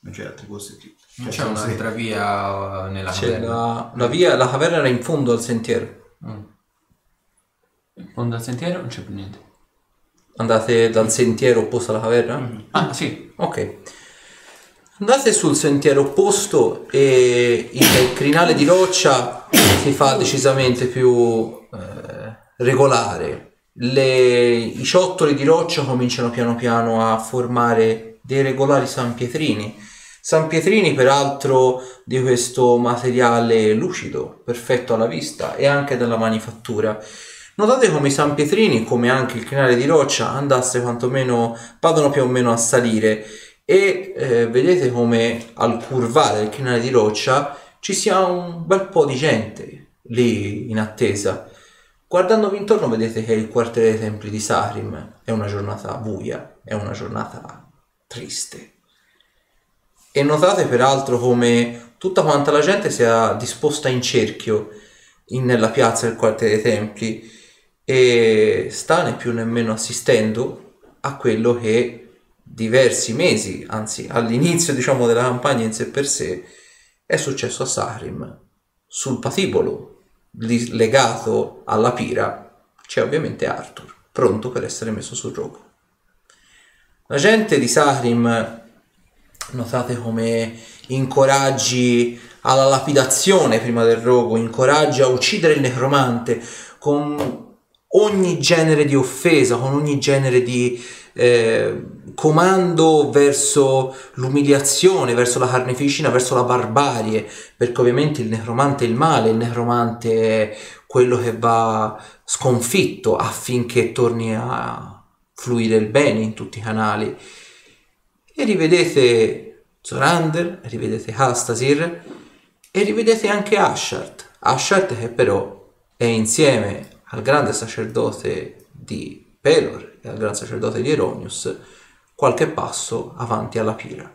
Non c'è altri posti qui. non Cioè, c'è sono un'altra via eh, nella C'è caverna. la, la via, la caverna era in fondo al sentiero. Fondo al sentiero non c'è più niente. Andate dal sentiero opposto alla caverna? Ah, sì. Ok. Andate sul sentiero opposto e il crinale di roccia si fa decisamente più eh, regolare. Le- I ciottoli di roccia cominciano piano piano a formare dei regolari sanpietrini. Sanpietrini peraltro di questo materiale lucido, perfetto alla vista e anche dalla manifattura. Notate come i sanpietrini, come anche il crinale di roccia, andasse quantomeno, vadano più o meno a salire e eh, vedete come al curvare il crinale di roccia ci sia un bel po' di gente lì in attesa. Guardandovi intorno vedete che il quartiere dei templi di Sarim è una giornata buia, è una giornata triste. E notate peraltro come tutta quanta la gente sia disposta in cerchio in- nella piazza del quartiere dei templi e sta né più nemmeno assistendo a quello che diversi mesi, anzi all'inizio diciamo della campagna in sé per sé, è successo a Sarim. Sul patibolo legato alla pira c'è ovviamente Arthur, pronto per essere messo sul rogo. La gente di Sarim, notate come incoraggi alla lapidazione prima del rogo, incoraggia a uccidere il necromante con ogni genere di offesa, con ogni genere di eh, comando verso l'umiliazione, verso la carneficina, verso la barbarie, perché ovviamente il necromante è il male, il necromante è quello che va sconfitto affinché torni a fluire il bene in tutti i canali. E rivedete Zorander, rivedete Hastasir e rivedete anche Ashart. Ashart che però è insieme al grande sacerdote di Pelor e al grande sacerdote di Eronius qualche passo avanti alla pira.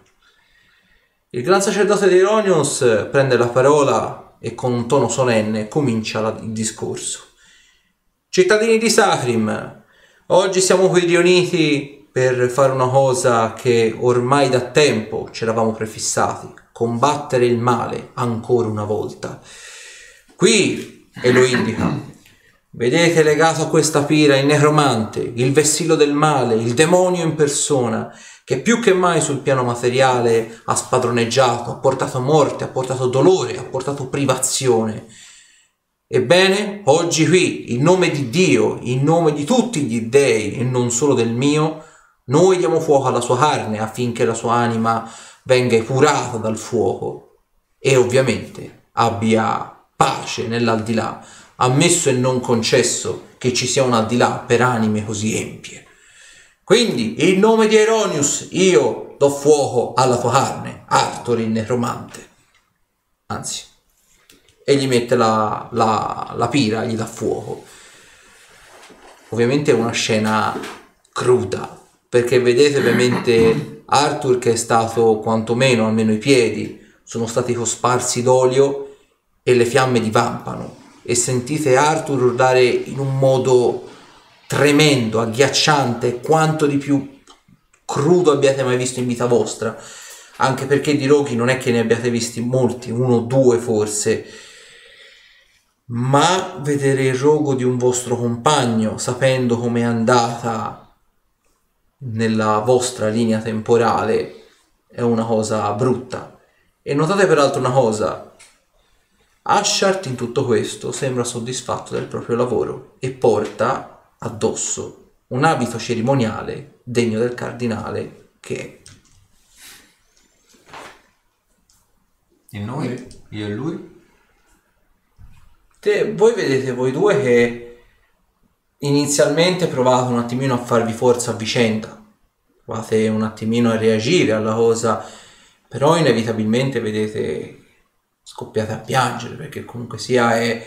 Il gran sacerdote di Eronius prende la parola e con un tono solenne comincia la- il discorso. Cittadini di Sacrim, oggi siamo qui riuniti per fare una cosa che ormai da tempo ci eravamo prefissati, combattere il male ancora una volta. Qui, e lo indica, vedete legato a questa pira il necromante, il vessillo del male, il demonio in persona, che più che mai sul piano materiale ha spadroneggiato, ha portato morte, ha portato dolore, ha portato privazione. Ebbene, oggi qui, in nome di Dio, in nome di tutti gli dei e non solo del mio, noi diamo fuoco alla sua carne affinché la sua anima venga epurata dal fuoco e ovviamente abbia pace nell'aldilà, ammesso e non concesso che ci sia un aldilà per anime così empie. Quindi, in nome di Eronius, io do fuoco alla tua carne, Arthur il necromante. Anzi, e gli mette la, la, la pira, gli dà fuoco. Ovviamente è una scena cruda. Perché vedete ovviamente Arthur che è stato quantomeno, almeno i piedi, sono stati cosparsi d'olio e le fiamme divampano. E sentite Arthur urlare in un modo tremendo, agghiacciante, quanto di più crudo abbiate mai visto in vita vostra. Anche perché di roghi non è che ne abbiate visti molti, uno o due forse. Ma vedere il rogo di un vostro compagno, sapendo com'è andata nella vostra linea temporale, è una cosa brutta. E notate peraltro una cosa, Ashart in tutto questo sembra soddisfatto del proprio lavoro e porta addosso un abito cerimoniale degno del cardinale che è. E noi? Io e lui? Te- voi vedete voi due che inizialmente provate un attimino a farvi forza a vicenda, provate un attimino a reagire alla cosa, però inevitabilmente vedete scoppiate a piangere perché comunque sia è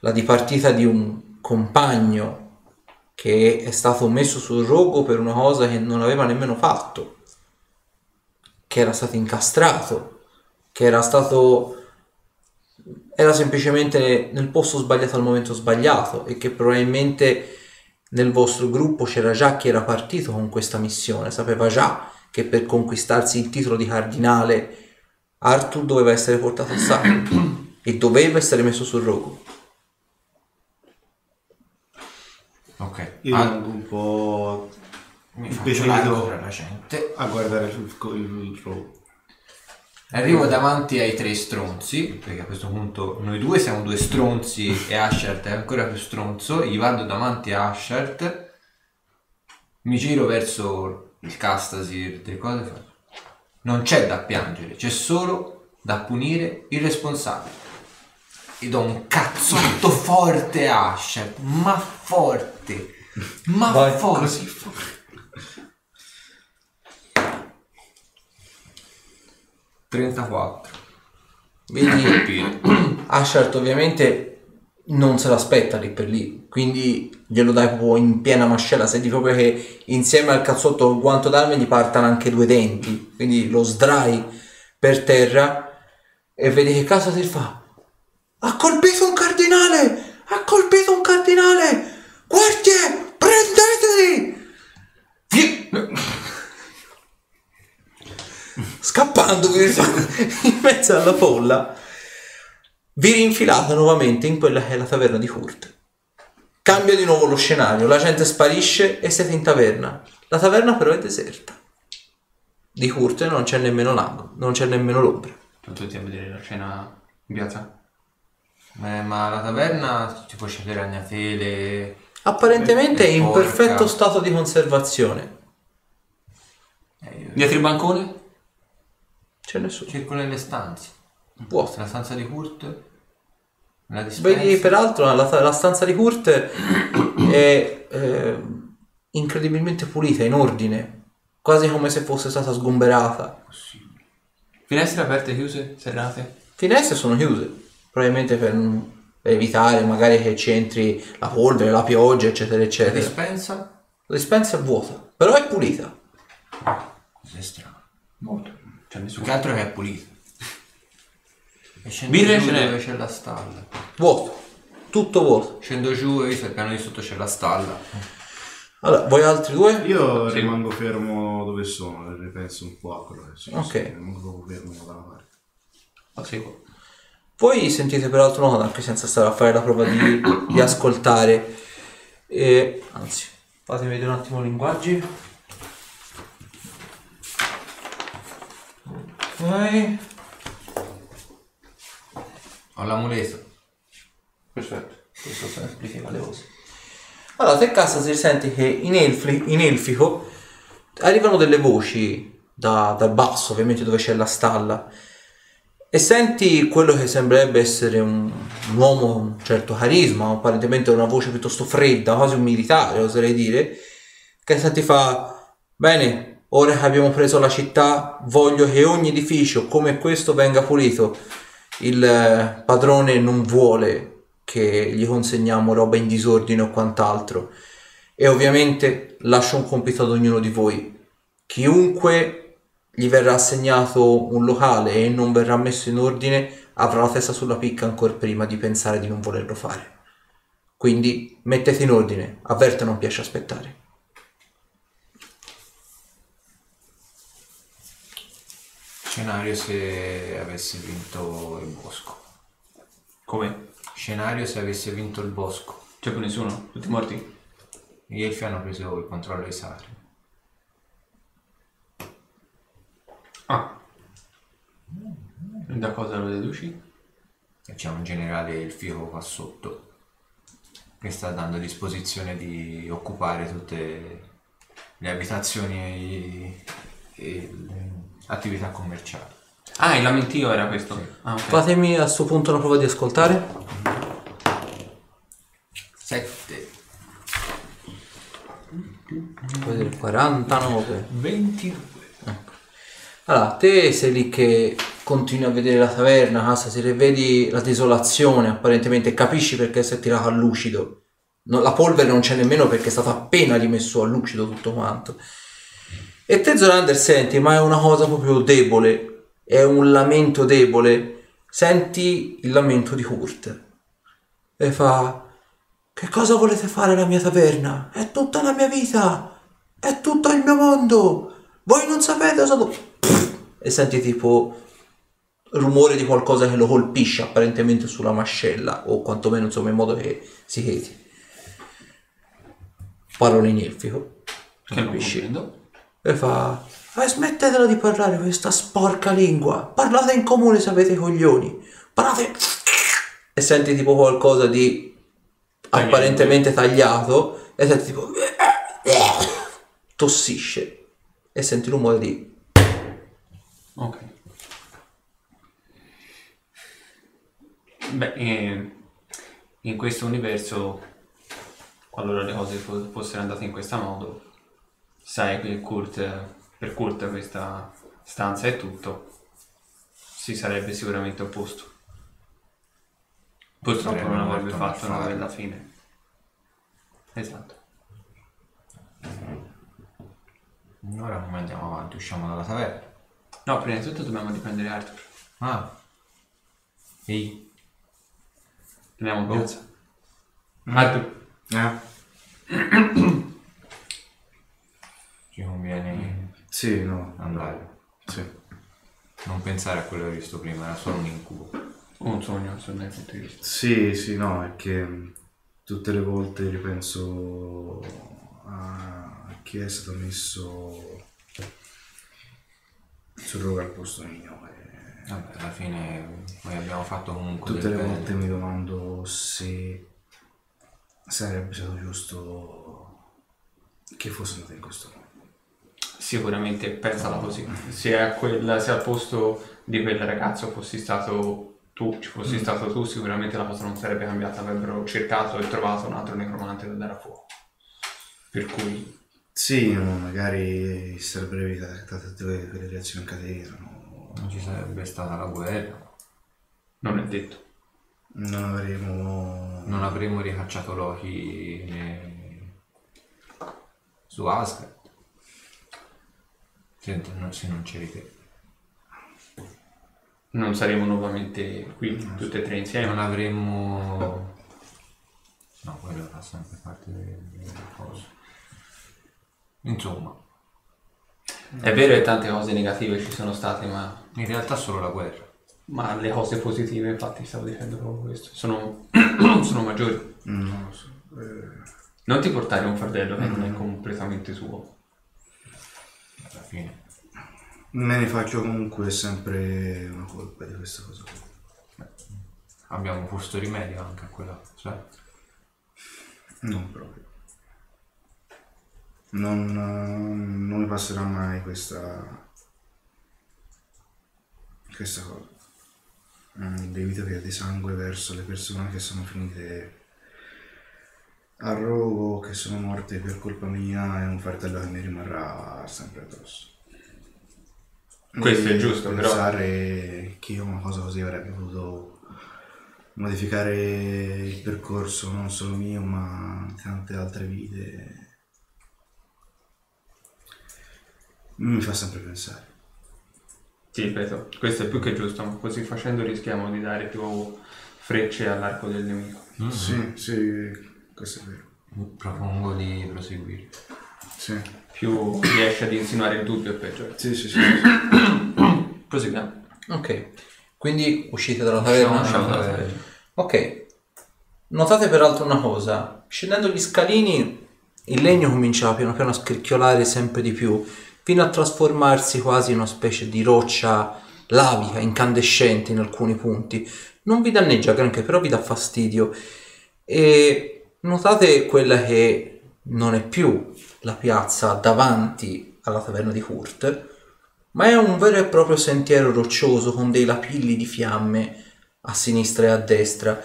la dipartita di un compagno che è stato messo sul rogo per una cosa che non aveva nemmeno fatto, che era stato incastrato, che era stato era semplicemente nel posto sbagliato al momento sbagliato e che probabilmente nel vostro gruppo c'era già chi era partito con questa missione, sapeva già che per conquistarsi il titolo di cardinale Arthur doveva essere portato a sangue e doveva essere messo sul rogo. Ok. Io Ah, rimango un po' mi faccio largo tra la gente. a guardare il, il, rogo. Arrivo davanti ai tre stronzi, perché a questo punto noi due siamo due stronzi e Ashert è ancora più stronzo. Gli vado davanti a Ashert, mi giro verso il Castasir, delle cose faccio. Non c'è da piangere, c'è solo da punire il responsabile. E do un cazzotto forte a Ashert, ma forte, ma Vai, forte. Così forte. ...34. Vedi. Ashart ovviamente non se l'aspetta lì per lì, quindi glielo dai proprio in piena mascella, senti proprio che insieme al cazzotto col guanto d'arme gli partano anche due denti, quindi lo sdrai per terra e vedi che casa si fa. Ha colpito un cardinale! Ha colpito un cardinale! Guardie, prendeteli! Scappando in mezzo alla folla, vi rinfilate nuovamente in quella che è la taverna di Kurt. Cambia di nuovo lo scenario, la gente sparisce e siete in taverna. La taverna però è deserta. Di Kurt non c'è nemmeno l'angolo, non c'è nemmeno l'ombra. Sono tutti a vedere la scena in piazza. Eh, ma la taverna si può scegliere ragnatele. Apparentemente è in Porca. perfetto stato di conservazione. Eh, io Dietro il bancone? C'è nessuno. cerco nelle stanze. Vuoto. La stanza di Kurt. La dispensa. Vedi peraltro la, la stanza di Kurt è eh, incredibilmente pulita, in ordine, quasi come se fosse stata sgomberata. Finestre aperte e chiuse? Serrate? Finestre sono chiuse, probabilmente per, per evitare magari che ci entri la polvere, la pioggia, eccetera, La eccetera. dispensa. La dispensa è vuota, però è pulita. Cos'è strano. Molto. Nessuno. che altro che è pulita. E scendo Birre giù ce n'è? dove c'è la stalla. Vuoto, tutto vuoto. Scendo giù e visto il piano di sotto c'è la stalla. Allora, voi altri due? Io Sì. rimango fermo dove sono, ripenso un po' a quello che succede. Ok. Rimango proprio fermo da una parte. Lo seguo. Voi sentite peraltro nota anche senza stare a fare la prova di, di ascoltare. E, anzi, fatemi vedere un attimo i linguaggi. Ok. L'amuleto. Perfetto, questo semplifica le cose. Allora, te casa si sente che in, elfi- in elfico arrivano delle voci da- dal basso, ovviamente dove c'è la stalla, e senti quello che sembrerebbe essere un, un uomo con un certo carisma, apparentemente una voce piuttosto fredda, quasi un militare, oserei dire, che senti fa, bene, ora che abbiamo preso la città, voglio che ogni edificio come questo venga pulito. Il eh, padrone non vuole che gli consegniamo roba in disordine o quant'altro. E ovviamente lascio un compito ad ognuno di voi. Chiunque gli verrà assegnato un locale e non verrà messo in ordine avrà la testa sulla picca ancora prima di pensare di non volerlo fare. Quindi mettete in ordine, avverto non piace aspettare. Scenario se avesse vinto il bosco. Come? Scenario se avesse vinto il bosco. C'è più nessuno? Tutti morti? Gli elfi hanno preso il controllo dei sacri. Ah. Da cosa lo deduci? E c'è un generale elfico qua sotto che sta dando disposizione di occupare tutte le abitazioni e, e attività commerciali. Ah, il lamentio era questo. Ah, ok. Fatemi a questo punto una prova di ascoltare. 7. Puoi dire 49. 22. Allora, te sei lì che continui a vedere la taverna, casa, se ne vedi la desolazione, apparentemente capisci perché si è tirato a lucido. No, la polvere non c'è nemmeno perché è stato appena rimesso a lucido tutto quanto. E te Zorander senti, ma è una cosa proprio debole, è un lamento debole. Senti il lamento di Kurt. E fa, che cosa volete fare alla mia taverna? È tutta la mia vita, è tutto il mio mondo. Voi non sapete cosa... do-" E senti tipo rumore di qualcosa che lo colpisce apparentemente sulla mascella o quantomeno insomma in modo che si cheti. Parole in elfico. Che non Capisci? comprendo. E fa... Eh, smettetela di parlare questa sporca lingua. Parlate in comune se avete i coglioni. Parlate... E senti tipo qualcosa di apparentemente tagliato e senti tipo... Tossisce. E senti il rumore di... Ok. Beh, eh, in questo universo, qualora le cose fo- fossero andate in questo modo, sai che Kurt, per Kurt questa stanza è tutto, si sarebbe sicuramente opposto. Purtroppo non avrebbe fatto una bella fine. Esatto. Ora come andiamo avanti? Usciamo dalla taverna. No, prima di tutto dobbiamo dipendere Arthur. Ah. Ehi. Andiamo in piazza. Arthur. Eh? Ci conviene Sì, no. andare. Sì. Non pensare a quello che hai visto prima, era solo un incubo. Un sogno, sul mio punto di vista. Sì, sì, no, è che mh, tutte le volte ripenso a chi è stato messo sul rogo al posto mio. e Vabbè, alla fine noi abbiamo fatto comunque tutte le bene. volte mi domando se sarebbe stato giusto che fosse andato in questo modo. Sicuramente pensala così. Se, a quel, se al posto di quel ragazzo fossi stato tu, ci fossi stato tu, sicuramente la cosa non sarebbe cambiata. Avrebbero cercato e trovato un altro necromante da dare a fuoco. Per cui, Sì, no, magari sarebbero evitate tutte quelle reazioni in catena, no? Non ci sarebbe stata la guerra, non è detto. non avremo... non avremmo ricacciato Loki né- su Asgard. Se, non- se non c'eri te. Non saremo nuovamente qui tutte e tre insieme. Non avremmo... No, quello fa sempre parte delle, cose. Insomma, È vero che tante cose negative ci sono state, ma, in realtà solo la guerra. ma le cose positive, infatti, stavo dicendo proprio questo, sono, sono maggiori. Mm, Non lo so. eh, Non ti portare un fardello che non è completamente tuo. Fine. me ne faccio comunque sempre una colpa di questa cosa. qui. Abbiamo posto rimedio anche a quella, sai? Non proprio. Non, non mi passerà mai questa questa cosa. Mm, Debito che di sangue verso le persone che sono finite a rogo, che sono morte per colpa mia, è un fardello che mi rimarrà sempre addosso. Questo è E giusto, però- pensare che io una cosa così avrebbe potuto modificare il percorso non solo mio ma tante altre vite mi fa sempre pensare. Ti ripeto, questo è più che giusto, ma così facendo rischiamo di dare più frecce all'arco del nemico. Sì, sì, questo è vero. Propongo di proseguire. Sì, Più riesce ad insinuare il dubbio, peggio. sì, sì. sì, sì. Proseguiamo. Ok, quindi uscite dalla taverna. Usciamo dalla taverna. Ok, notate peraltro una cosa, scendendo gli scalini il legno comincia piano piano a scricchiolare sempre di più, fino a trasformarsi quasi in una specie di roccia lavica, incandescente in alcuni punti. Non vi danneggia granché, però vi dà fastidio. E notate quella che non è più la piazza davanti alla taverna di Hurt, ma è un vero e proprio sentiero roccioso con dei lapilli di fiamme a sinistra e a destra.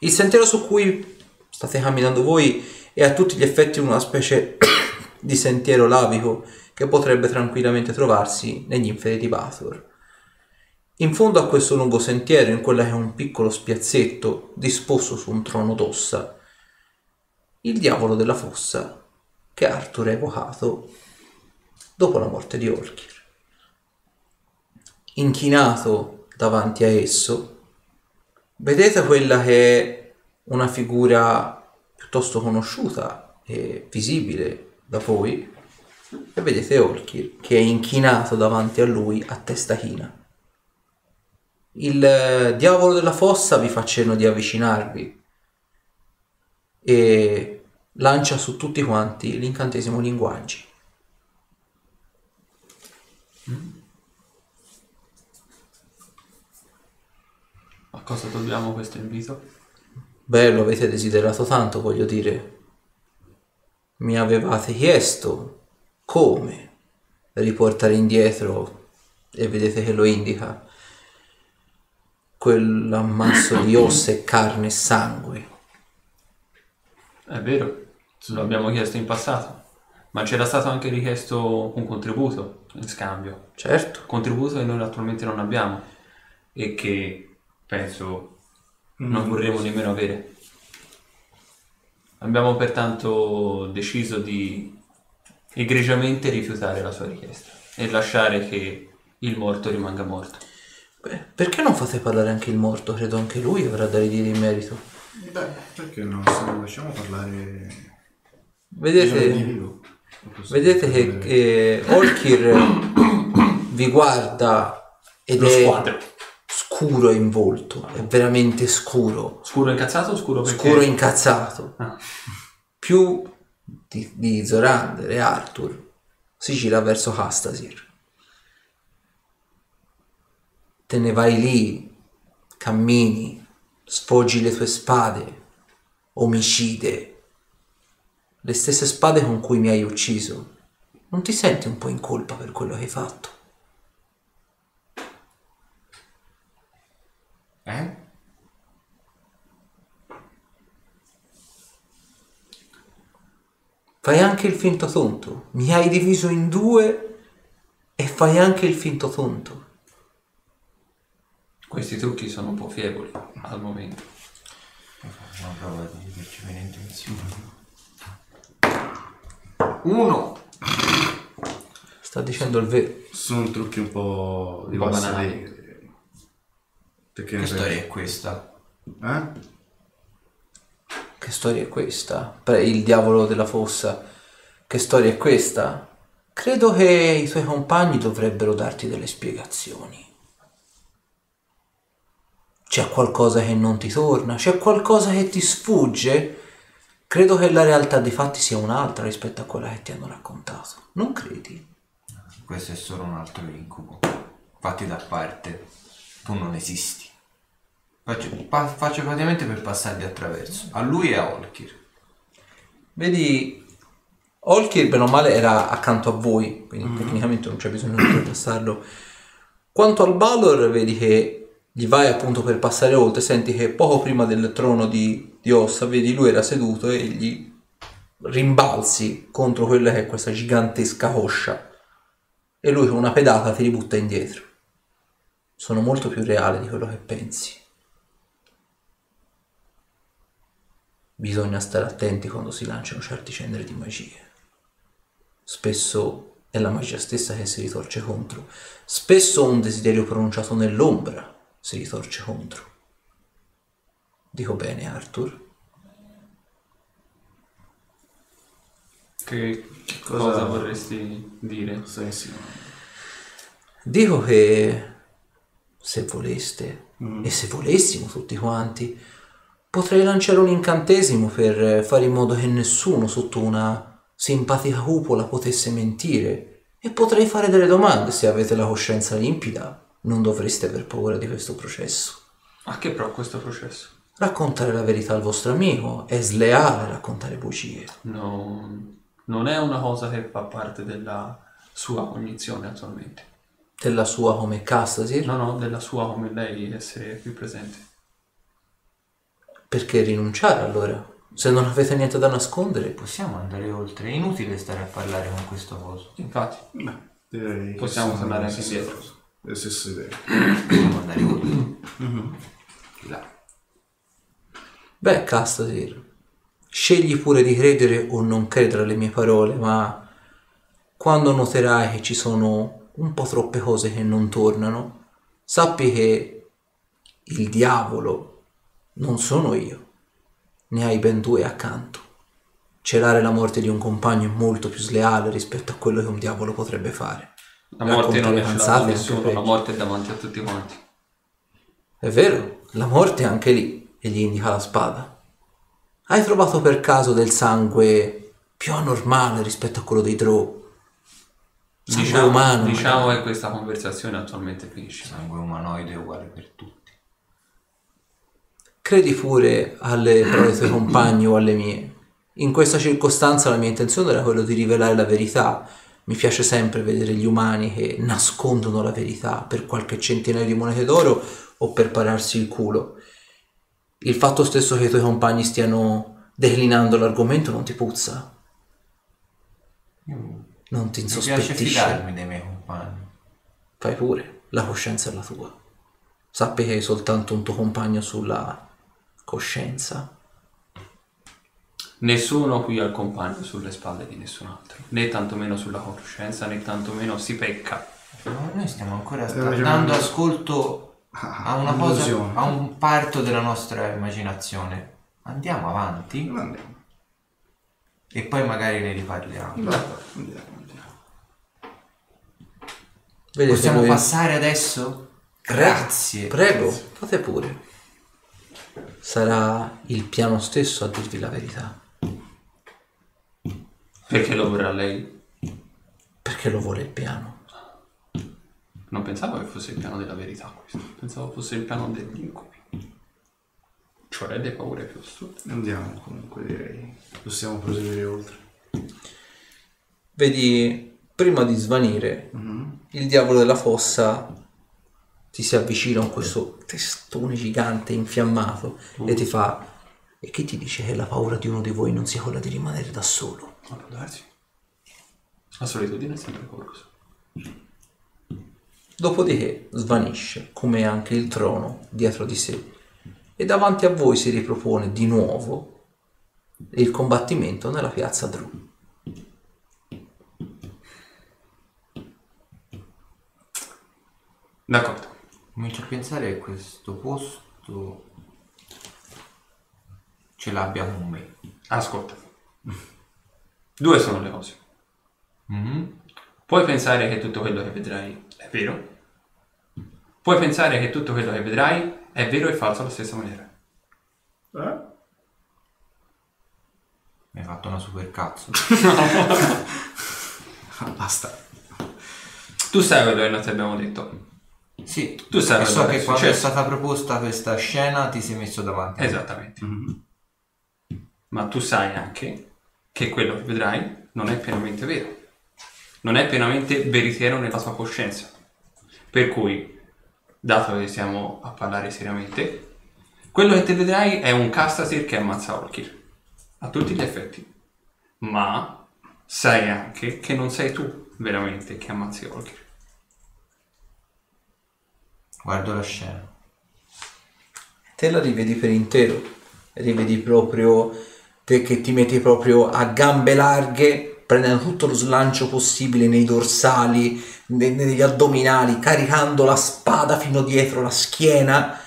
Il sentiero su cui state camminando voi è a tutti gli effetti una specie di sentiero lavico che potrebbe tranquillamente trovarsi negli inferi di Bathor. In fondo a questo lungo sentiero, in quella che è un piccolo spiazzetto disposto su un trono d'ossa, il diavolo della fossa che Arthur ha evocato dopo la morte di Orkir. Inchinato davanti a esso, vedete quella che è una figura piuttosto conosciuta e visibile da voi, e vedete Orkir che è inchinato davanti a lui a testa china. Il eh, diavolo della fossa vi fa cenno di avvicinarvi e lancia su tutti quanti l'incantesimo linguaggi. A cosa dobbiamo questo invito? Beh, lo avete desiderato tanto, voglio dire. Mi avevate chiesto come riportare indietro, e vedete che lo indica, quell'ammasso di ossa e carne e sangue. È vero, lo abbiamo chiesto in passato, ma c'era stato anche richiesto un contributo in scambio. Certo, Contributo che noi attualmente non abbiamo e che penso non vorremmo nemmeno avere. Abbiamo pertanto deciso di egregiamente rifiutare la sua richiesta e lasciare che il morto rimanga morto. Beh, perché non fate parlare anche il morto? Credo anche lui avrà da ridire in merito. Beh, perché no? Se lo lasciamo parlare... Vedete, posso vedete che, che Olkir vi guarda ed Lo è squadro. scuro in volto, è veramente scuro, Scuro incazzato o scuro perché... scuro incazzato. Ah. Più di, di Zorander e Arthur si gira verso Castasir. Te ne vai lì, cammini, sfoggi le tue spade, omicide, le stesse spade con cui mi hai ucciso. Non ti senti un po' in colpa per quello che hai fatto? Eh? Fai anche il finto tonto. Mi hai diviso in due e fai anche il finto tonto. Questi trucchi sono un po' fievoli al momento. Una prova di percepimento insieme. Uno! Sta dicendo il vero. Sono trucchi un po' di po' banali. Perché Che storia è questa? Eh? Che storia è questa? Pre- il diavolo della fossa. Che storia è questa? Credo che i tuoi compagni dovrebbero darti delle spiegazioni. C'è qualcosa che non ti torna? C'è qualcosa che ti sfugge? Credo che la realtà dei fatti sia un'altra rispetto a quella che ti hanno raccontato. Non credi? Questo è solo un altro incubo. Fatti da parte. Tu non esisti. Faccio, pa- faccio praticamente per passarli attraverso. A lui e a Olkir. Vedi, Olkir bene o male era accanto a voi, quindi tecnicamente non c'è bisogno di oltrepassarlo. Quanto al Balor, vedi che gli vai appunto per passare oltre, senti che poco prima del trono di, di Ossa, vedi lui era seduto e gli rimbalzi contro quella che è questa gigantesca coscia e lui con una pedata ti ributta indietro. Sono molto più reale di quello che pensi. bisogna stare attenti quando si lanciano certi ceneri di magie. Spesso è la magia stessa che si ritorce contro. Spesso un desiderio pronunciato nell'ombra si ritorce contro. Dico bene, Arthur? Che cosa- cosa, vorresti dire? Stai insinuando? Dico che se voleste, e se volessimo tutti quanti, potrei lanciare un incantesimo per fare in modo che nessuno sotto una simpatica cupola potesse mentire. E potrei fare delle domande se avete la coscienza limpida. Non dovreste aver paura di questo processo. A che pro questo processo? Raccontare la verità al vostro amico è sleale raccontare bugie. No, non è una cosa che fa parte della sua cognizione attualmente. Della sua come Castasir, No, no, della sua come lei essere qui presente. perché rinunciare allora? Se non avete niente da nascondere, Possiamo andare oltre, è inutile stare a parlare con questo coso. Infatti, Beh, Possiamo siamo tornare anche indietro. Le stesse idee. Andare oltre. Di là. Beh, Castasir, scegli pure di credere o non credere alle mie parole, ma quando noterai che ci sono un po' troppe cose che non tornano, sappi che il diavolo non sono io, ne hai ben due accanto. Celare la morte di un compagno è molto più sleale rispetto a quello che un diavolo potrebbe fare. La morte non è Raccontare celata cazzate da anche nessuno, la morte è davanti a tutti quanti. È vero, la morte è anche lì e gli indica la spada. Hai trovato per caso del sangue più anormale rispetto a quello dei Drow? Sangue Diciamo, umano. diciamo magari. che questa conversazione attualmente finisce. Sangue umanoide è uguale per tutti. Credi pure alle parole dei tuoi compagni o alle mie. In questa circostanza la mia intenzione era quella di rivelare la verità. Mi piace sempre vedere gli umani che nascondono la verità per qualche centinaio di monete d'oro o per pararsi il culo. Il fatto stesso che i tuoi compagni stiano declinando l'argomento non ti puzza? Non ti Mi piace insospettisce? fidarmi dei miei compagni. Fai pure, la coscienza è la tua. Sappi che hai soltanto un tuo compagno sulla coscienza. Nessuno qui ha il compagno sulle spalle di nessun altro, né tantomeno sulla coscienza, né tantomeno si pecca. Ma noi stiamo ancora sta- dando ascolto a una cosa, a un parto della nostra immaginazione. Andiamo avanti Non andiamo. e poi magari ne riparliamo. Andiamo, andiamo. Vedete Possiamo voi- passare adesso? Grazie. Prego, fate pure. Sarà il piano stesso a dirvi la verità, Perché lo vorrà lei? perché lo vuole il piano. Non pensavo che fosse il piano della verità questo, pensavo fosse il piano degli incubi. Cioè delle paure più assurde. Andiamo comunque direi. Possiamo proseguire oltre. Vedi, prima di svanire, il diavolo della fossa ti si avvicina con questo testone gigante infiammato e ti fa... E chi ti dice che la paura di uno di voi non sia quella di rimanere da solo? Ma può darsi. La solitudine è sempre paurosa. Dopodiché svanisce, come anche il trono, dietro di sé, e davanti a voi si ripropone di nuovo il combattimento nella piazza Dru. D'accordo. Comincio a pensare che questo posto ce l'abbia con me. Ascolta. Due sono le cose. Mhm. Puoi pensare che tutto quello che vedrai è vero. Puoi pensare che tutto quello che vedrai è vero e falso alla stessa maniera. Eh? Mi hai fatto una super cazzo. Basta. Tu sai quello che noi ti abbiamo detto. Sì, Tu sai so quello che quando è stata proposta questa scena ti sei messo davanti. Esattamente. Ma tu sai anche che quello che vedrai non è pienamente vero. Non è pienamente veritiero nella tua coscienza. Per cui, dato che stiamo a parlare seriamente, quello che te vedrai è un Castasir che ammazza Orkir. A tutti gli effetti. Ma sai anche che non sei tu veramente che ammazzi Orkir. Guardo la scena. Te la rivedi per intero. rivedi proprio che ti metti proprio a gambe larghe, prendendo tutto lo slancio possibile nei dorsali, ne- negli addominali, caricando la spada fino dietro la schiena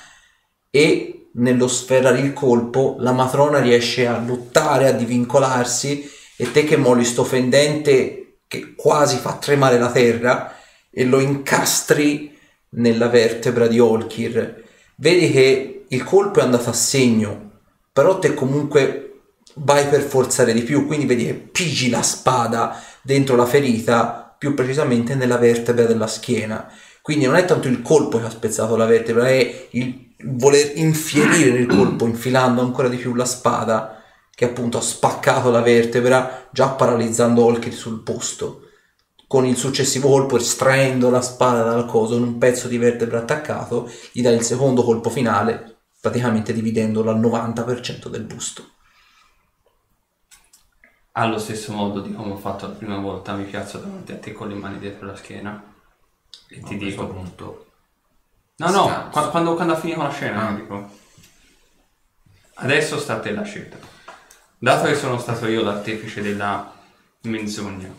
e nello sferrare il colpo la matrona riesce a lottare, a divincolarsi e te che molli sto fendente che quasi fa tremare la terra e lo incastri nella vertebra di Olkir. Vedi che il colpo è andato a segno, però te comunque vai per forzare di più, quindi vedi che pigi la spada dentro la ferita, più precisamente nella vertebra della schiena. Quindi non è tanto il colpo che ha spezzato la vertebra, è il voler infierire nel colpo, infilando ancora di più la spada, che appunto ha spaccato la vertebra, già paralizzando Olkir sul posto. Con il successivo colpo, estraendo la spada dal coso, in un pezzo di vertebra attaccato, gli dà il secondo colpo finale, praticamente dividendolo al 90% del busto. Allo stesso modo di come ho fatto la prima volta, mi piazzo davanti a te con le mani dietro la schiena e ti A questo dico... punto No, no, Scanso. qua- quando, quando ha finito la scena, Ah. dico. Adesso sta a te la scelta. Dato che sono stato io l'artefice della menzogna,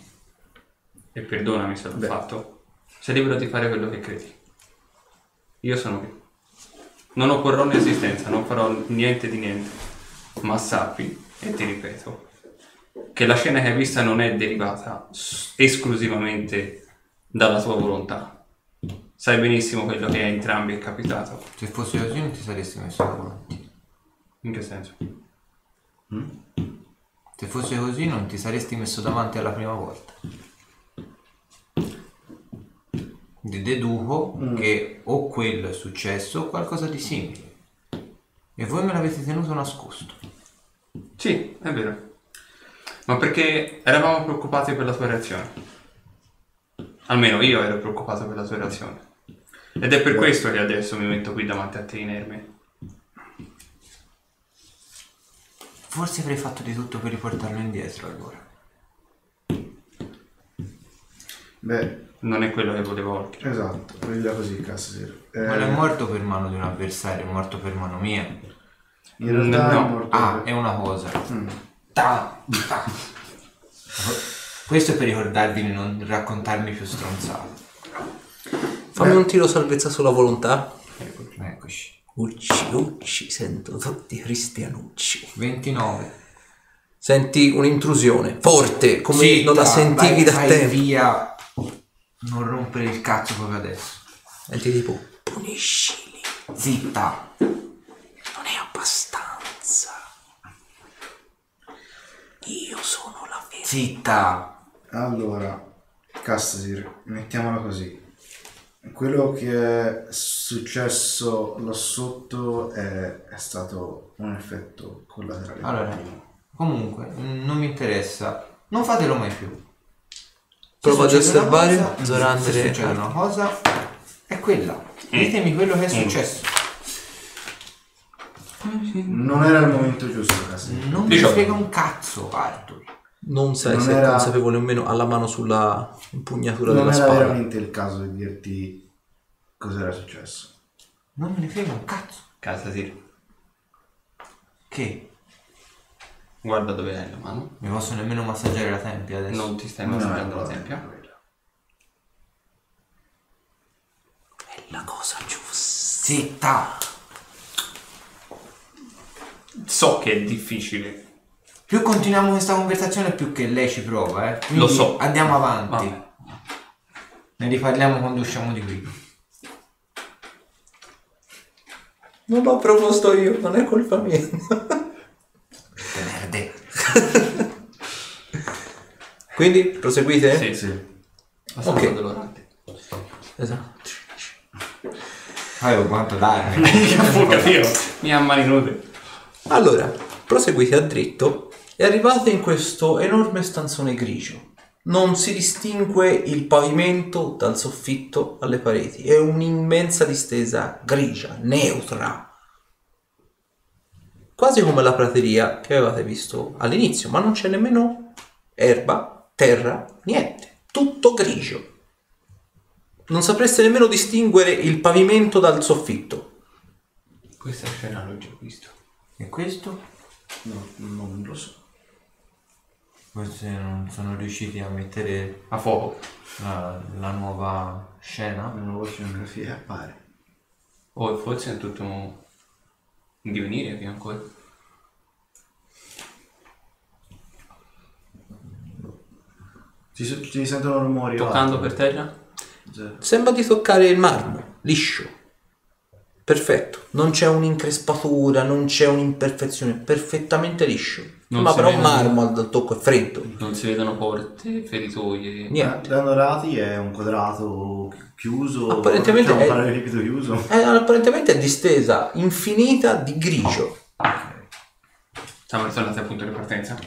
e perdonami se l'ho Beh. fatto, sei libero di fare quello che credi. Io sono qui. Non opporrò un'esistenza, non farò niente di niente. Ma sappi, e ti ripeto, che la scena che hai vista non è derivata esclusivamente dalla tua volontà. Sai benissimo quello che a entrambi è capitato. Se fosse così non ti saresti messo davanti. In che senso? Se fosse così non ti saresti messo davanti alla prima volta. De- Deduco che o quello è successo o qualcosa di simile. E voi me l'avete tenuto nascosto. Sì, è vero. Ma perché eravamo preoccupati per la tua reazione. Almeno io ero preoccupato per la tua reazione. Ed è per questo che adesso mi metto qui davanti a te inerme. Forse avrei fatto di tutto per riportarlo indietro allora. Beh, Non è quello che volevo Olkir. esatto, vedila così, Cassir. Eh, Non è morto per mano di un avversario, è morto per mano mia. in realtà No. è morto. Ah, è una cosa. Mm. Ta- ta. Questo è per ricordarvi di non raccontarmi più stronzate. Fammi un tiro salvezza sulla volontà. Eccoci. Ucci, ucci, sento tutti cristianucci. 29. Senti un'intrusione forte, come Zitta, non la sentivi vai- da vai tempo. via. Non rompere il cazzo proprio adesso. Senti tipo, puniscili, Zitta. non è abbastanza. Io sono la vera. Zitta. Allora, Cassir, mettiamola così. Quello che è successo là sotto è, è stato un effetto collaterale. Allora, comunque, non mi interessa. Non fatelo mai più. Se Prova ad succede una osservare, cosa- Zorander Se e- succede una cosa, è quella. Ditemi quello che è successo. Non era il momento giusto, Cassir. Non mi Diciamo. frega un cazzo, Arthur. Non sai Non se era- consapevole o meno, ha la mano sulla impugnatura Non della era spada. veramente il caso di dirti cos'era successo. Non me ne frega un cazzo. Casa sì. Che? Guarda dove hai la mano. Mi posso nemmeno massaggiare la tempia adesso. Non ti stai Non massaggiando la tempia. quella. È la cosa giusta. Zitta. So che è difficile. Più continuiamo questa conversazione, più che lei ci prova, eh. Quindi Lo so. Andiamo avanti. Vabbè. Ne riparliamo quando usciamo di qui. Non l'ho proposto io, non è colpa mia. Verde. Quindi proseguite? Sì, Sì. Ok. dell'orante. Esatto. Avevo quanto darmi. capito? Mi ha mani nude. Allora, proseguite a dritto e arrivate in questo enorme stanzone grigio. Non si distingue il pavimento dal soffitto alle pareti, è un'immensa distesa grigia, neutra. Quasi come la prateria che avevate visto all'inizio, ma non c'è nemmeno erba, terra, niente, tutto grigio. Non sapreste nemmeno distinguere il pavimento dal soffitto. Questa scena l'ho già visto. E questo? No, non lo so. Forse non sono riusciti a mettere A fuoco. la, la nuova scena. Una nuova scenografia appare. O forse è tutto un divenire più ancora. Si, si sentono rumori. Toccando alti. per terra? Zero. Sembra di toccare il marmo, liscio. Perfetto, non c'è un'increspatura, non c'è un'imperfezione, perfettamente liscio. Non Ma però marmo al tocco è freddo. Non si vedono porte, feritoie. Niente. Da lati è un quadrato chiuso. Apparentemente cioè un è- parallelepipedo chiuso. È apparentemente distesa infinita di grigio. Siamo ritornati al punto di partenza.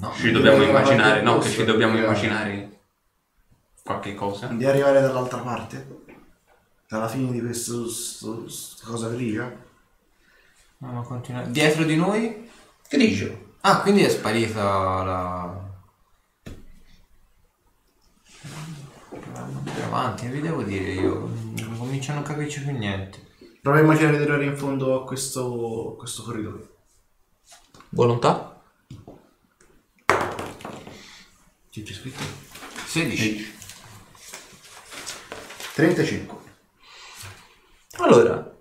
No. Ci dobbiamo immaginare, no, che ci dobbiamo Eh. immaginare qualche cosa. Di arrivare dall'altra parte? Dalla fine di questo, sto- sta cosa grigia? No, continua- Dietro di noi? Grigio. Ah, quindi è sparita la... Più avanti, vi devo dire io. Non comincio a non capirci più niente. Prova a immaginare di arrivare in fondo a questo, questo corridoio. Volontà? Chi c'è scritto? 16. 35. Allora,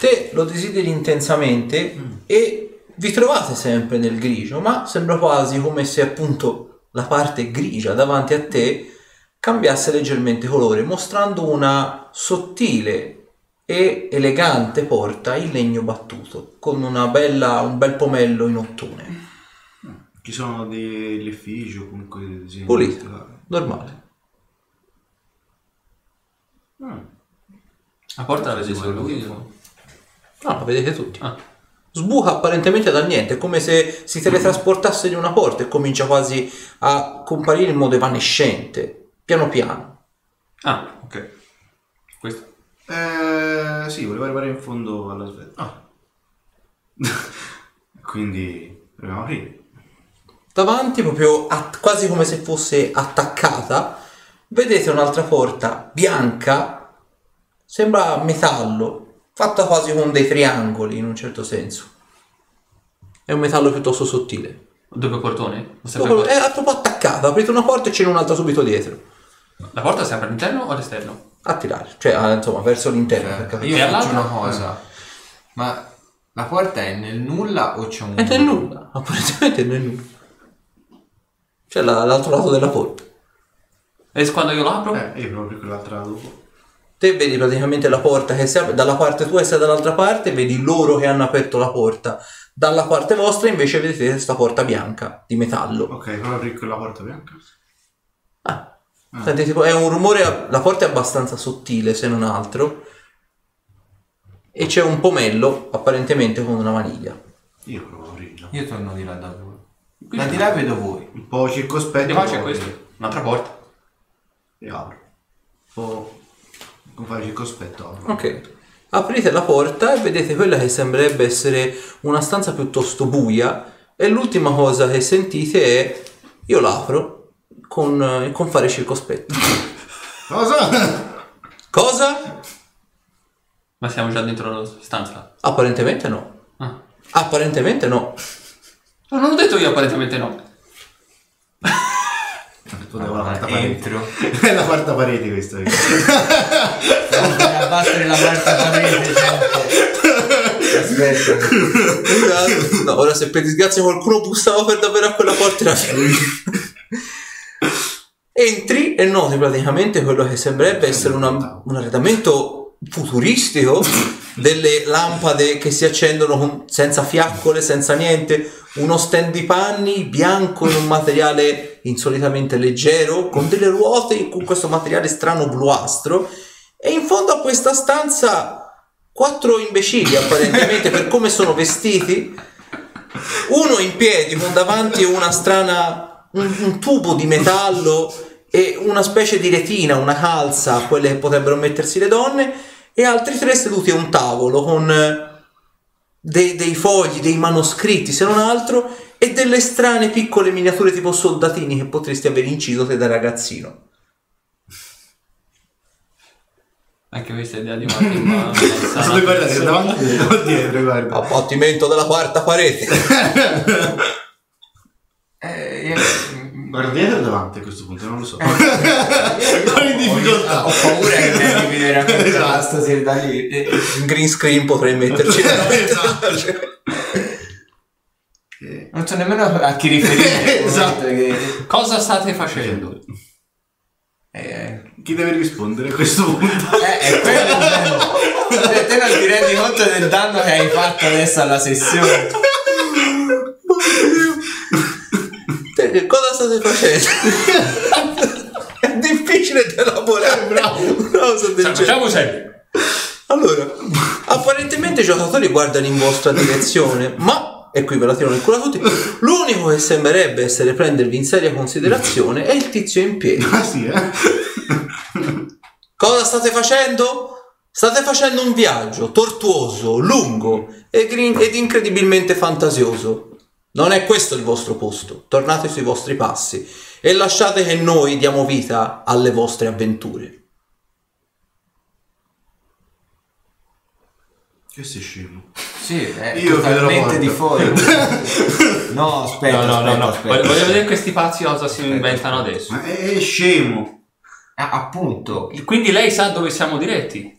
te lo desideri intensamente e vi trovate sempre nel grigio, ma sembra quasi come se appunto la parte grigia davanti a te cambiasse leggermente colore, mostrando una sottile e elegante porta in legno battuto, con una bella, un bel pomello in ottone. Ci sono degli effigi o comunque disegni. Pulito, normale. Ah, La porta la vede solo lui? No, lo vedete tutti. Ah, Sbuca apparentemente dal niente, è come se si teletrasportasse di una porta e comincia quasi a comparire in modo evanescente, piano piano. ah, ok. Questo. Eh, sì, volevo arrivare in fondo alla sveglia. Ah. Quindi, proviamo a aprire. Davanti, proprio a- quasi come se fosse attaccata, vedete un'altra porta bianca, sembra metallo, fatta quasi con dei triangoli in un certo senso. È un metallo piuttosto sottile. Doppio portone? Proprio-? È proprio attaccata, aprite una porta e ce n'è un'altra subito dietro. La porta è sempre all'interno o all'esterno? A tirare, cioè insomma verso l'interno. per Cioè, capire. io faccio una cosa. Ma la porta è nel nulla o c'è un... È nel nulla, apparentemente è nel nulla. C'è la- l'altro lato della porta. E quando io l'apro? Eh, io provo per quell'altra dopo. Te vedi praticamente la porta che si apre dalla parte tua e sei dall'altra parte, vedi loro che hanno aperto la porta. Dalla parte vostra invece vedete questa porta bianca di metallo. Ok, prova a aprire quella porta bianca. Ah. Senti, tipo, è un rumore, la porta è abbastanza sottile se non altro. E c'è un pomello apparentemente con una maniglia. Io provo a aprirla. Io torno di là da voi. Da di là vedo voi. Un po' circospetto. Di qua c'è questo. Un'altra porta. E apro. Un fare circospetto apro. Ok. Aprite la porta e vedete quella che sembrerebbe essere una stanza piuttosto buia. E l'ultima cosa che sentite è: Io l'apro con, eh, con fare circospetto. Cosa? Cosa? Ma siamo già dentro la stanza. Apparentemente no. Ah. Apparentemente no. No, non ho detto io apparentemente no. La Allora, quarta parete. entro. È la quarta parete questa. abbattere la quarta parete. Aspetta. Esatto. No, ora se per disgrazia qualcuno bussava per davvero a quella porta era. Entri e noti praticamente quello che sembrerebbe essere una- un arredamento futuristico, delle lampade che si accendono con- senza fiaccole, senza niente, uno stand di panni bianco in un materiale insolitamente leggero, con delle ruote con questo materiale strano bluastro, e in fondo a questa stanza quattro imbecilli apparentemente per come sono vestiti, uno in piedi con davanti una strana un, un tubo di metallo e una specie di retina, una calza, quelle che potrebbero mettersi le donne, e altri tre seduti a un tavolo con eh, dei, dei fogli, dei manoscritti, se non altro, e delle strane piccole miniature tipo soldatini che potresti aver inciso te da ragazzino. Anche questa idea di Martin ma state guardate davanti o dietro, guarda. Abbattimento della quarta parete. Eh, io, Guarda dietro o davanti a questo punto, non lo so. io- Sono in difficoltà. Ho paura che mi viene veramente Esatto. la stasera da lì. Eh, In green screen potrei metterci. Esatto. Non so nemmeno a chi riferire. Esatto. Che, Cosa state facendo? eh, Chi deve rispondere a questo punto? eh, è quello. Cioè, te non ti rendi conto del danno che hai fatto adesso alla sessione. Te- Che cosa state facendo? È difficile da elaborare. Bravo. Una cosa del Cioè, facciamo serio. Allora, apparentemente i giocatori guardano in vostra direzione, ma, e qui ve la tiro nel culo a tutti, l'unico che sembrerebbe essere prendervi in seria considerazione è il tizio in piedi. Ah sì, eh? Cosa state facendo? State facendo un viaggio tortuoso, lungo ed incredibilmente fantasioso. Non è questo il vostro posto. Tornate sui vostri passi e lasciate che noi diamo vita alle vostre avventure. Che sei scemo. Sì, è Io totalmente di fuori. No, aspetta, No, no, aspetta, no. aspetta. Voglio, vedere questi pazzi cosa si inventano adesso. Ma è, è scemo. Ah, appunto. Quindi lei sa dove siamo diretti?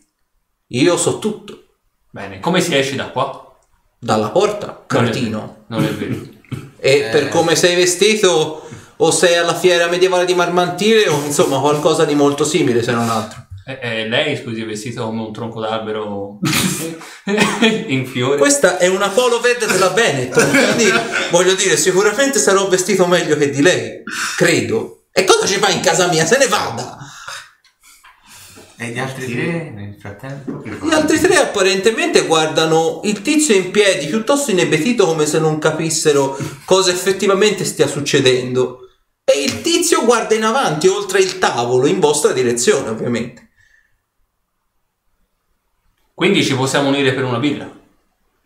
Io so tutto. Bene, come si esce da qua? Dalla porta, Non è vero, Non è vero. E per come sei vestito, o sei alla fiera medievale di Marmantile, o insomma qualcosa di molto simile, se non altro. E, e lei, scusi, è vestito come un tronco d'albero in fiore. Questa è una polo verde della Veneto, quindi voglio dire, sicuramente sarò vestito meglio che di lei, credo. E cosa ci fa in casa mia? Se ne vada! E gli altri tre nel frattempo? Gli altri tre apparentemente guardano il tizio in piedi, piuttosto inebetito come se non capissero cosa effettivamente stia succedendo. E il tizio guarda in avanti, oltre il tavolo, in vostra direzione, ovviamente. Quindi ci possiamo unire per una birra.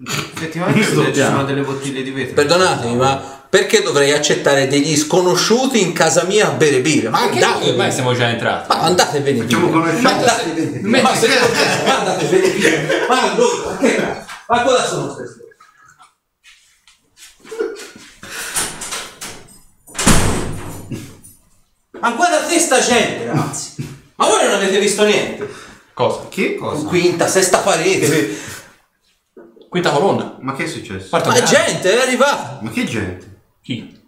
Effettivamente ci sono delle bottiglie di vetro. Perdonatemi, ma perché dovrei accettare degli sconosciuti in casa mia a bere birra? Ma Ormai andatevene! siamo già entrati. Ma andatevene Facciamo via! come Ma andatevene via! Ma se ma andatevene via! Ma allora, che? Ma cosa sono queste? Ma guarda te sta gente, ragazzi! Ma voi non avete visto niente? Cosa? Che cosa? Quinta, sesta parete. Quinta colonna. Ma che è successo? Quarto Ma piano. gente, è arrivata. Ma che gente? Chi?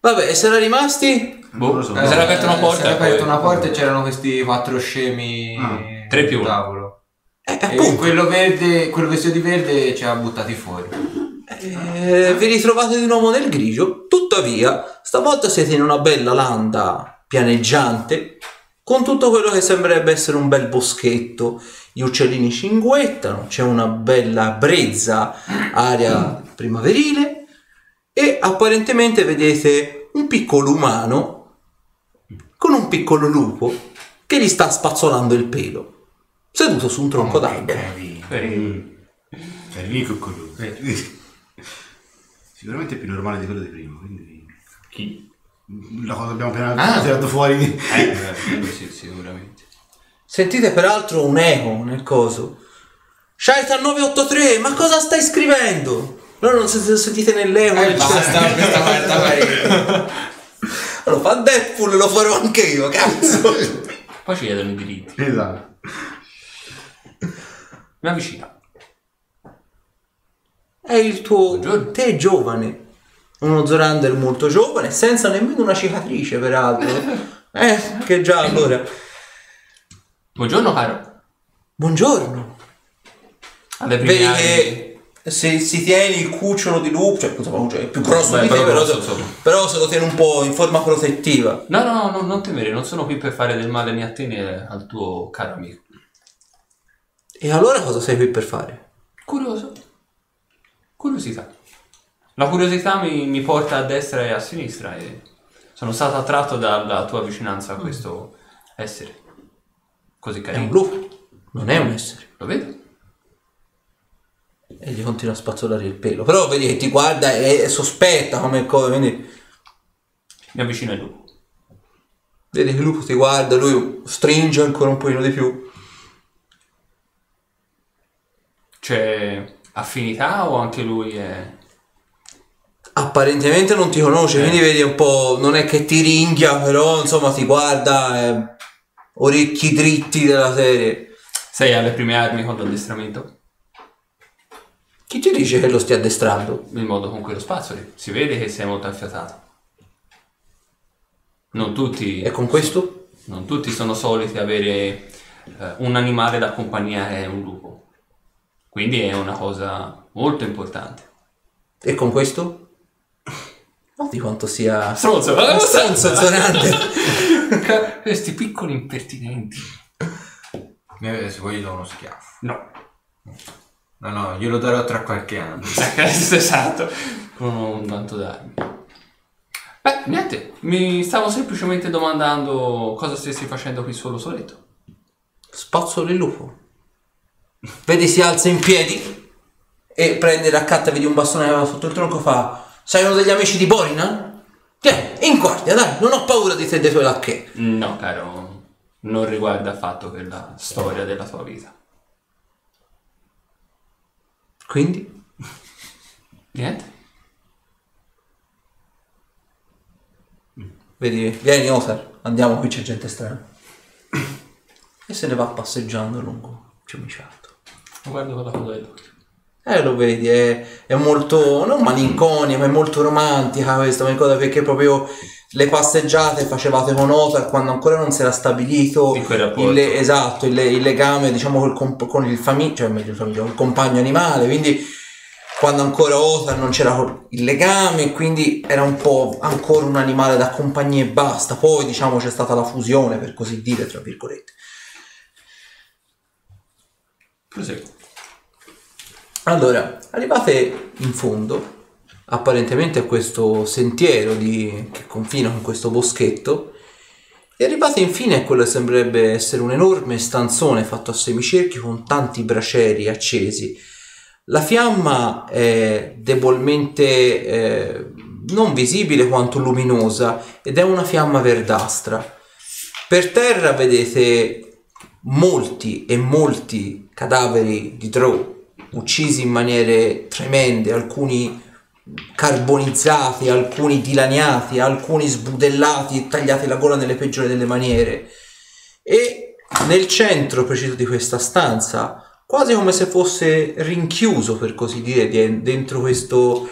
Vabbè, e se era rimasti? Boh, Non lo so. si era aperta una porta. Si era e aperta poi- una porta e c'erano questi quattro scemi. Ah, tre più uno. tavolo. Eh, E appunto. quello verde, quello vestito di verde ci ha buttati fuori. Eh, vi ritrovate di nuovo nel grigio, tuttavia stavolta siete in una bella landa pianeggiante con tutto quello che sembrerebbe essere un bel boschetto. Gli uccellini cinguettano, c'è una bella brezza aria primaverile e apparentemente vedete un piccolo umano con un piccolo lupo che gli sta spazzolando il pelo, seduto su un tronco d'albero. Vedi? Carino coccoluto. Sicuramente è più normale di quello di prima, quindi... Chi? La cosa abbiamo appena Ah. tirato fuori. Eh, sì, sicuramente. Sentite peraltro un eco nel coso. Shaitan 983, ma cosa stai scrivendo? No, non se- se- sentite nell'eco. Eh, nel basta questa quarta parete. Lo fa Deadpool, lo farò anche io, cazzo. Poi ci chiedono i diritti. Esatto. Mi avvicina. È il tuo... Buongiorno. Te giovane. Uno Zorander molto giovane, senza nemmeno una cicatrice, peraltro. Eh, che già allora. Buongiorno caro. Buongiorno. Alle prime Vedi che se si tiene il cucciolo di lupo, cioè, insomma, cioè, è più grosso Beh, di te, però però, grosso, insomma. però se lo tiene un po' in forma protettiva. No, no, no, non temere, non sono qui per fare del male né a te né al tuo caro amico. E allora cosa sei qui per fare? Curioso. Curiosità. La curiosità mi, mi porta a destra e a sinistra e sono stato attratto dalla tua vicinanza a questo essere. Così È un carino. lupo, non è un essere. Lo vedi? E gli continua a spazzolare il pelo. Però vedi che ti guarda e è sospetta come cosa, quindi Mi avvicino al lupo. vedi che il lupo ti guarda, lui stringe ancora un pochino di più. C'è affinità o anche lui è... Apparentemente non ti conosce, quindi vedi un po', non è che ti ringhia, però insomma ti guarda, eh, orecchi dritti della serie. Sei alle prime armi con l'addestramento? Chi ti dice che lo stia addestrando? Il modo con cui lo spazzoli. Si vede che sei molto affiatato. Non tutti, E con questo? non tutti sono soliti avere eh, un animale da accompagnare un lupo. Quindi è una cosa molto importante. E con questo? Non di quanto sia... Stronzo! Stronzo, zonante. Questi piccoli impertinenti. Mi avete se poi gli do uno schiaffo. No. No, no, glielo darò tra qualche anno. esatto. Ho un tanto d'armi. Beh, niente. Mi stavo semplicemente domandando cosa stessi facendo qui sullo soletto. Spazzolo il lupo. Vedi si alza in piedi e prende, raccatta, vedi un bastone che aveva sotto il tronco, fa... Sei uno degli amici di Borina? Tieni, in guardia, dai, non ho paura di te e dei tuoi lacchè. No, caro. Non riguarda affatto quella storia della tua vita. Quindi? Niente. Vedi, vieni Otar, andiamo, qui c'è gente strana. E se ne va passeggiando lungo il fiumiciato. Lo guardo con la coda dell'occhio. Eh, lo vedi, è, è molto, non malinconia, ma è molto romantica questa come cosa, perché proprio le passeggiate facevate con Otar quando ancora non si era stabilito il, esatto, il, il legame, diciamo, col comp- con il famiglia, cioè meglio il famiglia, col compagno animale, quindi quando ancora Otar non c'era il legame, quindi era un po' ancora un animale da compagnia e basta, poi diciamo c'è stata la fusione, per così dire, tra virgolette. Proseguo. Allora, arrivate in fondo, apparentemente a questo sentiero di- che confina con questo boschetto, e arrivate infine a quello che sembrerebbe essere un enorme stanzone fatto a semicerchio con tanti bracieri accesi. La fiamma è debolmente eh, non visibile quanto luminosa ed è una fiamma verdastra. Per terra vedete molti e molti cadaveri di drow uccisi in maniere tremende, alcuni carbonizzati, alcuni dilaniati, alcuni sbudellati e tagliati la gola nelle peggiori delle maniere. E nel centro preciso di questa stanza, quasi come se fosse rinchiuso, per così dire, di- dentro questo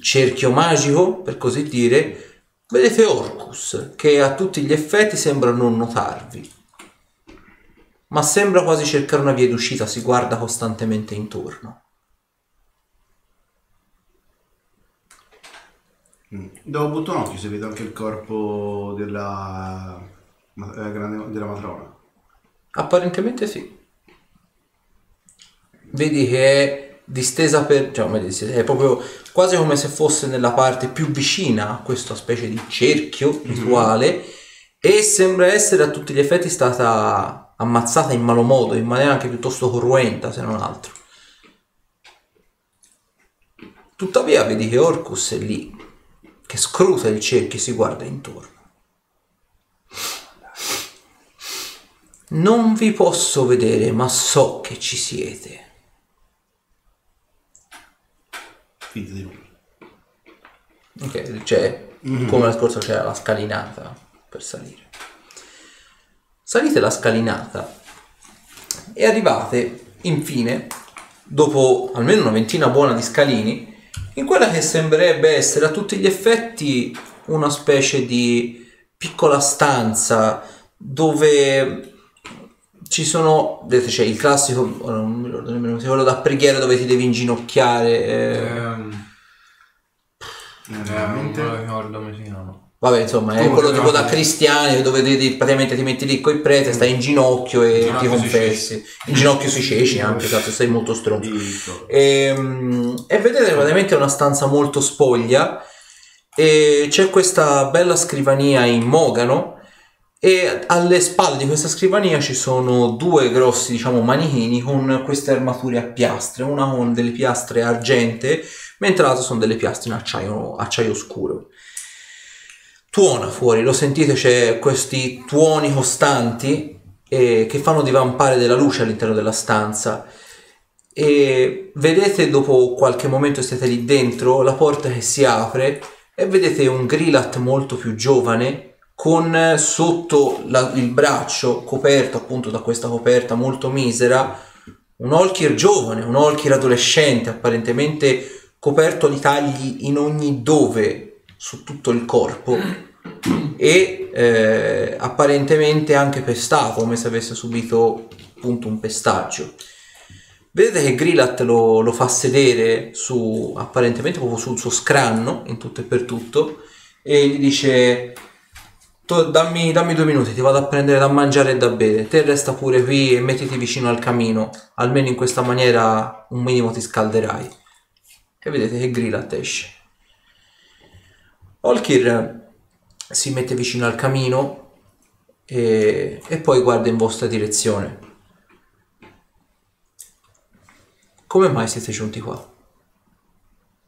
cerchio magico, per così dire, vedete Orcus, che a tutti gli effetti sembra non notarvi ma sembra quasi cercare una via d'uscita, si guarda costantemente intorno. Do butto un occhio se vedo anche il corpo della, eh, della matrona. Apparentemente sì. Vedi che è distesa per... cioè, come è proprio quasi come se fosse nella parte più vicina a questa specie di cerchio rituale e sembra essere a tutti gli effetti stata ammazzata in malo modo, in maniera anche piuttosto cruenta se non altro. Tuttavia vedi che Orcus è lì, che scruta il cerchio e si guarda intorno. Non vi posso vedere, ma so che ci siete. Fidati di lui. Ok, c'è, come la scorsa c'era la scalinata per salire. Salite la scalinata e arrivate, infine, dopo almeno una ventina buona di scalini, in quella che sembrerebbe essere a tutti gli effetti una specie di piccola stanza dove ci sono, vedete, c'è il classico, ora non mi ricordo nemmeno, quello da preghiera dove ti devi inginocchiare. eh, Eh, non veramente? me lo ricordo come si chiama. Vabbè, insomma, è quello tipo da cristiani dove devi, praticamente ti metti lì coi preti, stai in ginocchio e In ti confessi. In ginocchio sui ceci anche, esatto, sei molto stronzo. E, e vedete praticamente è una stanza molto spoglia e c'è questa bella scrivania in mogano e alle spalle di questa scrivania ci sono due grossi, diciamo, manichini con queste armature a piastre, una con delle piastre argente, mentre l'altra sono delle piastre in acciaio, acciaio scuro. Tuona fuori, lo sentite, c'è questi tuoni costanti eh, che fanno divampare della luce all'interno della stanza. E vedete dopo qualche momento siete lì dentro la porta che si apre e vedete un Grillat molto più giovane con sotto la- il braccio coperto appunto da questa coperta molto misera un Olkir giovane, un Olkir adolescente apparentemente coperto di tagli in ogni dove su tutto il corpo e eh, apparentemente anche pestato come se avesse subito appunto un pestaggio Vedete che Grillat lo, lo fa sedere su, apparentemente proprio sul suo scranno, in tutto e per tutto, e gli dice: "Tu dammi, dammi due minuti, ti vado a prendere da mangiare e da bere. Te resta pure qui e mettiti vicino al camino. Almeno in questa maniera un minimo ti scalderai. E vedete che Grillat esce. Olkir si mette vicino al camino e, e poi guarda in vostra direzione. Come mai siete giunti qua?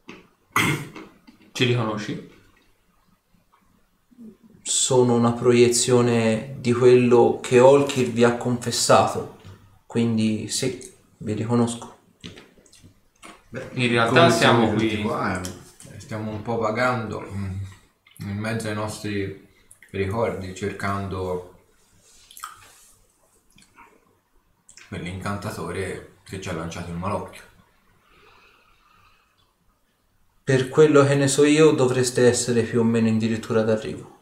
Ci riconosci? Sono una proiezione di quello che Olkir vi ha confessato. Quindi sì, vi riconosco. In realtà siamo venuti qui. qua, eh. Stiamo un po' vagando mm, in mezzo ai nostri ricordi, cercando quell'incantatore che ci ha lanciato il malocchio. Per quello che ne so io dovreste essere più o meno addirittura d'arrivo.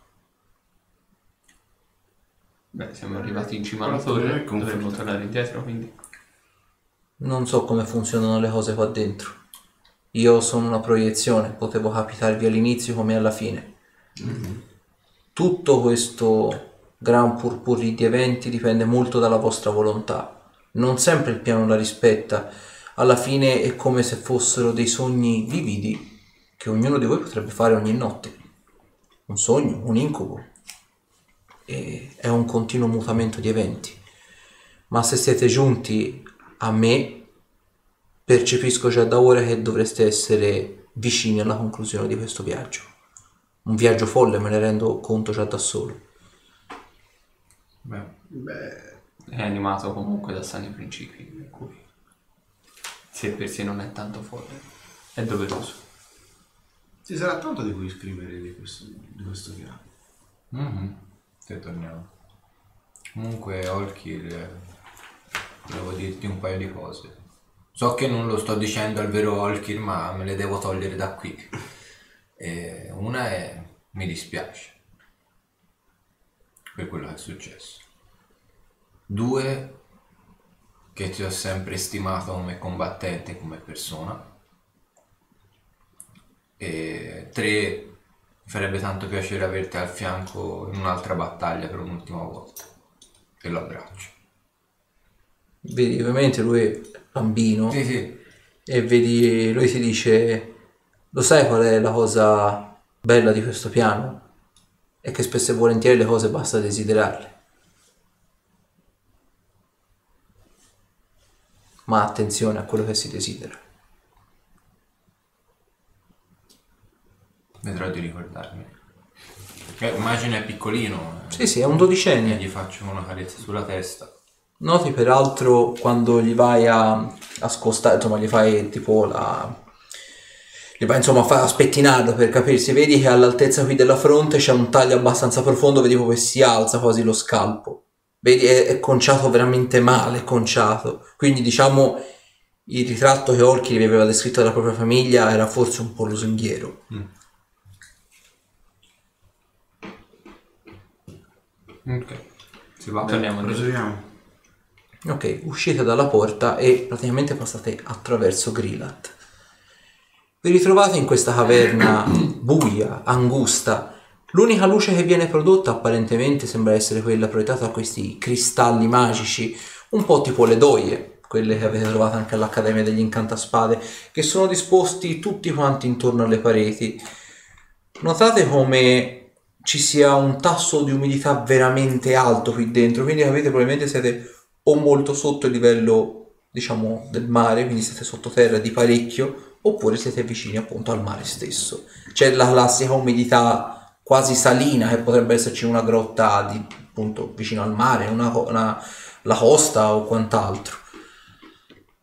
Beh, siamo arrivati in cima alla torre, confortante. dovremmo tornare indietro, quindi. Non so come funzionano le cose qua dentro. Io sono una proiezione, potevo capitarvi all'inizio come alla fine. Tutto questo gran purpurri di eventi dipende molto dalla vostra volontà. Non sempre il piano la rispetta. Alla fine è come se fossero dei sogni vividi che ognuno di voi potrebbe fare ogni notte. Un sogno, un incubo. E è un continuo mutamento di eventi. Ma se siete giunti a me, percepisco già da ora che dovreste essere vicini alla conclusione di questo viaggio. Un viaggio folle, me ne rendo conto già da solo. Beh, È animato comunque da sani principi, per cui se per sé non è tanto folle, è doveroso. Ci sarà tanto di cui scrivere di questo, di questo piano. mhm, se torniamo. Comunque, Olkir, volevo dirti un paio di cose. So che non lo sto dicendo al vero Olkir, ma me le devo togliere da qui. E una è, mi dispiace per quello che è successo. Due, che ti ho sempre stimato come combattente, come persona. E tre, mi farebbe tanto piacere averti al fianco in un'altra battaglia per un'ultima volta. E lo abbraccio. Vedi, ovviamente lui è bambino Sì, sì. e vedi, lui ti dice, lo sai qual è la cosa bella di questo piano? È che spesso e volentieri le cose basta desiderarle. Ma attenzione a quello che si desidera. Vedrò di ricordarmi. Eh, immagino è piccolino. eh, Sì, sì, è un E dodicenne. gli faccio una carezza sulla testa. Noti peraltro quando gli vai a, a scostare, insomma, gli fai tipo la. Gli vai insomma a, fa- a spettinarlo per capirsi. Vedi che all'altezza qui della fronte c'è un taglio abbastanza profondo, vedi come si alza quasi lo scalpo. Vedi, è, è conciato veramente male, è conciato. Quindi diciamo il ritratto che Orchi vi aveva descritto della propria famiglia era forse un po' lusinghiero. Ok. Si va? Torniamo. Proseguiamo. Ok, uscite dalla porta e praticamente passate attraverso Grillat. Vi ritrovate in questa caverna buia, angusta. L'unica luce che viene prodotta apparentemente sembra essere quella proiettata da questi cristalli magici, un po' tipo le doie, quelle che avete trovato anche all'Accademia degli Incantaspade, che sono disposti tutti quanti intorno alle pareti. Notate come ci sia un tasso di umidità veramente alto qui dentro, quindi capite probabilmente siete o molto sotto il livello, diciamo, del mare, quindi siete sottoterra di parecchio, oppure siete vicini appunto al mare stesso. C'è la classica umidità quasi salina che potrebbe esserci una grotta di, appunto vicino al mare, una, una- la costa o quant'altro.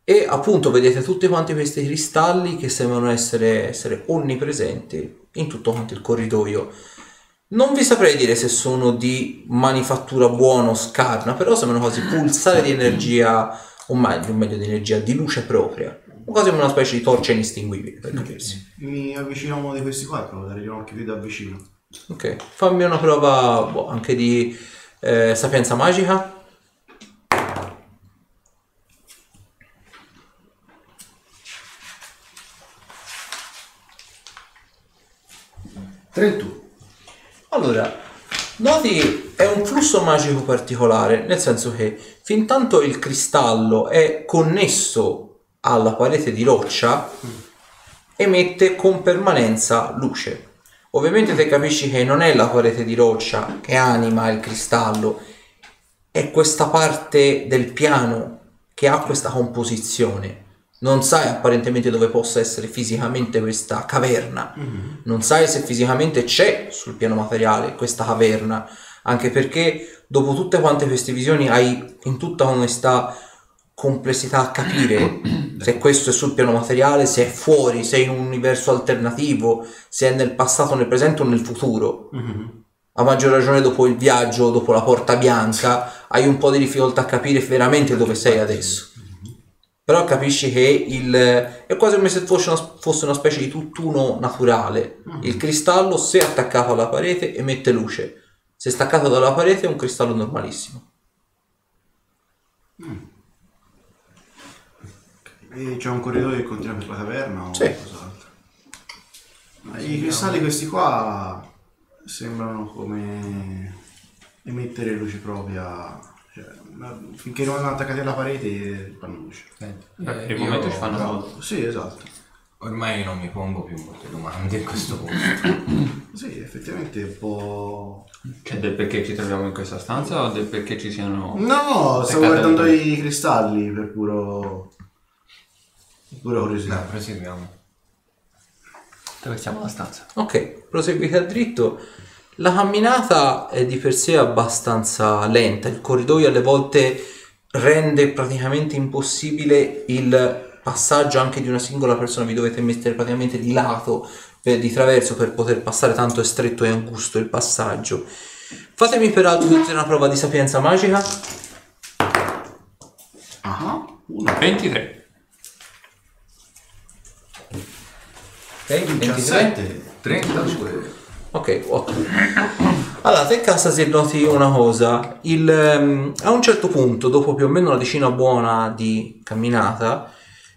e appunto vedete tutti quanti questi cristalli che sembrano essere, essere onnipresenti in tutto quanto il corridoio. Non vi saprei dire se sono di manifattura buona o scarna, però sembrano quasi pulsare di energia, o meglio, o meglio di energia, di luce propria. Quasi come una specie di torcia inestinguibile, per capirsi. Mi avvicino a uno di questi qua, provo a dare un occhio più da vicino. Ok, fammi una prova boh, anche di eh, sapienza magica. 31. Allora, noti è un flusso magico particolare, nel senso che fin tanto il cristallo è connesso alla parete di roccia, emette con permanenza luce. Ovviamente te capisci che non è la parete di roccia che anima il cristallo, è questa parte del piano che ha questa composizione. Non sai apparentemente dove possa essere fisicamente questa caverna, non sai se fisicamente c'è sul piano materiale questa caverna, anche perché dopo tutte quante queste visioni hai in tutta onestà complessità a capire se questo è sul piano materiale, se è fuori, se è in un universo alternativo, se è nel passato, nel presente o nel futuro. A maggior ragione dopo il viaggio, dopo la porta bianca, hai un po' di difficoltà a capire veramente dove sei adesso. Però capisci che il, è quasi come se fosse una, fosse una specie di tutt'uno naturale. Il cristallo, se attaccato alla parete, emette luce. Se staccato dalla parete, è un cristallo normalissimo. E c'è un corridoio che continua per la caverna o Sì. qualcos'altro? Ma I cristalli questi qua sembrano come emettere luce propria. Cioè, ma finché non attaccati alla parete fanno luce. Senti, Per eh, il momento ci fanno soldi. Sì, esatto. Ormai non mi pongo più molte domande a questo punto. Sì, effettivamente è un po'... C'è del perché ci troviamo in questa stanza o del perché ci siano... No, stavo guardando i cristalli per puro... pura No, curiosità. proseguiamo. Attraversiamo la stanza. Ok, proseguite a dritto. La camminata è di per sé abbastanza lenta, il corridoio alle volte rende praticamente impossibile il passaggio anche di una singola persona, vi dovete mettere praticamente di lato, per- di traverso per poter passare, tanto è stretto e angusto il passaggio. Fatemi peraltro tutti una prova di sapienza magica. Ah, uno. 23. Ok, 23. 17. 32. Ok, ottimo. Allora, te Cassasi noti una cosa, il, ehm, a un certo punto, dopo più o meno una decina buona di camminata,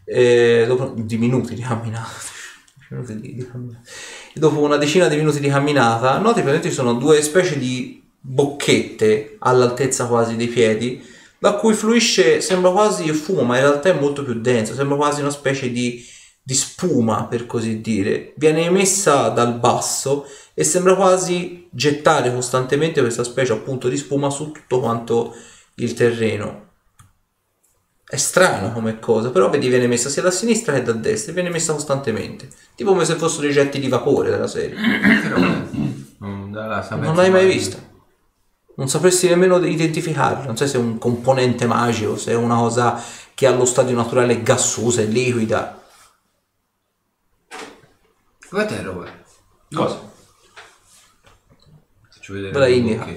eh, dopo, di minuti di camminata, minuti di- di camminata, dopo una decina di minuti di camminata, noti praticamente ci sono due specie di bocchette all'altezza quasi dei piedi, da cui fluisce, sembra quasi fumo, ma in realtà è molto più denso, sembra quasi una specie di, di spuma, per così dire. Viene emessa dal basso e sembra quasi gettare costantemente questa specie appunto di spuma su tutto quanto il terreno. È strano come cosa, però vedi viene messa sia da sinistra che da destra, viene messa costantemente. Tipo come se fossero i getti di vapore della serie. Sapienza Non l'hai mai vista. Non sapresti nemmeno identificarla. Non sai se è un componente magico, se è una cosa che allo stadio naturale è gassosa e liquida. Come te, Robert? Cosa? Faccio vedere Me la un indica.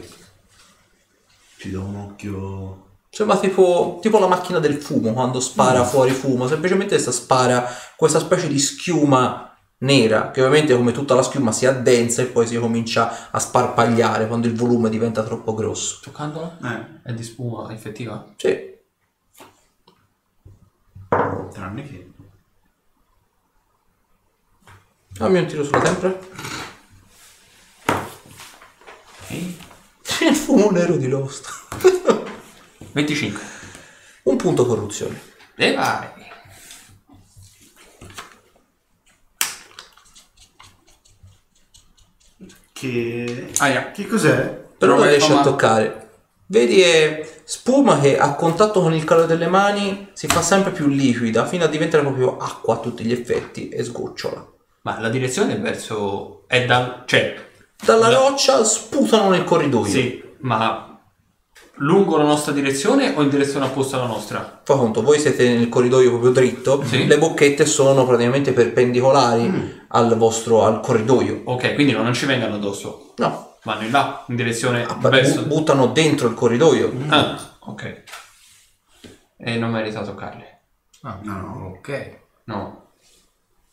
Ci do un occhio... Sembra tipo, tipo la macchina del fumo quando spara fuori fumo. Semplicemente sta spara questa specie di schiuma nera che ovviamente come tutta la schiuma si addensa e poi si comincia a sparpagliare quando il volume diventa troppo grosso. Toccandola? Eh, È di spuma effettiva? Sì. tranne che... Dammi un tiro sulla tempra. Ok. Il fumo nero di Lost. 25. Un punto corruzione. E vai. Che... Aia. Che cos'è? Però non riesci a toccare. Vedi è spuma che a contatto con il calore delle mani si fa sempre più liquida fino a diventare proprio acqua a tutti gli effetti e sgocciola. Ma la direzione è verso... È da... Cioè... Dalla Da- roccia sputano nel corridoio. Sì, ma... lungo la nostra direzione o in direzione opposta alla nostra? Fa conto, voi siete nel corridoio proprio dritto, Sì. le bocchette sono praticamente perpendicolari al vostro al corridoio. Ok, quindi non ci vengano addosso. No, Vanno in là, in direzione bu- verso... buttano dentro il corridoio. Ah, ok. E non merita toccarle. Ah, No, no. Ok. No.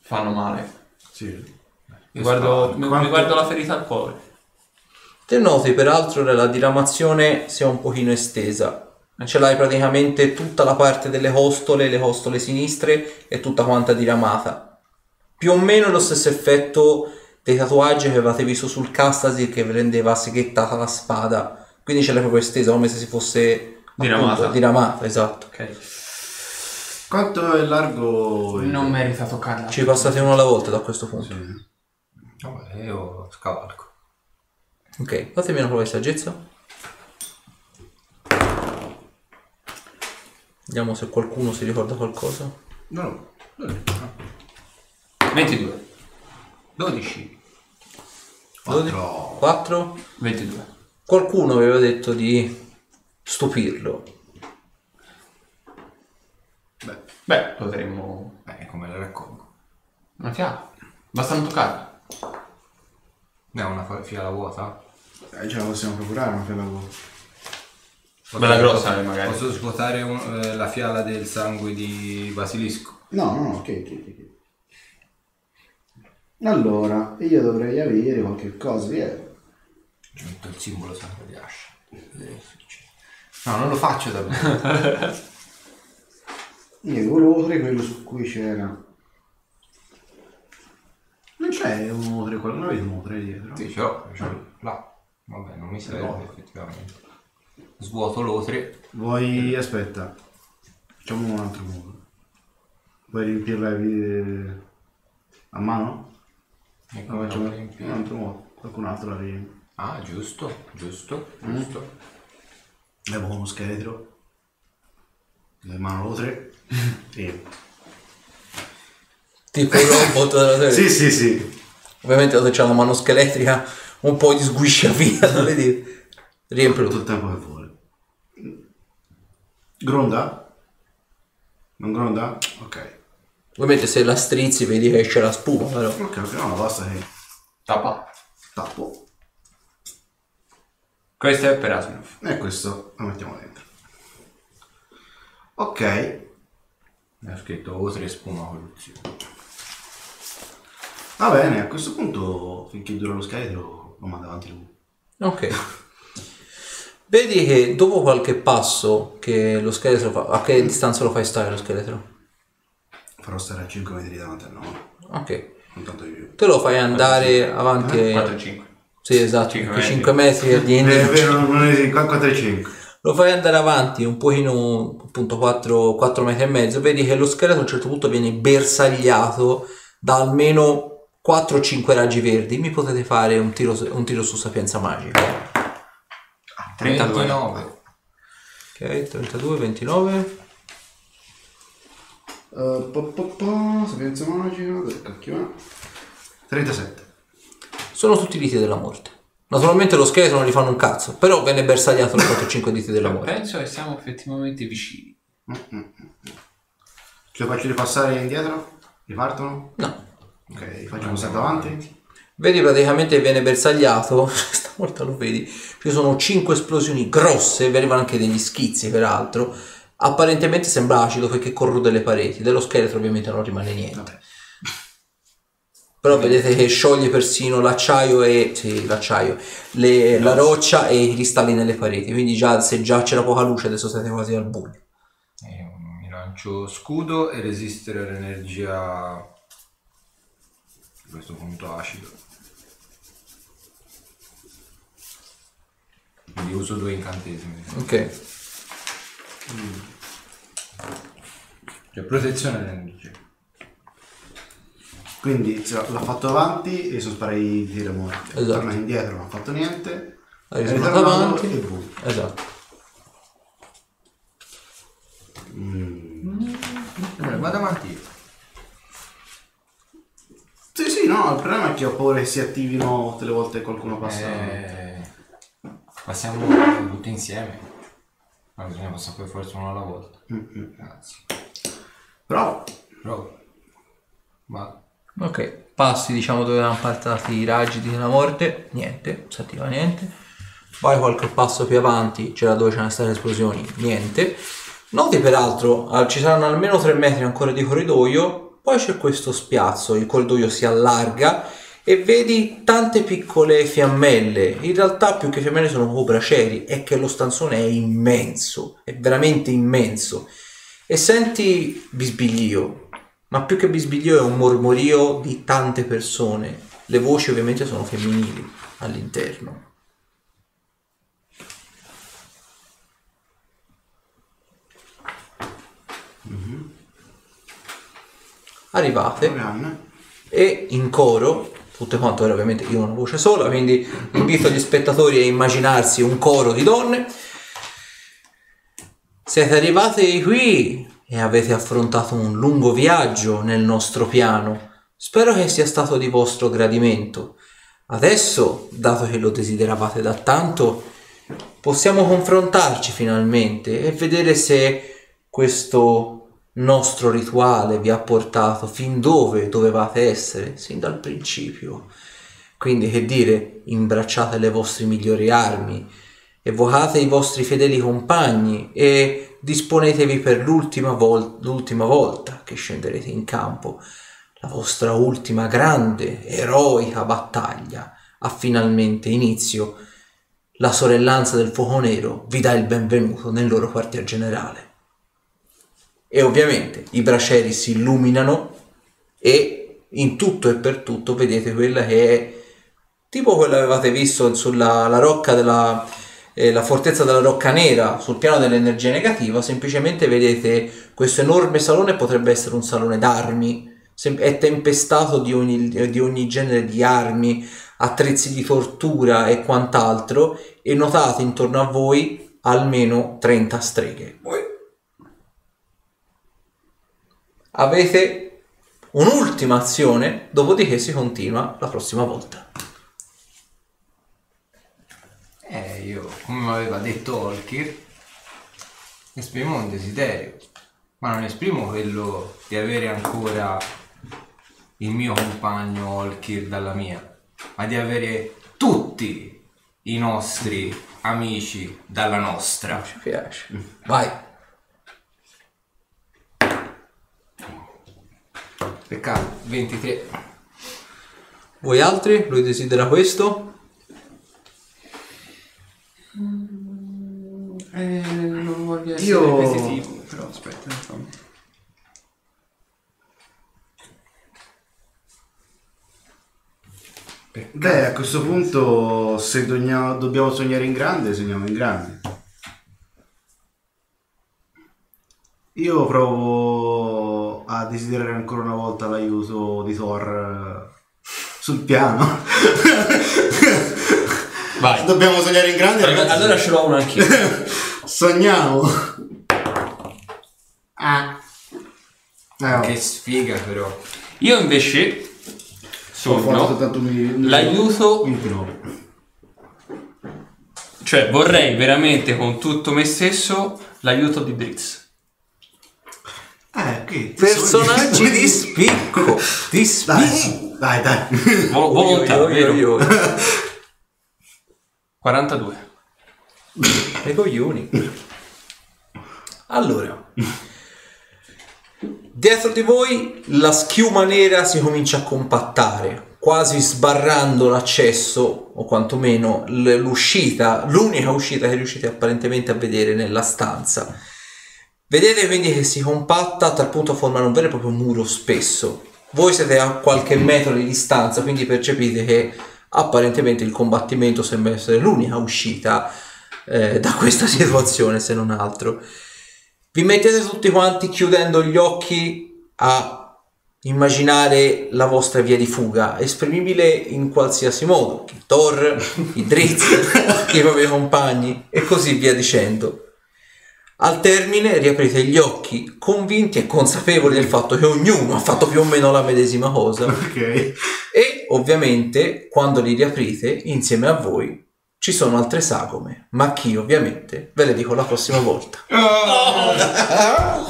Fanno male. Sì. Mi guardo, mi- mi Quanto- guardo la ferita al cuore. Te noti peraltro che la diramazione si è un pochino estesa. Ce l'hai praticamente tutta la parte delle costole, le costole sinistre e tutta quanta diramata. Più o meno lo stesso effetto dei tatuaggi che avevate visto sul Castasi che rendeva seghettata la spada. Quindi ce l'hai proprio estesa come se si fosse Diramata. appunto, diramata, esatto. Ok. Quanto è largo? il- Non merita toccarla. Ci passate uno alla volta da questo punto. Sì. Vabbè, io scavalco. Ok, fatemi una prova di saggezza. Vediamo se qualcuno si ricorda qualcosa. No, no. no. 22. 12. 4. 4. 22. Qualcuno aveva detto di stupirlo. Beh, potremmo... Beh, come la raccolgo? Una fiala. Basta non toccarla. Ne ho una fiala vuota? eh, ce la possiamo procurare una fiala vuota. Bella grossa, magari. Posso svuotare un- eh, la fiala del sangue di basilisco? No, no, no, ok, ok, ok. Allora, io dovrei avere qualche cosa di Ci metto il simbolo sacro di Asha. Vedere che succede. No, non lo faccio davvero. Io volevo quello su cui c'era. Non c'è un motre qua, non avete un motre dietro? sì, ce l'ho, ce l'ho là. Vabbè, non mi serve effettivamente. Svuoto l'otre. Vuoi, aspetta, facciamo un altro modo. Vuoi riempirla eh, a mano? E No, come facciamo lo un riempire? altro modo, qualcun altro la riempie. Ah, giusto, giusto, giusto. Levo uno scheletro, le mano l'otre Tipo il robot della serie. Sì, sì, sì. Ovviamente se c'è la mano scheletrica, un po' di sguiscia via, non vedi? Riempilo Tutto il tempo che vuole. Gronda? Non gronda? Ok. Ovviamente se la strizzi vedi che esce la spuma, però. Ok, ok, no, basta che Tappa. tappo. Questo è per Asmov. E questo lo mettiamo dentro. Ok. Mi ha scritto otre e spuma corruzione. Va bene, a questo punto, finché dura lo scheletro, lo manda avanti lui. Ok. Vedi che dopo qualche passo che lo scheletro fa, a che distanza lo fai stare lo scheletro? Farò stare a 5 metri davanti a noi, Ok. non tanto di più. Te lo fai andare avanti. e- 4 e 5. Sì, esatto, Cinque perché metri. 5 metri e di È vero, non è 4 e 5. Lo fai andare avanti un pochino, appunto 4, metri e mezzo, vedi che lo scheletro a un certo punto viene bersagliato da almeno 4-5 raggi verdi. Mi potete fare un tiro, un tiro su sapienza magica. 32. 29. Ok, 32, 29. Uh, po, po, po, sapienza magica, dove cacchio è? 37. Sono tutti diti della morte. Naturalmente lo scheletro non gli fanno un cazzo, però venne bersagliato da 4-5 diti della morte. Penso che siamo effettivamente vicini. Ce lo faccio ripassare indietro? Ripartono? No. Ok, li faccio passare davanti. Vedi praticamente viene bersagliato, stavolta lo vedi, ci sono 5 esplosioni grosse, vi arrivano anche degli schizzi peraltro, apparentemente sembra acido perché corrode le pareti, dello scheletro ovviamente non rimane niente. Vabbè. Però vedete che scioglie persino l'acciaio e sì, l'acciaio, le- la roccia e i cristalli nelle pareti, quindi già se già c'era poca luce adesso siete quasi al buio. E mi lancio scudo e resistere all'energia a questo punto acido. Quindi uso due incantesimi. Ok, Cioè protezione all'energia. Quindi se l'ha fatto avanti e sono sparati i tiri morti. Esatto. Torna indietro, non ha fatto niente. hai è ritornato avanti. E boom. Esatto. Allora, vado avanti io. Sì, sì, no, il problema è che ho paura che si attivino tutte le volte che qualcuno passa. Eh, passiamo tutti insieme. Ma bisogna passare per forza uno alla volta. Mm-mm. Grazie. Però Prova. Va. Ok, passi diciamo dove erano partati i raggi della morte, niente, non si attiva niente. Vai qualche passo più avanti, c'era dove c'erano state esplosioni, niente. Noti peraltro, ah, ci saranno almeno 3 metri ancora di corridoio, poi c'è questo spiazzo, il corridoio si allarga e vedi tante piccole fiammelle. In realtà più che fiammelle sono proprio bracieri, è che lo stanzone è immenso, è veramente immenso. E senti bisbiglio, ma più che bisbiglio è un mormorio di tante persone. Le voci ovviamente sono femminili all'interno. Arrivate Run. e in coro, tutte quante ora ovviamente io ho una voce sola, quindi invito gli spettatori a immaginarsi un coro di donne. Siete arrivati qui e avete affrontato un lungo viaggio nel nostro piano. Spero che sia stato di vostro gradimento. Adesso, dato che lo desideravate da tanto, possiamo confrontarci finalmente e vedere se questo nostro rituale vi ha portato fin dove dovevate essere, sin dal principio. Quindi che dire, imbracciate le vostre migliori armi, evocate i vostri fedeli compagni e disponetevi per l'ultima, vol- l'ultima volta che scenderete in campo. La vostra ultima grande, eroica battaglia ha finalmente inizio. La sorellanza del fuoco nero vi dà il benvenuto nel loro quartier generale. E ovviamente i bracieri si illuminano e in tutto e per tutto vedete quella che è tipo quella che avevate visto sulla la rocca della eh, la fortezza della rocca nera sul piano dell'energia negativa semplicemente vedete questo enorme salone potrebbe essere un salone d'armi. È tempestato di ogni, di ogni genere di armi attrezzi di tortura e quant'altro e notate intorno a voi almeno 30 streghe. Avete un'ultima azione, dopodiché si continua la prossima volta. Eh, io, come mi aveva detto Olkir, esprimo un desiderio, ma non esprimo quello di avere ancora il mio compagno Olkir dalla mia, ma di avere tutti i nostri amici dalla nostra. Ci piace. Vai. Peccato, 23. Voi altri? Lui desidera questo? Eh, non voglio essere Io- ripetitivo, però aspetta. fammi. Beh, a questo punto se dogna- dobbiamo sognare in grande, sogniamo in grande. Io provo a desiderare ancora una volta l'aiuto di Thor eh, sul piano. Vai. Dobbiamo sognare in grande, Allora, ce l'ho uno anch'io. Sogniamo. Ah. Eh, oh. Che sfiga però. Io invece un- l'aiuto, cioè vorrei veramente con tutto me stesso l'aiuto di Drizz. Eh, ok. Personaggi di spicco. Di Dai, spicco. dai, dai. Vol- volontà, Io, io, io. 42. Le coglioni. Allora. Dietro di voi la schiuma nera si comincia a compattare, quasi sbarrando l'accesso, o quantomeno l'uscita, l'unica uscita che riuscite apparentemente a vedere nella stanza. Vedete quindi che si compatta a tal punto a formare un vero e proprio muro spesso. Voi siete a qualche metro di distanza, quindi percepite che apparentemente il combattimento sembra essere l'unica uscita eh, da questa situazione, se non altro. Vi mettete tutti quanti chiudendo gli occhi a immaginare la vostra via di fuga, esprimibile in qualsiasi modo, il Thor, i Drizz, i propri compagni e così via dicendo. Al termine riaprite gli occhi, convinti e consapevoli del fatto che ognuno ha fatto più o meno la medesima cosa Ok. e ovviamente quando li riaprite insieme a voi ci sono altre sagome, ma chi ovviamente ve le dico la prossima volta.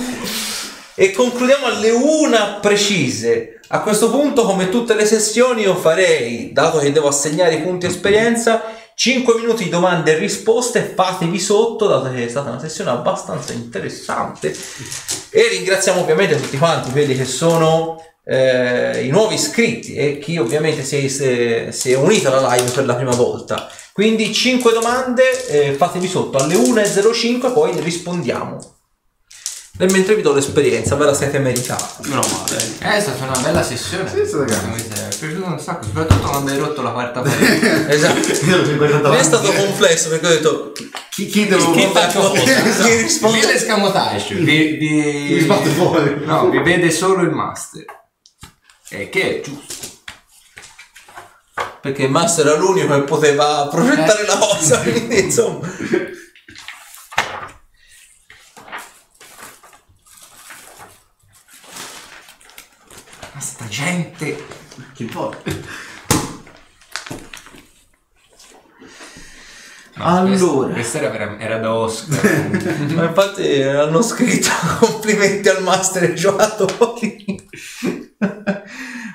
e concludiamo alle una precise. A questo punto, come tutte le sessioni, io farei, dato che devo assegnare i punti esperienza, 5 minuti di domande e risposte, fatevi sotto, dato che è stata una sessione abbastanza interessante. E ringraziamo ovviamente tutti quanti quelli che sono eh, i nuovi iscritti e chi ovviamente si è, si è- si è unito alla live per la prima volta. Quindi 5 domande, eh, fatevi sotto alle 1.05 poi rispondiamo. Nel mentre vi do l'esperienza, ve la siete meritati. Meno male. Eh, è stata una bella sessione. Sì, è stata grande. Mi è piaciuto un sacco, soprattutto quando hai rotto la quarta parete. Esatto. Io l'ho guardato Non è stato complesso perché ho detto Chi, chi devo Chi faccio chi risponde Vede scamotage, vi, vi, Mi fuori. No, vi vede solo il master. E che è giusto. Perché il master era l'unico che poteva progettare la cosa quindi insomma Ma sta gente. Che importa? No, Allora. Questa, era, era da Oscar. ma infatti hanno scritto complimenti al master e giocatori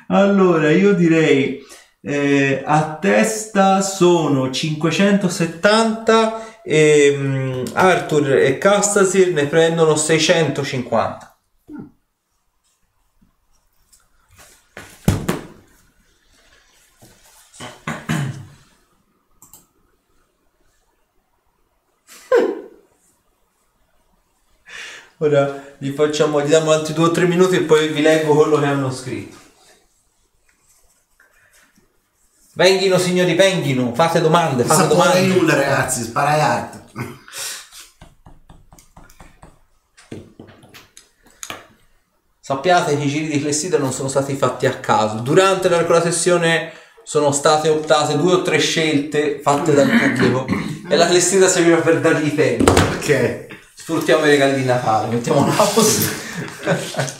allora io direi eh, a testa sono 570 e mm, Arthur e Castasir ne prendono 650 Ora gli facciamo, gli diamo altri due o tre minuti e poi vi leggo quello che hanno scritto. Venghino signori, venghino, fate domande, fate Sapore domande. nulla ragazzi, sparai art. Sappiate che i giri di Clessida non sono stati fatti a caso. Durante la, la sessione sono state optate due o tre scelte fatte dal pubblico e la Clessida serviva per dargli tempo. Ok. Sfruttiamo i regali di Natale, mettiamo una pausa.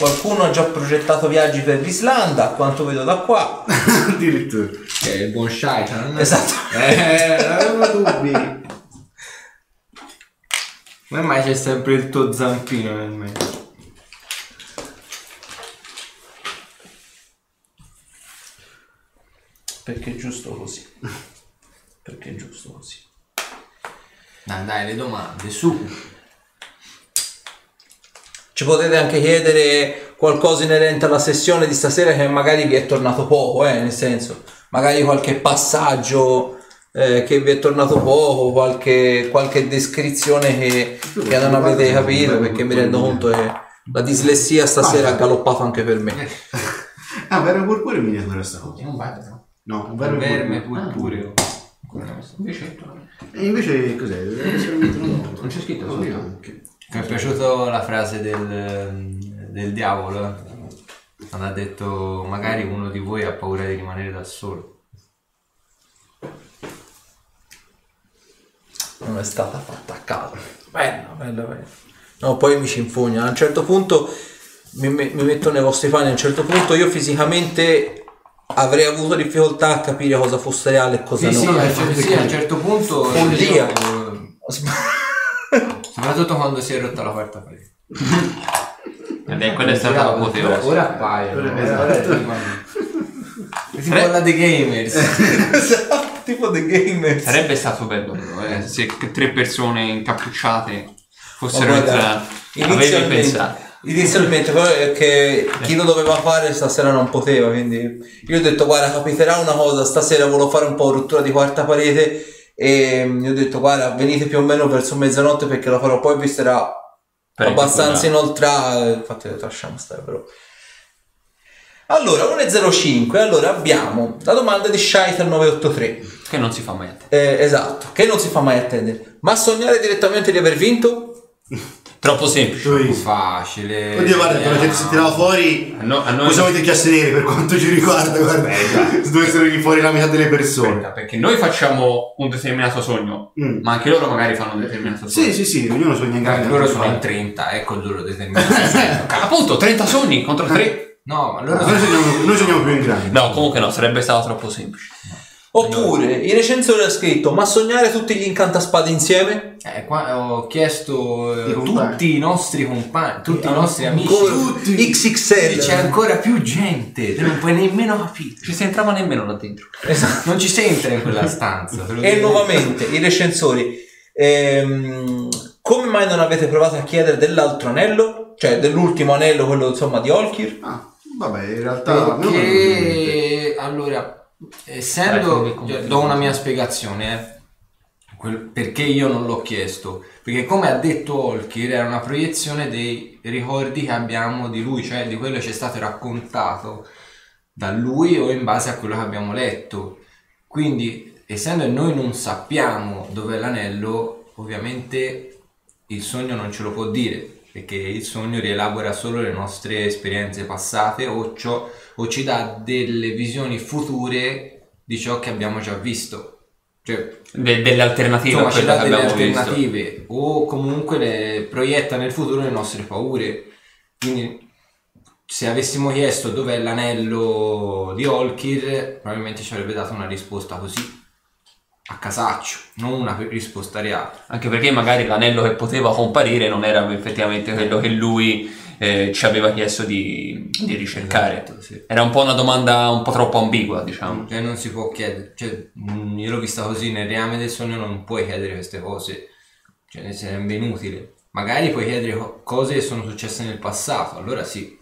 Qualcuno ha già progettato viaggi per l'Islanda, a quanto vedo da qua. Addirittura. che è il buon Shaitan. Esatto. Eh, avevo dubbi. Ma mai c'è sempre il tuo zampino nel mezzo. Perché è giusto così. Perché è giusto così. Dai, dai, le domande, su. Ci potete anche chiedere qualcosa inerente alla sessione di stasera che magari vi è tornato poco, eh, nel senso, magari qualche passaggio eh, che vi è tornato poco, qualche, qualche descrizione che, che non avete capito, perché mi rendo conto che la dislessia stasera ha galoppato anche per me. Ah, verme purpure in miniatura sta cosa. Non vado, no? No, un Un verme verme purpureo. purpureo. Invece E invece cos'è? Non c'è scritto anche. Mi è piaciuta la frase del, del diavolo quando ha detto magari uno di voi ha paura di rimanere da solo. non è stata fatta a caso. Bella, bella, bella. No, poi mi ci infogna. A un certo punto mi, mi- metto nei vostri panni. A un certo punto io fisicamente avrei avuto difficoltà a capire cosa fosse reale e cosa Sì, sì, no. sì, a un certo punto... Follia. io- soprattutto quando si è rotta la quarta parete. Ed è quella è stata Ora, apoteosi. ora appaiono. Ora- Ora, ora esatto. ti fanno- È tipo la dei gamers. Esatto, tipo The Gamers. Sarebbe stato bello però, eh, se tre persone incappucciate fossero guarda, entrate. Avevi inizialmente, pensato. inizialmente però è che chi lo doveva fare stasera non poteva quindi io ho detto guarda capiterà una cosa stasera volevo fare un po' rottura di quarta parete e gli ho detto guarda venite più o meno verso mezzanotte perché la farò poi visto era Parecchio abbastanza inoltrata. Infatti ho detto lasciamo stare però. Allora 1.05 allora abbiamo la domanda di Shaiter 983 Che non si fa mai a te. eh, esatto che non si fa mai attendere. Ma sognare direttamente di aver vinto Troppo semplice. Poi- Facile. Oddio, guarda, te l'ho detto, se tiravo fuori. No- a noi Possiamo sedere per quanto ci riguarda, guarda. Se dovessero venire fuori la metà delle persone. Aspetta, perché noi facciamo un determinato sogno, Mm. ma anche loro magari fanno un determinato sogno. Sì, sì, sì, ognuno sogna in casa. loro sono in 30, ecco il loro determinato. Appunto, 30 sogni contro 3. No, ma loro Noi sogniamo, noi sogniamo più in grande. No, comunque no, sarebbe stato troppo semplice. Oppure il recensore ha scritto: Ma sognare tutti gli incantaspade insieme? Eh, qua ho chiesto eh, tutti i nostri compagni, tutti i nostri amici. E XXL. c'è ancora più gente, te non puoi nemmeno capire. Ci si entrava nemmeno là dentro. Esatto. Non ci si entra in quella stanza. E nuovamente i recensori. ehm, come mai non avete provato a chiedere dell'altro anello? Cioè dell'ultimo anello, quello insomma di Olkir? Ah, vabbè, in realtà... Perché allora, Dai, essendo, fammi comprendere. do una mia spiegazione, eh. Quel- perché io non l'ho chiesto, perché come ha detto Olkir era una proiezione dei ricordi che abbiamo di lui, cioè di quello che ci è stato raccontato da lui o in base a quello che abbiamo letto. Quindi, essendo che noi non sappiamo dov'è l'anello, ovviamente il sogno non ce lo può dire, perché il sogno rielabora solo le nostre esperienze passate o, ciò- o ci dà delle visioni future di ciò che abbiamo già visto. Cioè, De- delle alternative insomma, a ci dà che delle abbiamo visto. alternative o comunque proietta nel futuro le nostre paure. Quindi se avessimo chiesto dov'è l'anello di Olkir, probabilmente ci avrebbe dato una risposta così a casaccio, non una risposta reale. Anche perché magari l'anello che poteva comparire non era effettivamente quello che lui eh, ci aveva chiesto di, di ricercare. Esatto, sì. Era un po' una domanda un po' troppo ambigua, diciamo. Cioè non si può chiedere, cioè, mh, io l'ho vista così, nel reame del sogno non puoi chiedere queste cose, cioè ne sarebbe inutile. Magari puoi chiedere co- cose che sono successe nel passato, allora sì,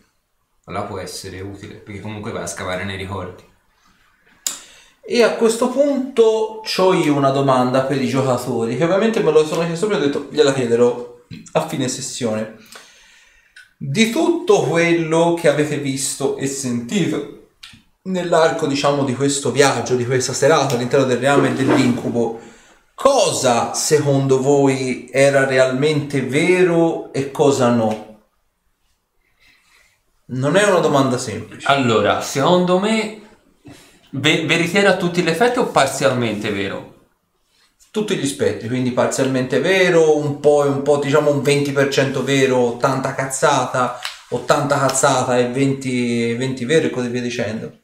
allora può essere utile, perché comunque vai a scavare nei ricordi. E a questo punto ho io una domanda per i giocatori, che ovviamente me lo sono chiesto prima e ho detto gliela chiederò a fine sessione. Di tutto quello che avete visto e sentito nell'arco, diciamo, di questo viaggio, di questa serata all'interno del reame e dell'incubo, cosa secondo voi era realmente vero e cosa no? Non è una domanda semplice. Allora, secondo me, ve- veritiera a tutti gli effetti o parzialmente vero? tutti gli spettri, quindi parzialmente vero, un po' e un po', diciamo un 20% vero, 80 cazzata, 80 cazzata e 20, 20 vero e così via dicendo.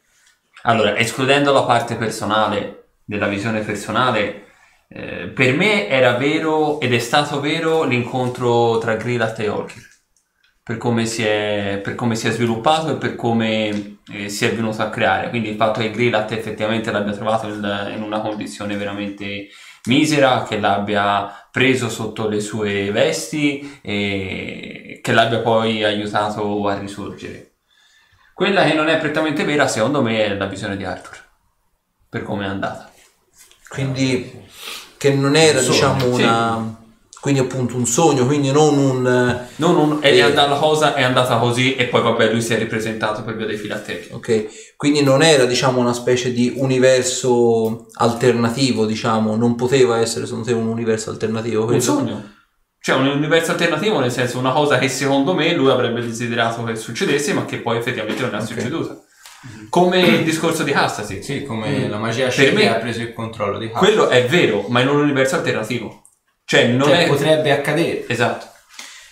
Allora, escludendo la parte personale, della visione personale, eh, per me era vero ed è stato vero l'incontro tra Grillat e Olkir. Per come, si è, per come si è sviluppato e per come eh, si è venuto a creare. Quindi il fatto che Grillat effettivamente l'abbia trovato in, una condizione veramente misera, che l'abbia preso sotto le sue vesti e che l'abbia poi aiutato a risorgere. Quella che non è prettamente vera, secondo me, è la visione di Arthur, per come è andata. Quindi che non era sogno, diciamo sì. Quindi appunto un sogno, quindi non un... Non un- è Eh. andata la cosa è andata così e poi vabbè lui si è ripresentato per via dei filatteri. Ok, quindi non era diciamo una specie di universo alternativo, diciamo, non poteva essere secondo te un universo alternativo. Un quello? sogno. Cioè un universo alternativo nel senso una cosa che secondo me lui avrebbe desiderato che succedesse ma che poi effettivamente non è Ok. succeduta. Come il discorso di Hastasi. Sì, come la magia me- ha preso il controllo di Hades. Quello è vero, ma in un universo alternativo. Cioè non Cioè, è... potrebbe accadere. Esatto.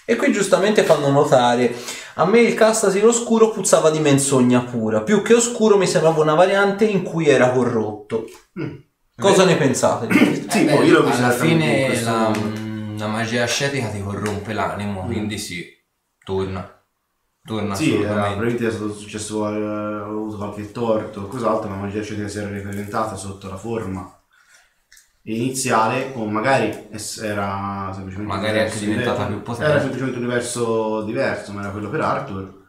E qui giustamente fanno notare, a me il Castasino oscuro puzzava di menzogna pura, più che oscuro mi sembrava una variante in cui era corrotto. Mm. Cosa ne pensate? Sì, Eh, poi io l'ho visto alla fine questo la, mm, la magia ascetica ti corrompe l'animo, quindi sì, torna. Torna Sì, assolutamente. probabilmente è stato successo, eh, ho avuto qualche torto, cos'altro, la magia scetica si era ripresentata sotto la forma iniziale, o magari era semplicemente Magari anche diventata diverso. più potente. Era semplicemente un universo diverso, ma era quello per Arthur.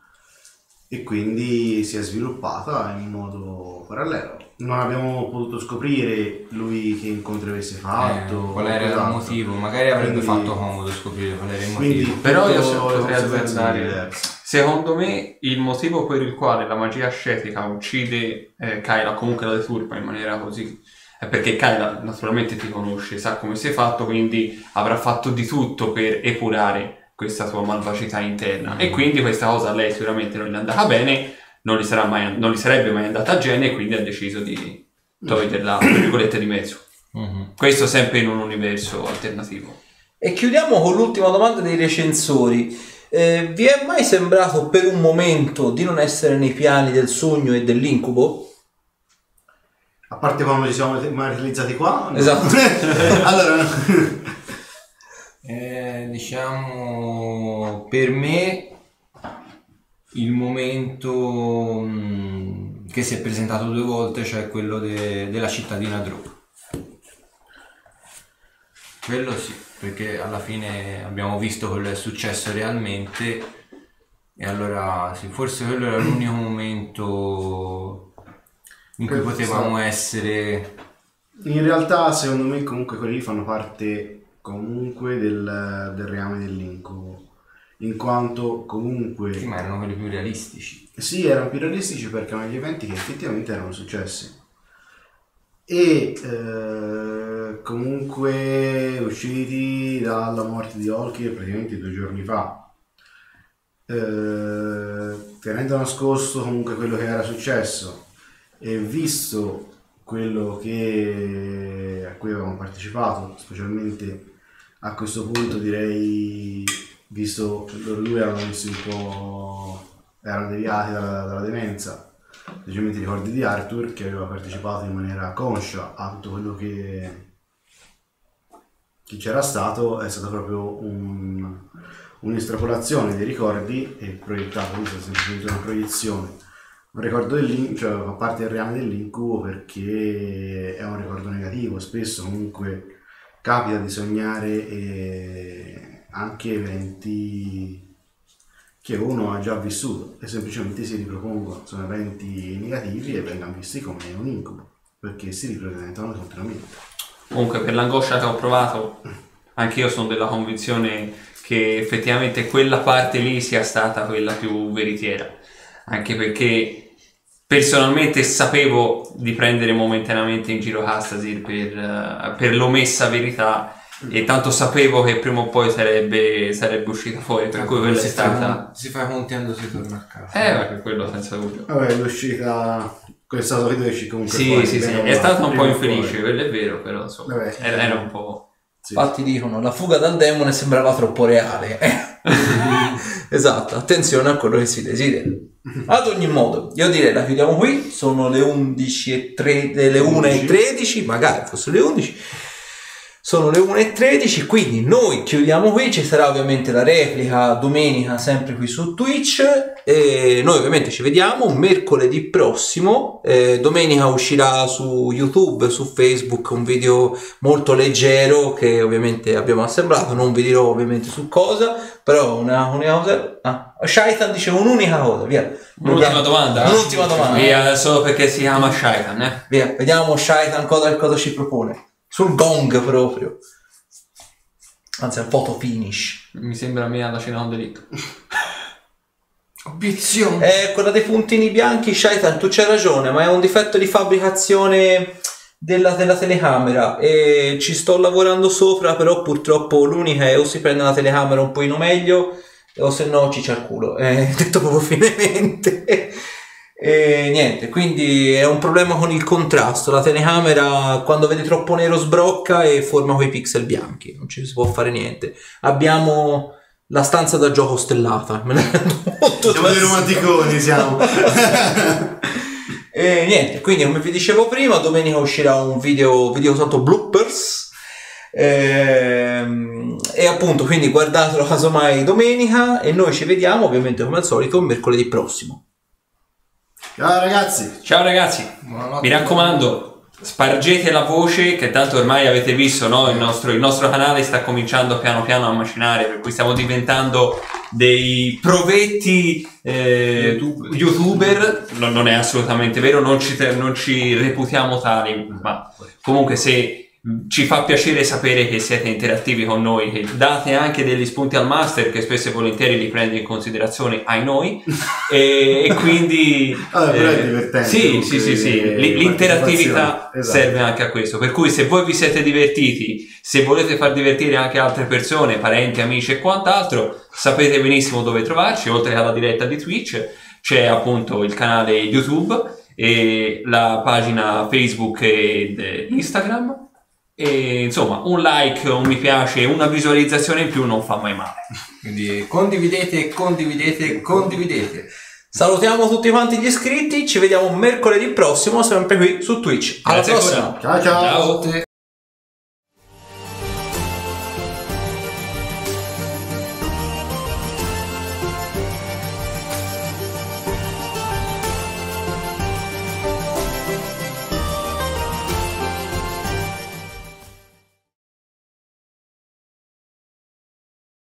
E quindi si è sviluppata in modo parallelo. Non abbiamo potuto scoprire lui che incontri avesse fatto. Eh, qual era il qualcos'altro. motivo? Magari avrebbe Quindi- fatto comodo scoprire qual era il Quindi, motivo. Però io potrei azzardare-. Secondo me il motivo per il quale la magia ascetica uccide eh, Kyla, comunque la deturpa in maniera così, perché Kyla naturalmente ti conosce, sa come sei fatto, quindi avrà fatto di tutto per epurare questa tua malvagità interna. E quindi questa cosa a lei sicuramente non è andata bene, non gli, sarà mai, non gli sarebbe mai andata a genio e quindi ha deciso di toglierla, tra virgolette, di mezzo. Mhm. Questo sempre in un universo alternativo. E chiudiamo con l'ultima domanda dei recensori. Eh, vi è mai sembrato per un momento di non essere nei piani del sogno e dell'incubo? A parte quando ci siamo materializzati qua? no? Esatto. allora, Eh, diciamo, per me il momento mm, che si è presentato due volte, cioè quello de- della cittadina Druk. Quello sì, perché alla fine abbiamo visto quello che è successo realmente e allora sì, forse quello era l'unico momento in cui potevamo essere in realtà secondo me comunque quelli fanno parte comunque del, del reame dell'incubo. In quanto comunque... sì, ma erano quelli più realistici. Sì, erano più realistici perché erano gli eventi che effettivamente erano successi. E eh, comunque usciti dalla morte di Olki praticamente due giorni fa. Eh, tenendo nascosto comunque quello che era successo e visto quello che, a cui avevamo partecipato, specialmente a questo punto direi, visto che loro due erano messi un po' erano deviati dalla, dalla demenza, specialmente i ricordi di Arthur che aveva partecipato in maniera conscia a tutto quello che, che c'era stato, è stata proprio un- un'estrapolazione dei ricordi e proiettato, quindi è semplicemente una proiezione. Un ricordo dell'incubo, cioè fa parte del reame dell'incubo perché è un ricordo negativo, spesso comunque capita di sognare eh, anche eventi che uno ha già vissuto e semplicemente si ripropongono, sono eventi negativi e vengono visti come un incubo, perché si ripresentano continuamente. Comunque, per l'angoscia che ho provato, anch'io sono della convinzione che effettivamente quella parte lì sia stata quella più veritiera. Anche perché personalmente sapevo di prendere momentaneamente in giro Castasir per, eh, per l'omessa verità e tanto sapevo che prima o poi sarebbe, sarebbe uscita fuori, per cui quella è si, stata... fa, si fa conti quando si torna a casa. Eh, perché quello senza dubbio. Vabbè, l'uscita, questo solito esci comunque Sì, fuori, sì, sì, è stato un po' infelice, quello è vero, però insomma, Vabbè. era, era un po'... Sì. Infatti dicono la fuga dal demone sembrava troppo reale. esatto, attenzione a quello che si desidera. Ad ogni modo, io direi la chiudiamo qui, sono le 11 e 3, le 1 e 13, magari fossero le 11. Sono le 1 e 13, quindi noi chiudiamo qui, ci sarà ovviamente la replica domenica sempre qui su Twitch e noi ovviamente ci vediamo mercoledì prossimo, eh, domenica uscirà su YouTube, su Facebook un video molto leggero che ovviamente abbiamo assemblato, non vi dirò ovviamente su cosa, però una, unica cosa... Ah, Shaitan dice un'unica cosa, via. Un'ultima domanda? Un'ultima domanda. Via, solo perché si chiama Shaitan, eh? Via, vediamo Shaitan cosa, cosa ci propone. Sul gong proprio. Anzi, al photo finish. Mi sembra a me alla cena on the league. Obiezione! Eh, quella dei puntini bianchi, Shaitan, tu c'hai ragione, ma è un difetto di fabbricazione della, della telecamera e ci sto lavorando sopra, però purtroppo l'unica è o si prende la telecamera un pochino meglio o se no ci c'è il culo. Eh, detto proprio finemente. E niente, quindi è un problema con il contrasto. La telecamera quando vede troppo nero sbrocca e forma quei pixel bianchi, non ci si può fare niente. Abbiamo la stanza da gioco stellata, me ne rendo molto Siamo dei romanticoni, siamo. e niente, quindi come vi dicevo prima, domenica uscirà un video, video usato bloopers. Ehm, e appunto, quindi guardatelo casomai domenica. E noi ci vediamo ovviamente come al solito mercoledì prossimo. Ciao ragazzi. Ciao ragazzi, Buonanotte. mi raccomando, spargete la voce che tanto ormai avete visto, no? il, nostro, il nostro canale sta cominciando piano piano a macinare, per cui stiamo diventando dei provetti eh, YouTuber. youtuber. No, non è assolutamente vero, non ci, te- non ci reputiamo tali, ma comunque se ci fa piacere sapere che siete interattivi con noi, che date anche degli spunti al master che spesso e volentieri li prende in considerazione ai noi e, e quindi Vabbè, però è eh, divertente, sì, sì, sì, sì. L- l'interattività esatto. serve anche a questo per cui se voi vi siete divertiti se volete far divertire anche altre persone parenti, amici e quant'altro sapete benissimo dove trovarci oltre alla diretta di Twitch c'è appunto il canale YouTube e la pagina Facebook ed eh, Instagram e insomma un like, un mi piace, una visualizzazione in più non fa mai male Quindi condividete, condividete, condividete. Salutiamo tutti quanti gli iscritti, ci vediamo mercoledì prossimo sempre qui su Twitch. Alla Grazie prossima! ancora. Ciao ciao! Ciao. Tutte.